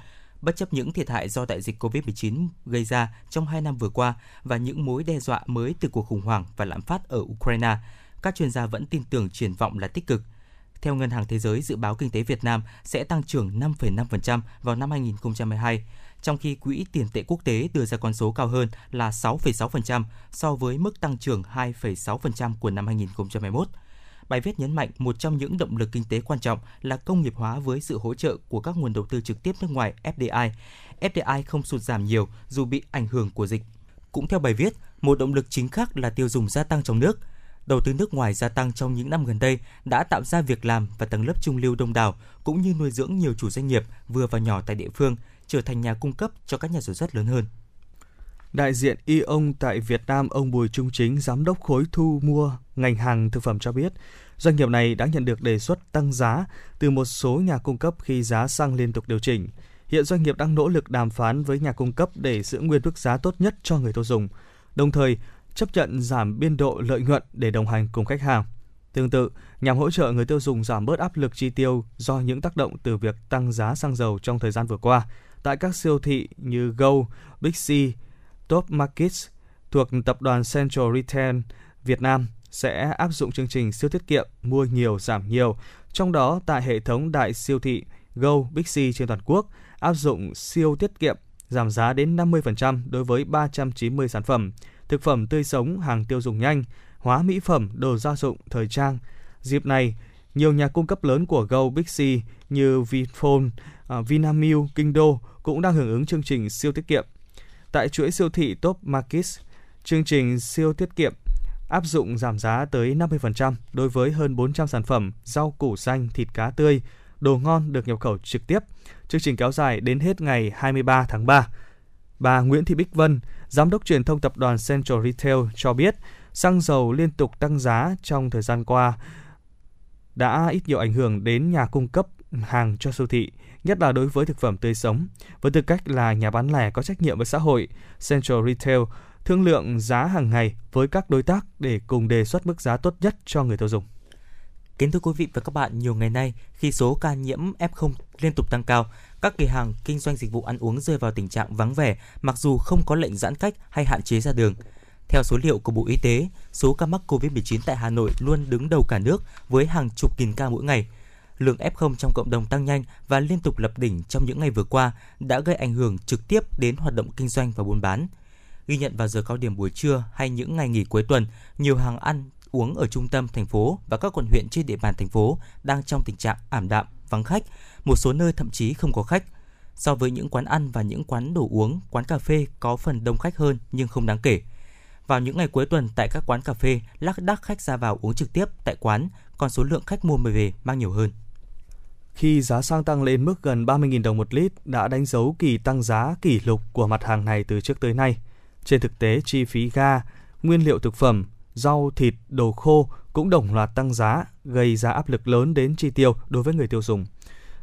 Bất chấp những thiệt hại do đại dịch COVID-19 gây ra trong hai năm vừa qua và những mối đe dọa mới từ cuộc khủng hoảng và lạm phát ở Ukraine, các chuyên gia vẫn tin tưởng triển vọng là tích cực. Theo Ngân hàng Thế giới, dự báo kinh tế Việt Nam sẽ tăng trưởng 5,5% vào năm 2022, trong khi Quỹ tiền tệ quốc tế đưa ra con số cao hơn là 6,6% so với mức tăng trưởng 2,6% của năm 2021. Bài viết nhấn mạnh một trong những động lực kinh tế quan trọng là công nghiệp hóa với sự hỗ trợ của các nguồn đầu tư trực tiếp nước ngoài FDI. FDI không sụt giảm nhiều dù bị ảnh hưởng của dịch. Cũng theo bài viết, một động lực chính khác là tiêu dùng gia tăng trong nước. Đầu tư nước ngoài gia tăng trong những năm gần đây đã tạo ra việc làm và tầng lớp trung lưu đông đảo cũng như nuôi dưỡng nhiều chủ doanh nghiệp vừa và nhỏ tại địa phương – trở thành nhà cung cấp cho các nhà sản xuất lớn hơn. Đại diện Y ông tại Việt Nam ông Bùi Trung Chính, giám đốc khối thu mua ngành hàng thực phẩm cho biết, doanh nghiệp này đã nhận được đề xuất tăng giá từ một số nhà cung cấp khi giá xăng liên tục điều chỉnh. Hiện doanh nghiệp đang nỗ lực đàm phán với nhà cung cấp để giữ nguyên mức giá tốt nhất cho người tiêu dùng, đồng thời chấp nhận giảm biên độ lợi nhuận để đồng hành cùng khách hàng. Tương tự, nhằm hỗ trợ người tiêu dùng giảm bớt áp lực chi tiêu do những tác động từ việc tăng giá xăng dầu trong thời gian vừa qua, tại các siêu thị như Go, Big C, Top Markets thuộc tập đoàn Central Retail Việt Nam sẽ áp dụng chương trình siêu tiết kiệm mua nhiều giảm nhiều. Trong đó, tại hệ thống đại siêu thị Go, Big C trên toàn quốc, áp dụng siêu tiết kiệm giảm giá đến 50% đối với 390 sản phẩm, thực phẩm tươi sống, hàng tiêu dùng nhanh, hóa mỹ phẩm, đồ gia dụng, thời trang. Dịp này, Nhiều nhà cung cấp lớn của Go Big C như Vinphone, à, Vinamilk, Kingdo cũng đang hưởng ứng chương trình siêu tiết kiệm. Tại chuỗi siêu thị Top Markets, chương trình siêu tiết kiệm áp dụng giảm giá tới 50% đối với hơn 400 sản phẩm rau củ xanh, thịt cá tươi, đồ ngon được nhập khẩu trực tiếp. Chương trình kéo dài đến hết ngày 23 tháng 3. Bà Nguyễn Thị Bích Vân, Giám đốc truyền thông tập đoàn Central Retail cho biết, xăng dầu liên tục tăng giá trong thời gian qua đã ít nhiều ảnh hưởng đến nhà cung cấp hàng cho siêu thị, nhất là đối với thực phẩm tươi sống. Với tư cách là nhà bán lẻ có trách nhiệm với xã hội, Central Retail thương lượng giá hàng ngày với các đối tác để cùng đề xuất mức giá tốt nhất cho người tiêu dùng. Kính thưa quý vị và các bạn, nhiều ngày nay khi số ca nhiễm F0 liên tục tăng cao, các cửa hàng kinh doanh dịch vụ ăn uống rơi vào tình trạng vắng vẻ mặc dù không có lệnh giãn cách hay hạn chế ra đường. Theo số liệu của Bộ Y tế, số ca mắc COVID-19 tại Hà Nội luôn đứng đầu cả nước với hàng chục nghìn ca mỗi ngày. Lượng F0 trong cộng đồng tăng nhanh và liên tục lập đỉnh trong những ngày vừa qua đã gây ảnh hưởng trực tiếp đến hoạt động kinh doanh và buôn bán. Ghi nhận vào giờ cao điểm buổi trưa hay những ngày nghỉ cuối tuần, nhiều hàng ăn uống ở trung tâm thành phố và các quận huyện trên địa bàn thành phố đang trong tình trạng ảm đạm, vắng khách, một số nơi thậm chí không có khách. So với những quán ăn và những quán đồ uống, quán cà phê có phần đông khách hơn nhưng không đáng kể. Vào những ngày cuối tuần tại các quán cà phê, lác đác khách ra vào uống trực tiếp tại quán, còn số lượng khách mua về mang nhiều hơn. Khi giá xăng tăng lên mức gần 30.000 đồng một lít đã đánh dấu kỳ tăng giá kỷ lục của mặt hàng này từ trước tới nay. Trên thực tế, chi phí ga, nguyên liệu thực phẩm, rau, thịt, đồ khô cũng đồng loạt tăng giá, gây ra áp lực lớn đến chi tiêu đối với người tiêu dùng.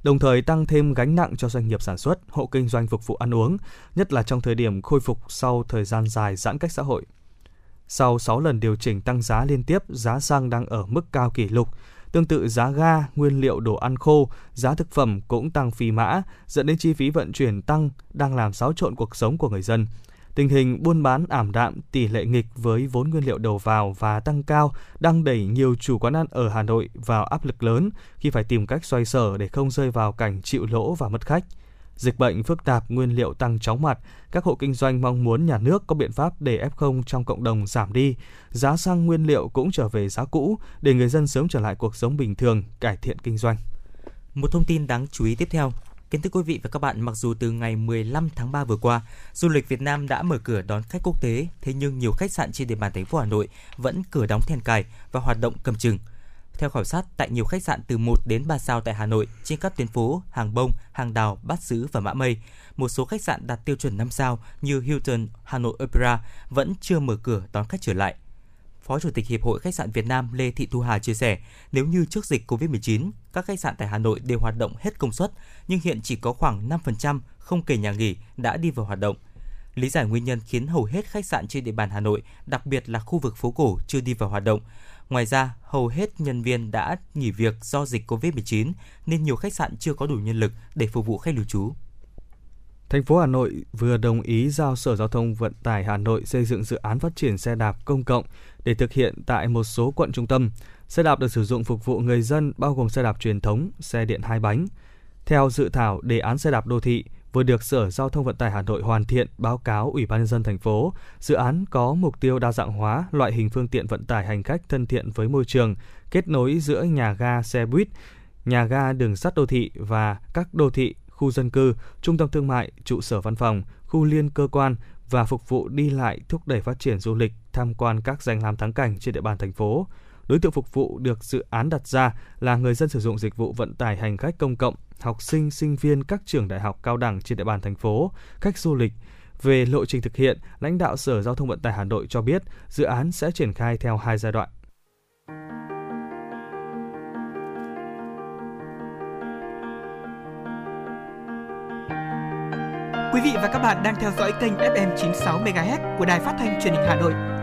Đồng thời tăng thêm gánh nặng cho doanh nghiệp sản xuất, hộ kinh doanh phục vụ ăn uống, nhất là trong thời điểm khôi phục sau thời gian dài giãn cách xã hội. Sau 6 lần điều chỉnh tăng giá liên tiếp, giá xăng đang ở mức cao kỷ lục. Tương tự giá ga, nguyên liệu đồ ăn khô, giá thực phẩm cũng tăng phi mã, dẫn đến chi phí vận chuyển tăng đang làm xáo trộn cuộc sống của người dân. Tình hình buôn bán ảm đạm, tỷ lệ nghịch với vốn nguyên liệu đầu vào và tăng cao đang đẩy nhiều chủ quán ăn ở Hà Nội vào áp lực lớn khi phải tìm cách xoay sở để không rơi vào cảnh chịu lỗ và mất khách. Dịch bệnh phức tạp, nguyên liệu tăng chóng mặt, các hộ kinh doanh mong muốn nhà nước có biện pháp để F0 trong cộng đồng giảm đi, giá xăng nguyên liệu cũng trở về giá cũ để người dân sớm trở lại cuộc sống bình thường, cải thiện kinh doanh. Một thông tin đáng chú ý tiếp theo, Kính thưa quý vị và các bạn, mặc dù từ ngày 15 tháng 3 vừa qua, du lịch Việt Nam đã mở cửa đón khách quốc tế, thế nhưng nhiều khách sạn trên địa bàn thành phố Hà Nội vẫn cửa đóng then cài và hoạt động cầm chừng. Theo khảo sát, tại nhiều khách sạn từ 1 đến 3 sao tại Hà Nội, trên các tuyến phố Hàng Bông, Hàng Đào, Bát Sứ và Mã Mây, một số khách sạn đạt tiêu chuẩn 5 sao như Hilton, Hà Nội Opera vẫn chưa mở cửa đón khách trở lại. Phó Chủ tịch Hiệp hội Khách sạn Việt Nam Lê Thị Thu Hà chia sẻ, nếu như trước dịch COVID-19, các khách sạn tại Hà Nội đều hoạt động hết công suất, nhưng hiện chỉ có khoảng 5% không kể nhà nghỉ đã đi vào hoạt động. Lý giải nguyên nhân khiến hầu hết khách sạn trên địa bàn Hà Nội, đặc biệt là khu vực phố cổ chưa đi vào hoạt động. Ngoài ra, hầu hết nhân viên đã nghỉ việc do dịch COVID-19 nên nhiều khách sạn chưa có đủ nhân lực để phục vụ khách lưu trú. Thành phố Hà Nội vừa đồng ý giao Sở Giao thông Vận tải Hà Nội xây dựng dự án phát triển xe đạp công cộng để thực hiện tại một số quận trung tâm. Xe đạp được sử dụng phục vụ người dân bao gồm xe đạp truyền thống, xe điện hai bánh. Theo dự thảo đề án xe đạp đô thị vừa được Sở Giao thông Vận tải Hà Nội hoàn thiện báo cáo Ủy ban nhân dân thành phố, dự án có mục tiêu đa dạng hóa loại hình phương tiện vận tải hành khách thân thiện với môi trường, kết nối giữa nhà ga xe buýt, nhà ga đường sắt đô thị và các đô thị khu dân cư, trung tâm thương mại, trụ sở văn phòng, khu liên cơ quan và phục vụ đi lại thúc đẩy phát triển du lịch, tham quan các danh lam thắng cảnh trên địa bàn thành phố. Đối tượng phục vụ được dự án đặt ra là người dân sử dụng dịch vụ vận tải hành khách công cộng, học sinh, sinh viên các trường đại học cao đẳng trên địa bàn thành phố, khách du lịch. Về lộ trình thực hiện, lãnh đạo Sở Giao thông Vận tải Hà Nội cho biết dự án sẽ triển khai theo hai giai đoạn. Quý vị và các bạn đang theo dõi kênh FM 96 MHz của đài phát thanh truyền hình Hà Nội.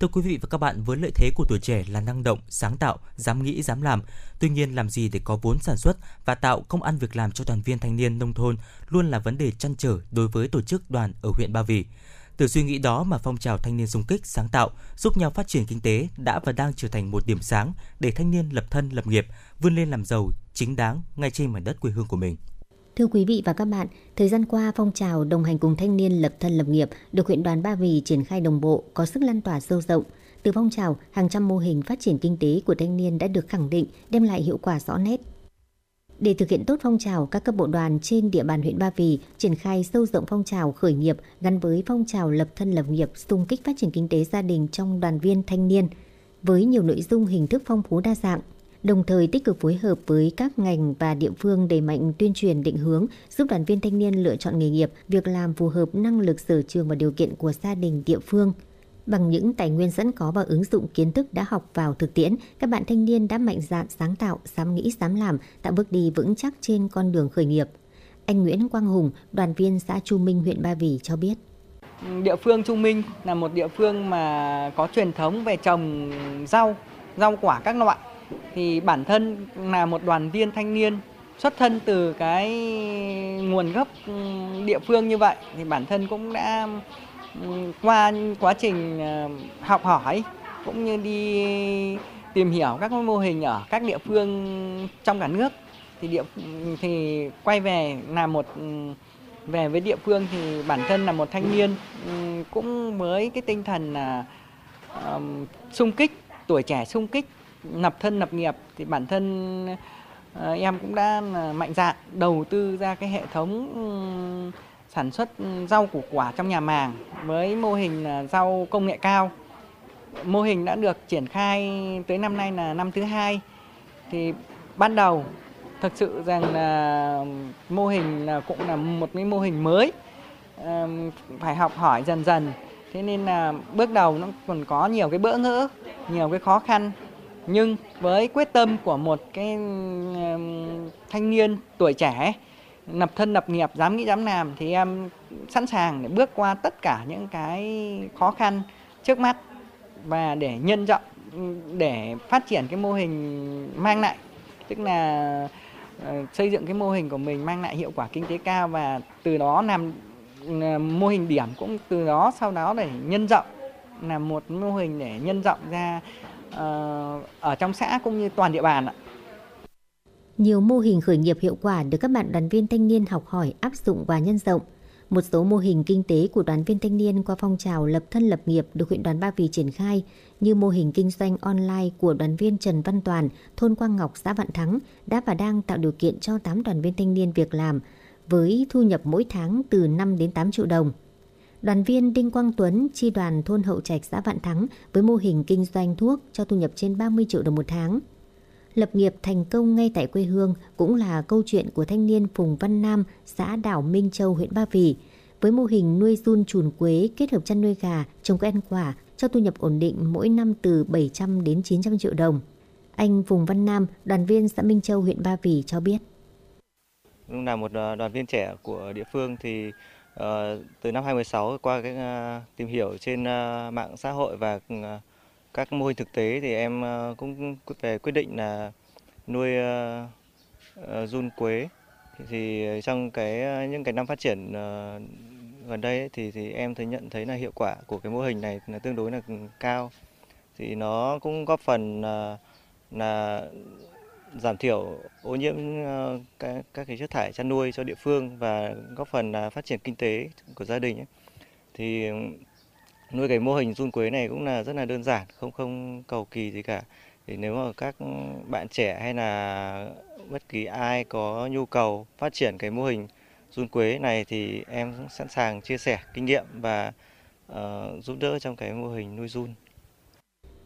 Thưa quý vị và các bạn, với lợi thế của tuổi trẻ là năng động, sáng tạo, dám nghĩ, dám làm, tuy nhiên làm gì để có vốn sản xuất và tạo công ăn việc làm cho đoàn viên thanh niên nông thôn luôn là vấn đề chăn trở đối với tổ chức đoàn ở huyện Ba Vì. Từ suy nghĩ đó mà phong trào thanh niên xung kích sáng tạo giúp nhau phát triển kinh tế đã và đang trở thành một điểm sáng để thanh niên lập thân lập nghiệp, vươn lên làm giàu chính đáng ngay trên mảnh đất quê hương của mình. Thưa quý vị và các bạn, thời gian qua phong trào đồng hành cùng thanh niên lập thân lập nghiệp được huyện đoàn Ba Vì triển khai đồng bộ, có sức lan tỏa sâu rộng. Từ phong trào, hàng trăm mô hình phát triển kinh tế của thanh niên đã được khẳng định đem lại hiệu quả rõ nét. Để thực hiện tốt phong trào, các cấp bộ đoàn trên địa bàn huyện Ba Vì triển khai sâu rộng phong trào khởi nghiệp gắn với phong trào lập thân lập nghiệp xung kích phát triển kinh tế gia đình trong đoàn viên thanh niên với nhiều nội dung hình thức phong phú đa dạng đồng thời tích cực phối hợp với các ngành và địa phương đẩy mạnh tuyên truyền định hướng, giúp đoàn viên thanh niên lựa chọn nghề nghiệp, việc làm phù hợp năng lực sở trường và điều kiện của gia đình địa phương. Bằng những tài nguyên sẵn có và ứng dụng kiến thức đã học vào thực tiễn, các bạn thanh niên đã mạnh dạn sáng tạo, dám nghĩ, dám làm, tạo bước đi vững chắc trên con đường khởi nghiệp. Anh Nguyễn Quang Hùng, đoàn viên xã Chu Minh, huyện Ba Vì cho biết. Địa phương Trung Minh là một địa phương mà có truyền thống về trồng rau, rau quả các loại thì bản thân là một đoàn viên thanh niên xuất thân từ cái nguồn gốc địa phương như vậy. Thì bản thân cũng đã qua quá trình ờ, học hỏi cũng như đi tìm hiểu các mô hình ở các địa phương trong cả nước. Thì địa thì quay về là một về với địa phương thì bản thân là một thanh niên cũng với cái tinh thần là um, sung kích tuổi trẻ sung kích nập thân nập nghiệp thì bản thân ờ, em cũng đã mạnh dạn đầu tư ra cái hệ thống sản xuất rau củ quả trong nhà màng với mô hình rau công nghệ cao. Mô hình đã được triển khai tới năm nay là năm thứ hai. Thì ban đầu thực sự rằng là mô hình là cũng là một cái mô hình mới phải học hỏi dần dần thế nên là bước đầu nó còn có nhiều cái bỡ ngỡ, nhiều cái khó khăn nhưng với quyết tâm của một cái thanh niên tuổi trẻ nập thân nập nghiệp, dám nghĩ dám làm, thì em sẵn sàng để bước qua tất cả những cái khó khăn trước mắt và để nhân rộng, để phát triển cái mô hình mang lại. Tức là ờ, xây dựng cái mô hình của mình mang lại hiệu quả kinh tế cao và từ đó làm mô hình điểm cũng từ đó sau đó để nhân rộng, là một mô hình để nhân rộng ra Ờ, ở trong xã cũng như toàn địa bàn ạ. Nhiều mô hình khởi nghiệp hiệu quả được các bạn đoàn viên thanh niên học hỏi, áp dụng và nhân rộng. Một số mô hình kinh tế của đoàn viên thanh niên qua phong trào lập thân lập nghiệp được huyện đoàn Ba Vì triển khai như mô hình kinh doanh online của đoàn viên Trần Văn Toàn, thôn Quang Ngọc, xã Vạn Thắng đã và đang tạo điều kiện cho 8 đoàn viên thanh niên việc làm với thu nhập mỗi tháng từ 5 đến 8 triệu đồng. Đoàn viên Đinh Quang Tuấn, chi đoàn thôn Hậu Trạch, xã Vạn Thắng với mô hình kinh doanh thuốc cho thu nhập trên 30 triệu đồng một tháng – Lập nghiệp thành công ngay tại quê hương cũng là câu chuyện của thanh niên Phùng Văn Nam, xã đảo Minh Châu, huyện Ba Vì. Với mô hình nuôi run chuồn quế kết hợp chăn nuôi gà, trồng cây ăn quả cho thu nhập ổn định mỗi năm từ 700 đến 900 triệu đồng. Anh Phùng Văn Nam, đoàn viên xã Minh Châu, huyện Ba Vì cho biết. Là một ờ, đoàn viên trẻ của địa phương thì Ờ, từ năm 2016 qua cái ờ, tìm hiểu trên ờ, mạng xã hội và ừ, các mô hình thực tế thì em cũng về quyết định là nuôi run quế. Thì trong cái những cái năm phát triển gần đây ấy, thì thì em thấy nhận thấy là hiệu quả của cái mô hình này là tương đối là ừ, cao. Thì nó cũng góp phần là, là giảm thiểu ô nhiễm ờ, các, các cái chất thải chăn nuôi cho địa phương và góp phần phát triển kinh tế của gia đình ấy. thì nuôi cái mô hình run quế này cũng là rất là đơn giản không không cầu kỳ gì cả thì nếu mà các bạn trẻ hay là bất kỳ ai có nhu cầu phát triển cái mô hình run quế này thì em sẵn sàng chia sẻ kinh nghiệm và uh, giúp đỡ trong cái mô hình nuôi run.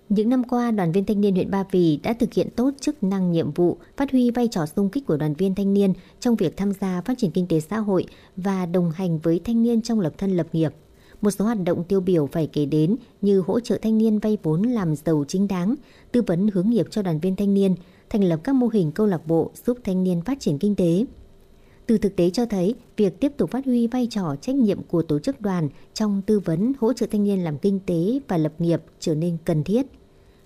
Những năm qua, đoàn viên thanh niên huyện Ba Vì đã thực hiện tốt chức năng nhiệm vụ, phát huy vai trò sung kích của đoàn viên thanh niên trong việc tham gia phát triển kinh tế xã hội và đồng hành với thanh niên trong lập thân lập nghiệp. Một số hoạt động tiêu biểu phải kể đến như hỗ trợ thanh niên vay vốn làm giàu chính đáng, tư vấn hướng nghiệp cho đoàn viên thanh niên, thành lập các mô hình câu lạc bộ giúp thanh niên phát triển kinh tế. Từ thực tế cho thấy, việc tiếp tục phát huy vai trò trách nhiệm của tổ chức đoàn trong tư vấn hỗ trợ thanh niên làm kinh tế và lập nghiệp trở nên cần thiết.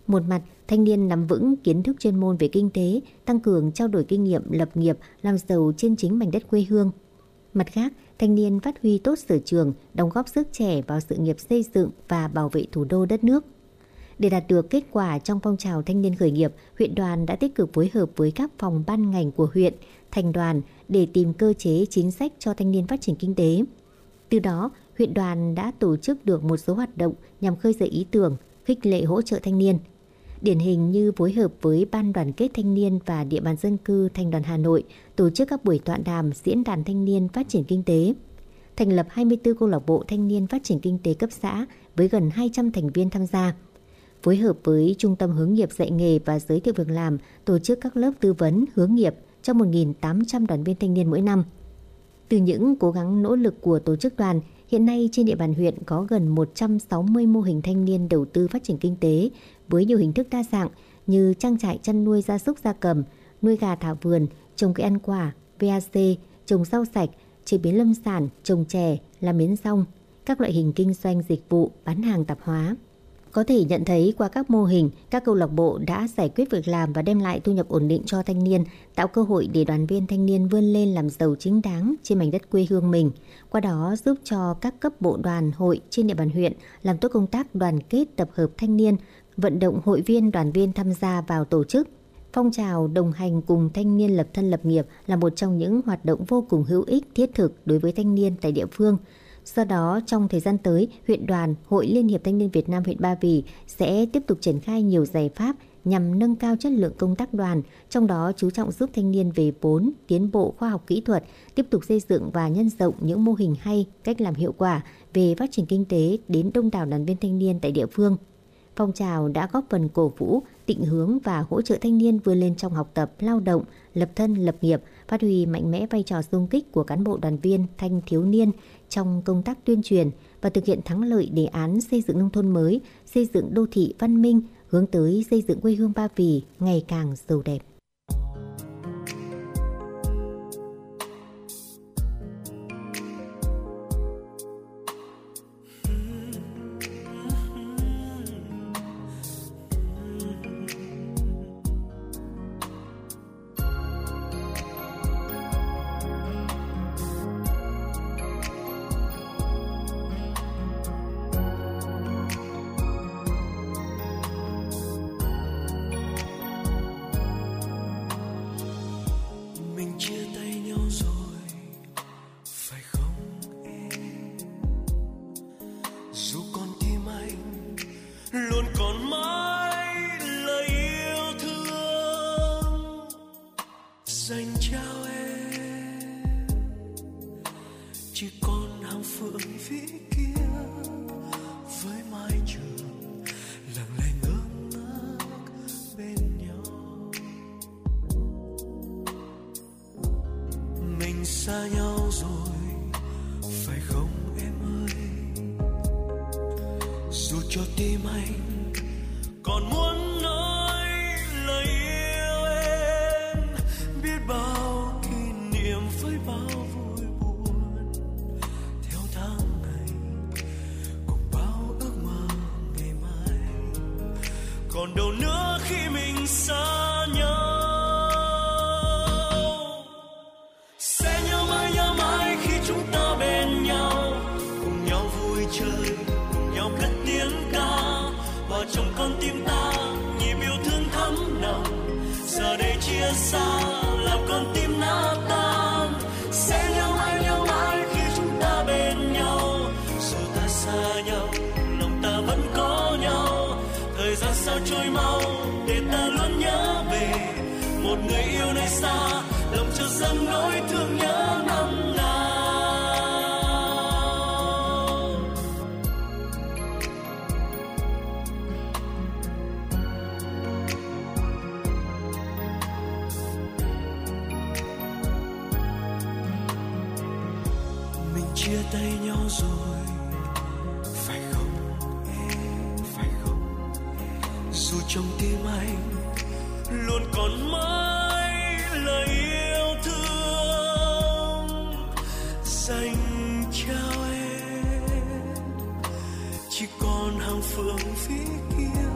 Một mặt, thanh niên nắm vững kiến thức chuyên môn về kinh tế, tăng cường trao đổi kinh nghiệm lập nghiệp, làm giàu trên chính mảnh đất quê hương. Mặt khác, thanh niên phát huy tốt sở trường, đóng góp sức trẻ vào sự nghiệp xây dựng và bảo vệ thủ đô đất nước. Để đạt được kết quả trong phong trào thanh niên khởi nghiệp, huyện đoàn đã tích cực phối hợp với các phòng ban ngành của huyện, thành đoàn để tìm cơ chế chính sách cho thanh niên phát triển kinh tế. Từ đó, huyện đoàn đã tổ chức được một số hoạt động nhằm khơi dậy ý tưởng, khích lệ hỗ trợ thanh niên. Điển hình như phối hợp với Ban đoàn kết thanh niên và địa bàn dân cư Thành đoàn Hà Nội tổ chức các buổi tọa đàm diễn đàn thanh niên phát triển kinh tế. Thành lập 24 câu lạc bộ thanh niên phát triển kinh tế cấp xã với gần 200 thành viên tham gia. Phối hợp với Trung tâm hướng nghiệp dạy nghề và giới thiệu việc làm tổ chức các lớp tư vấn hướng nghiệp cho 1.800 đoàn viên thanh niên mỗi năm. Từ những cố gắng nỗ lực của tổ chức đoàn, hiện nay trên địa bàn huyện có gần 160 mô hình thanh niên đầu tư phát triển kinh tế với nhiều hình thức đa dạng như trang trại chăn nuôi gia súc gia cầm, nuôi gà thả vườn, trồng cây ăn quả, VAC, trồng rau sạch, chế biến lâm sản, trồng chè, làm miến rong, các loại hình kinh doanh dịch vụ, bán hàng tạp hóa. Có thể nhận thấy qua các mô hình, các câu lạc bộ đã giải quyết việc làm và đem lại thu nhập ổn định cho thanh niên, tạo cơ hội để đoàn viên thanh niên vươn lên làm giàu chính đáng trên mảnh đất quê hương mình. Qua đó giúp cho các cấp bộ đoàn hội trên địa bàn huyện làm tốt công tác đoàn kết tập hợp thanh niên, vận động hội viên đoàn viên tham gia vào tổ chức. Phong trào đồng hành cùng thanh niên lập thân lập nghiệp là một trong những hoạt động vô cùng hữu ích thiết thực đối với thanh niên tại địa phương. Do đó, trong thời gian tới, huyện đoàn, Hội Liên hiệp Thanh niên Việt Nam huyện Ba Vì sẽ tiếp tục triển khai nhiều giải pháp nhằm nâng cao chất lượng công tác đoàn, trong đó chú trọng giúp thanh niên về vốn, tiến bộ khoa học kỹ thuật, tiếp tục xây dựng và nhân rộng những mô hình hay, cách làm hiệu quả về phát triển kinh tế đến đông đảo đoàn viên thanh niên tại địa phương. Phong trào đã góp phần cổ vũ, định hướng và hỗ trợ thanh niên vươn lên trong học tập, lao động, lập thân, lập nghiệp, phát huy mạnh mẽ vai trò xung kích của cán bộ đoàn viên, thanh thiếu niên trong công tác tuyên truyền và thực hiện thắng lợi đề án xây dựng nông thôn mới, xây dựng đô thị văn minh, hướng tới xây dựng quê hương Ba Vì ngày càng giàu đẹp. Chia tay nhau rồi. Phải không phải không dù trong tim anh luôn còn mãi lời yêu thương, dành trao em. Chỉ còn hàng phương phía kia.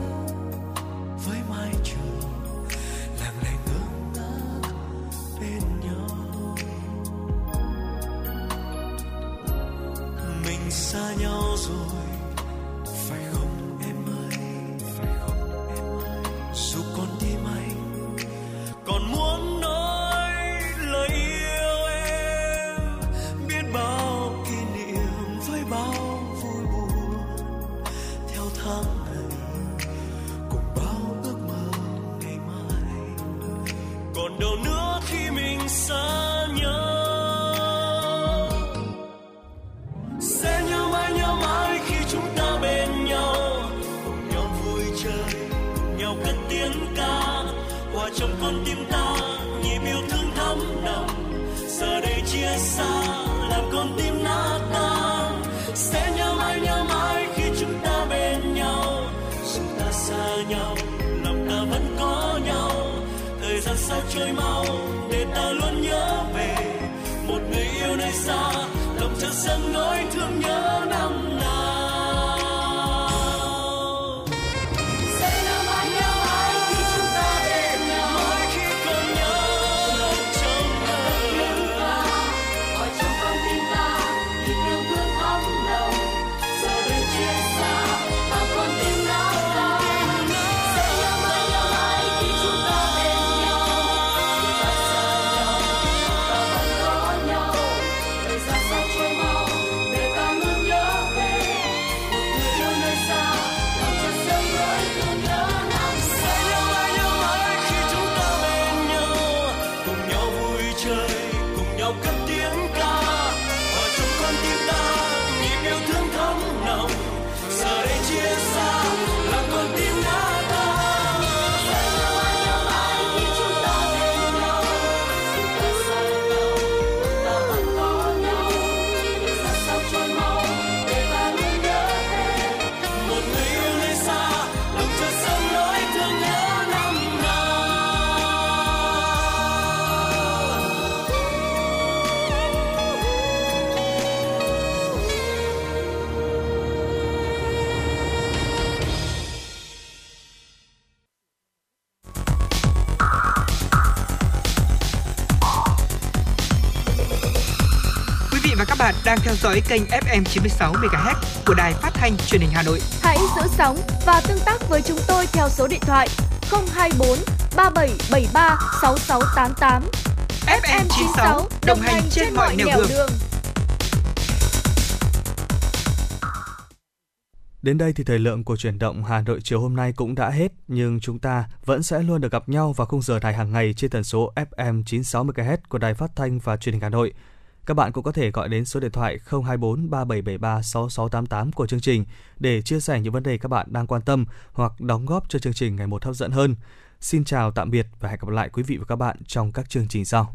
Đang theo dõi kênh FM 96 MHz của đài phát thanh truyền hình Hà Nội. Hãy giữ sóng và tương tác với chúng tôi theo số điện thoại 024 3773 6688. FM 96 đồng hành trên mọi nẻo đường. Đến đây thì thời lượng của chuyển động Hà Nội chiều hôm nay cũng đã hết, nhưng chúng ta vẫn sẽ luôn được gặp nhau vào khung giờ đài hàng ngày trên tần số FM 96 MHz của Đài Phát thanh và Truyền hình Hà Nội. Các bạn cũng có thể gọi đến số điện thoại 024 3773 6688 của chương trình để chia sẻ những vấn đề các bạn đang quan tâm hoặc đóng góp cho chương trình ngày một hấp dẫn hơn. Xin chào, tạm biệt và hẹn gặp lại quý vị và các bạn trong các chương trình sau.